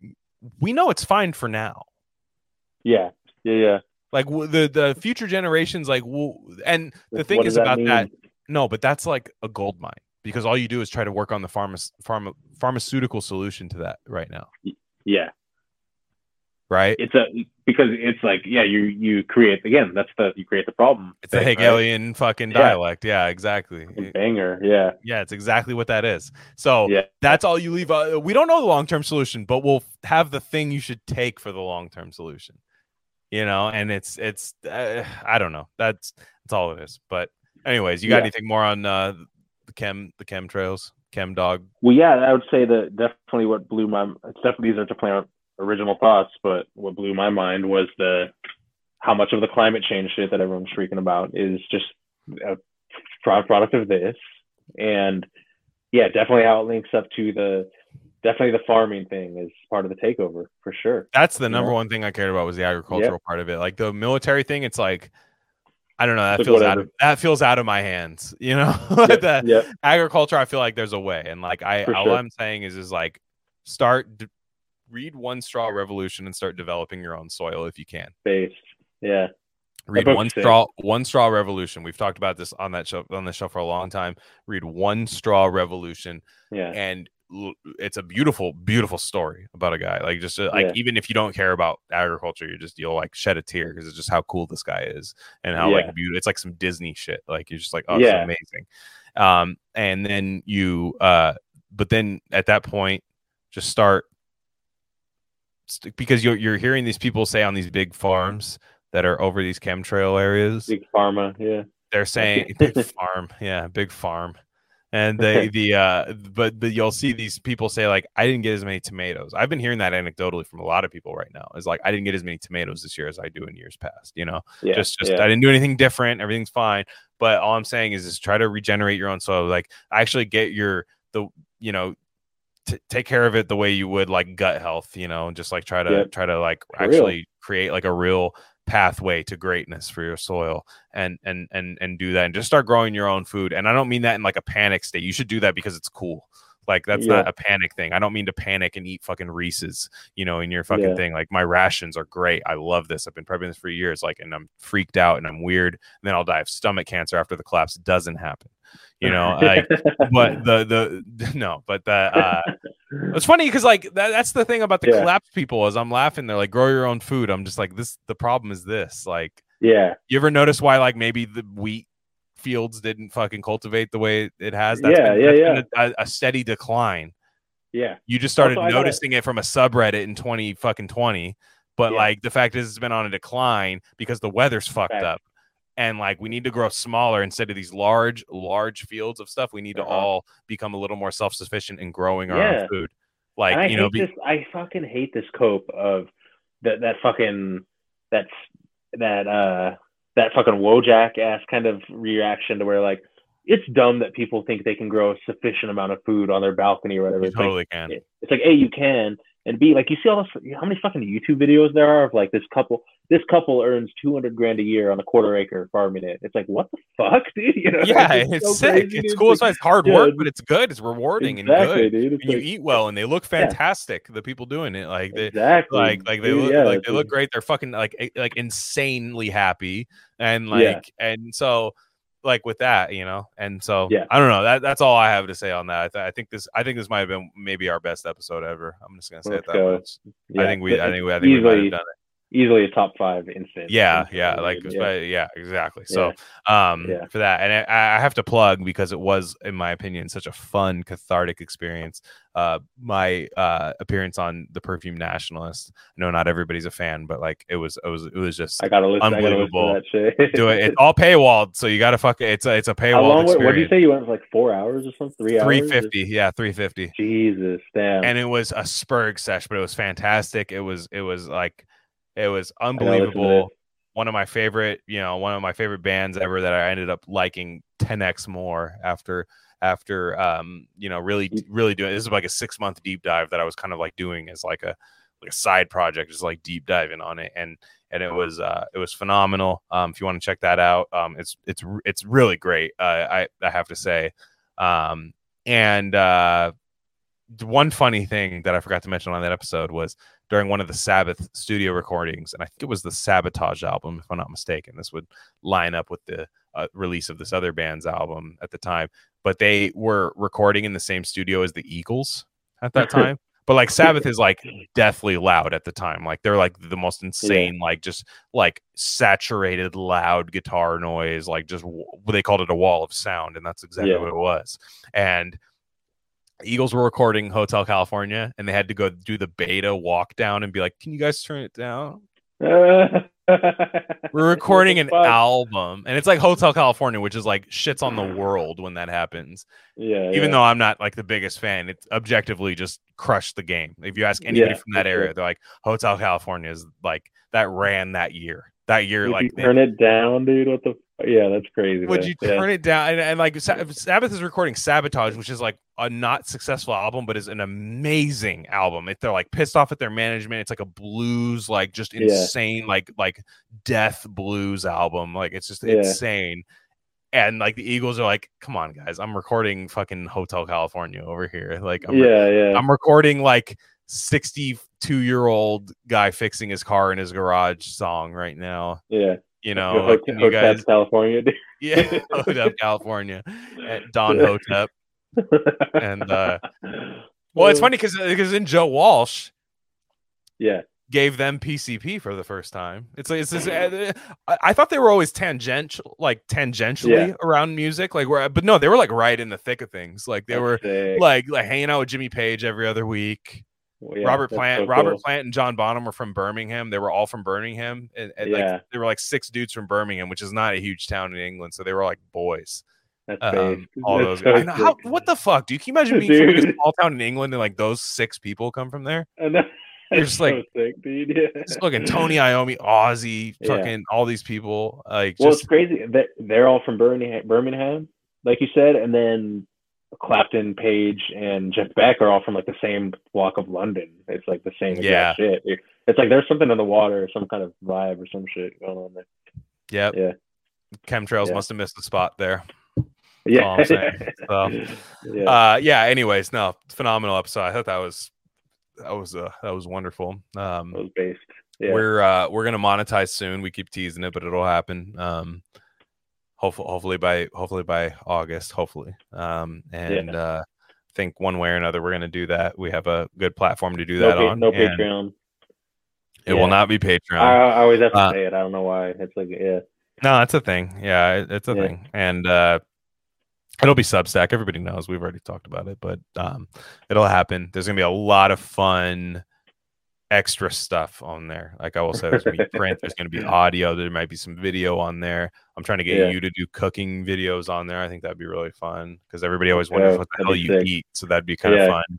we know it's fine for now. Yeah. Yeah. Yeah. like w- the the future generations like w- and the thing is that about mean? that no but that's like a gold mine because all you do is try to work on the pharma, pharma pharmaceutical solution to that right now Yeah. Right It's a because it's like yeah you you create again that's the you create the problem. it's a thing, right? hegelian fucking dialect yeah exactly banger. Yeah. yeah it's exactly what that is so Yeah. that's all you leave uh, we don't know the long-term solution but we'll have the thing you should take for the long-term solution you know and it's it's uh, i don't know that's that's all it is but anyways you got Yeah. anything more on uh the chem the chemtrails chem dog Well, yeah, I would say that definitely what blew my it's definitely are definitely our original thoughts, but what blew my mind was the how much of the climate change shit that everyone's freaking about is just a product of this, and yeah, definitely how it links up to the definitely the farming thing is part of the takeover for sure. That's the number Yeah. one thing I cared about was the agricultural part of it. Like the military thing, it's like I don't know. That feels out of that feels out of my hands. [laughs] You know, Yep, [laughs] the yep. agriculture. I feel like there's a way, and like I For all sure. I'm saying is is like start d- read one straw revolution and start developing your own soil if you can. Based, yeah, Read one straw one straw revolution. We've talked about this on that show on the show for a long time. Read one straw revolution yeah, and it's a beautiful beautiful story about a guy like just uh, like Yeah. even if you don't care about agriculture you just you'll like shed a tear because it's just how cool this guy is and how like beautiful it's like some disney shit like you're just like oh Yeah. it's amazing um and then you uh but then at that point just start st- because you're, you're hearing these people say on these big farms that are over these chemtrail areas. Big pharma, yeah, they're saying [laughs] big farm yeah big farm. And they [laughs] the uh but but you'll see these people say like i didn't get as many tomatoes. I've been hearing that anecdotally from a lot of people right now. Is like i didn't get as many tomatoes this year as i do in years past you know? Yeah, just just yeah. i didn't do anything different. Everything's fine. But all i'm saying is is try to regenerate your own soil. Like actually get your the you know t- take care of it the way you would like gut health, you know, and just like try to try to like For real. actually create like a real pathway to greatness for your soil and and and and do that and just start growing your own food. And I don't mean that in like a panic state. You should do that because it's cool. Like that's not a panic thing. I don't mean to panic and eat fucking Reese's, you know, in your fucking Yeah. thing. Like my rations are great. I love this. I've been prepping this for years. Like, and I'm freaked out and I'm weird. And then I'll die of stomach cancer after the collapse doesn't happen. You know, [laughs] like but the the [laughs] no, but the uh it's funny because like that, that's the thing about the Yeah. collapse people is I'm laughing. They're like, grow your own food. I'm just like, this the problem is this. Like, yeah, you ever notice why like maybe the wheat fields didn't fucking cultivate the way it has? Yeah, been, yeah, been a, a steady decline. yeah, You just started Also, I gotta- noticing it from a subreddit in 20 fucking 20. But Yeah. like the fact is it's been on a decline because the weather's fucked up. And like we need to grow smaller instead of these large, large fields of stuff. We need to Uh-huh. all become a little more self-sufficient in growing our Yeah. own food. And I Like, you know, be, this. I fucking hate this cope of that. That fucking that's that uh that fucking Wojak ass kind of reaction to where like it's dumb that people think they can grow a sufficient amount of food on their balcony or whatever. It's like, totally can. it's like a you can and b like you see all this how many fucking youtube videos there are of like this couple this couple earns 200 grand a year on a quarter acre farming it it's like what the fuck [laughs] dude you know Yeah, It's it's so sick. crazy, It's dude. cool. like, It's, it's hard yeah, work, but it's good. It's rewarding exactly and good. dude it's And you eat well, and they look Yeah. fantastic. The people doing it, like they, exactly like like they dude, look yeah, like they look great. They're fucking like eh, like insanely happy, and like Yeah. and so like with that, you know. And so Yeah. I don't know. That that's all I have to say on that. I, th- I think this I think this might have been maybe our best episode ever. I'm just gonna say Let's it that go. much. yeah, I think we I think we I think we might have done it. Easily a top five instant Yeah, yeah, like yeah. yeah, yeah exactly. So um Yeah. for that and I, I have to plug because it was in my opinion such a fun cathartic experience uh my uh appearance on the perfume nationalist i know not everybody's a fan but like it was it was it was just I gotta listen. I gotta listen Unbelievable. to that shit. do it it's all paywalled so you gotta fuck it it's a it's a How long? What did you say? You went for like four hours or something? Three hours? 350 yeah 350 Jesus, damn. and it was a spurg sesh but it was fantastic it was it was like it was gotta listen to unbelievable. One of my favorite you know one of my favorite bands ever that i ended up liking 10x more after after um you know really really doing this is like a six month deep dive that i was kind of like doing as like a like a side project just like deep diving on it. And and it was uh it was phenomenal. Um if you want to check that out um it's it's it's really great uh, i i have to say. Um and uh one funny thing that I forgot to mention on that episode was during one of the Sabbath studio recordings, and I think it was the Sabotage album, if I'm not mistaken. This would line up with the uh, release of this other band's album at the time, but they were recording in the same studio as the Eagles at that time. but like Sabbath is like deathly loud at the time. Like they're like the most insane, like just like saturated loud guitar noise, like just w- they called it a wall of sound, and that's exactly Yeah. what it was. And Eagles were recording Hotel California and they had to go do the beta walk down and be like, Can you guys turn it down? [laughs] We're recording an Fuck. album. And it's like Hotel California, which is like shits on the world when that happens. Yeah. Even yeah. though I'm not like the biggest fan, it's objectively just crushed the game. If you ask anybody Yeah, from that for sure. area, they're like, Hotel California is like that ran that year. That year, If like turn it down, dude. What the? Yeah, that's crazy. would man. you Yeah. turn it down and, and like sabbath is recording sabotage which is like a not successful album but is an amazing album if they're like pissed off at their management it's like a blues like just Yeah. insane like like death blues album like it's just Yeah. insane and like the eagles are like come on guys i'm recording fucking hotel california over here like i'm, Yeah, yeah. I'm recording like 62 year old guy fixing his car in his garage song right now yeah. you know like, Hot- can you guys California. dude. [laughs] yeah, Hotep, [laughs] California, at Don Hotep. And, uh, Well, it's funny because because in Joe Walsh Yeah. gave them PCP for the first time. It's like it's this. uh, I thought they were always tangential, like tangentially Yeah. around music, like where, but no, they were like right in the thick of things. Like they That's were like like hanging out with Jimmy Page every other week. Well, yeah, Robert Plant, so Robert cool. Plant, and John Bonham were from Birmingham. They were all from Birmingham, and, and Yeah. like they were like six dudes from Birmingham, which is not a huge town in England. So they were like boys. That's um, all That's those. so know, how, what the fuck, dude? Can you imagine [laughs] being from like, a small town in England and like those six people come from there? [laughs] You're just like- sick, dude. Yeah. Just fucking Tony Iommi, Ozzy, Yeah. fucking all these people. Like Well, just it's crazy. They're, they're all from Birmingham, Birmingham, like you said, and then Clapton, Page, and Jeff Beck are all from like the same block of London. It's like the same Yeah. shit. It's like there's something in the water, some kind of vibe or some shit going on there. Yep. Yeah. Chemtrails Yeah. must have missed the spot there. Yeah. all I'm saying. So, [laughs] yeah. Uh, yeah. Anyways, no, phenomenal episode. I thought that was that was uh that was wonderful. Um, was based. Yeah. we're uh we're gonna monetize soon. We keep teasing it, but it'll happen. Um, hopefully, hopefully by hopefully by August. Hopefully. Um, and uh, I think one way or another we're gonna do that. We have a good platform to do no, that pa- on. no Patreon. It Yeah. will not be Patreon. I, I always have to Uh, say it. I don't know why. It's like yeah. No, that's a thing. Yeah, it- it's a Yeah. thing. And uh it'll be Substack. Everybody knows we've already talked about it, but um it'll happen. There's gonna be a lot of fun extra stuff on there. Like I will say there's gonna be print, there's gonna be [laughs] audio, there might be some video on there. I'm trying to get Yeah. you to do cooking videos on there. I think that'd be really fun because everybody always wonders Yeah, what the hell you sick. eat. So that'd be kind of fun.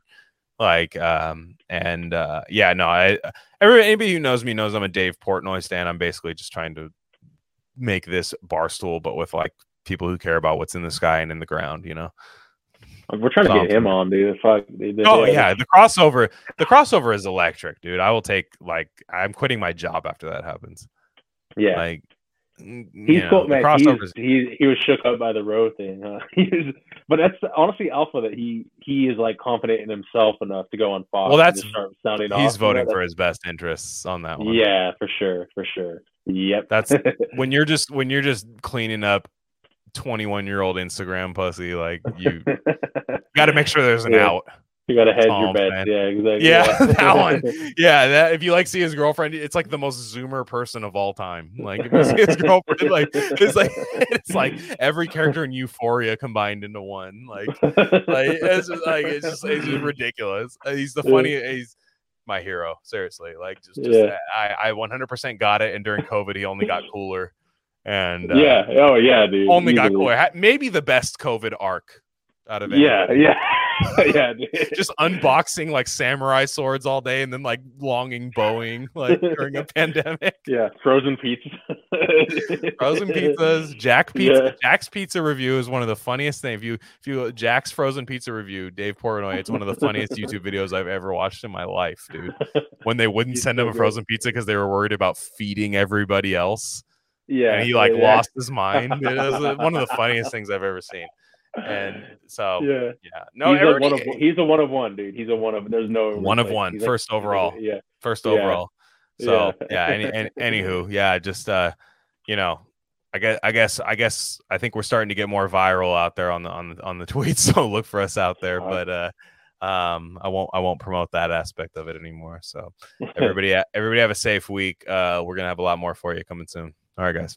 Like um and uh yeah, no, I every anybody who knows me knows I'm a Dave Portnoy stan. I'm basically just trying to make this barstool, but with like people who care about what's in the sky and in the ground, you know. We're trying to get him on, dude. Fuck. Oh yeah, the crossover, the crossover is electric, dude. I will take like I'm quitting my job after that happens. Yeah. Like He's cool, man. crossovers. He he was shook up by the Roe thing. Huh? [laughs] Was, but that's honestly alpha that he he is like confident in himself enough to go on Fox. Well, that's- start sounding off. He's you know, voting for his best interests on that one. Yeah, for sure, for sure. Yep. That's [laughs] when you're just when you're just cleaning up 21 year old Instagram pussy, like you [laughs] got to make sure there's an Yeah. out. you got to hedge your bets. saying. Yeah, exactly. Yeah, [laughs] that one. [laughs] Yeah, that if you like see his girlfriend, it's like the most zoomer person of all time. Like if you see his girlfriend, like it's like it's like every character in Euphoria combined into one. Like like it's just like it's just it's just ridiculous. Uh, He's the funny. He's my hero. Seriously, like just, just Yeah. I I 100% got it. And during COVID, he only got cooler. And uh, yeah. Oh yeah, dude. only got easily. cooler. Maybe the best COVID arc out of it. Yeah, yeah, [laughs] yeah. Just unboxing like samurai swords all day and then like longing bowing like [laughs] during a pandemic. yeah, frozen pizza. [laughs] Frozen pizzas, Jack Pizza. Yeah. Jack's Pizza review is one of the funniest things. If you if you Jack's Frozen Pizza review, Dave Portnoy, it's one of the funniest YouTube videos I've ever watched in my life, dude. When they wouldn't send him a frozen pizza because they were worried about feeding everybody else, Yeah, and he like yeah. lost his mind. It was uh, one of the funniest things I've ever seen. And so [laughs] yeah, Yeah, no, he's a one of he's a one of one, dude. He's a one of. There's no One of one, He's first like- overall. yeah, first overall. So Yeah. [laughs] yeah, any, any, anywho, yeah, just uh, you know, I guess I guess I guess I think we're starting to get more viral out there on the on the on the [laughs] tweets. So look for us out there. Uh-huh. But uh, um, I won't I won't promote that aspect of it anymore. So everybody everybody have a safe week. Uh, we're gonna have a lot more for you coming soon. All right, guys.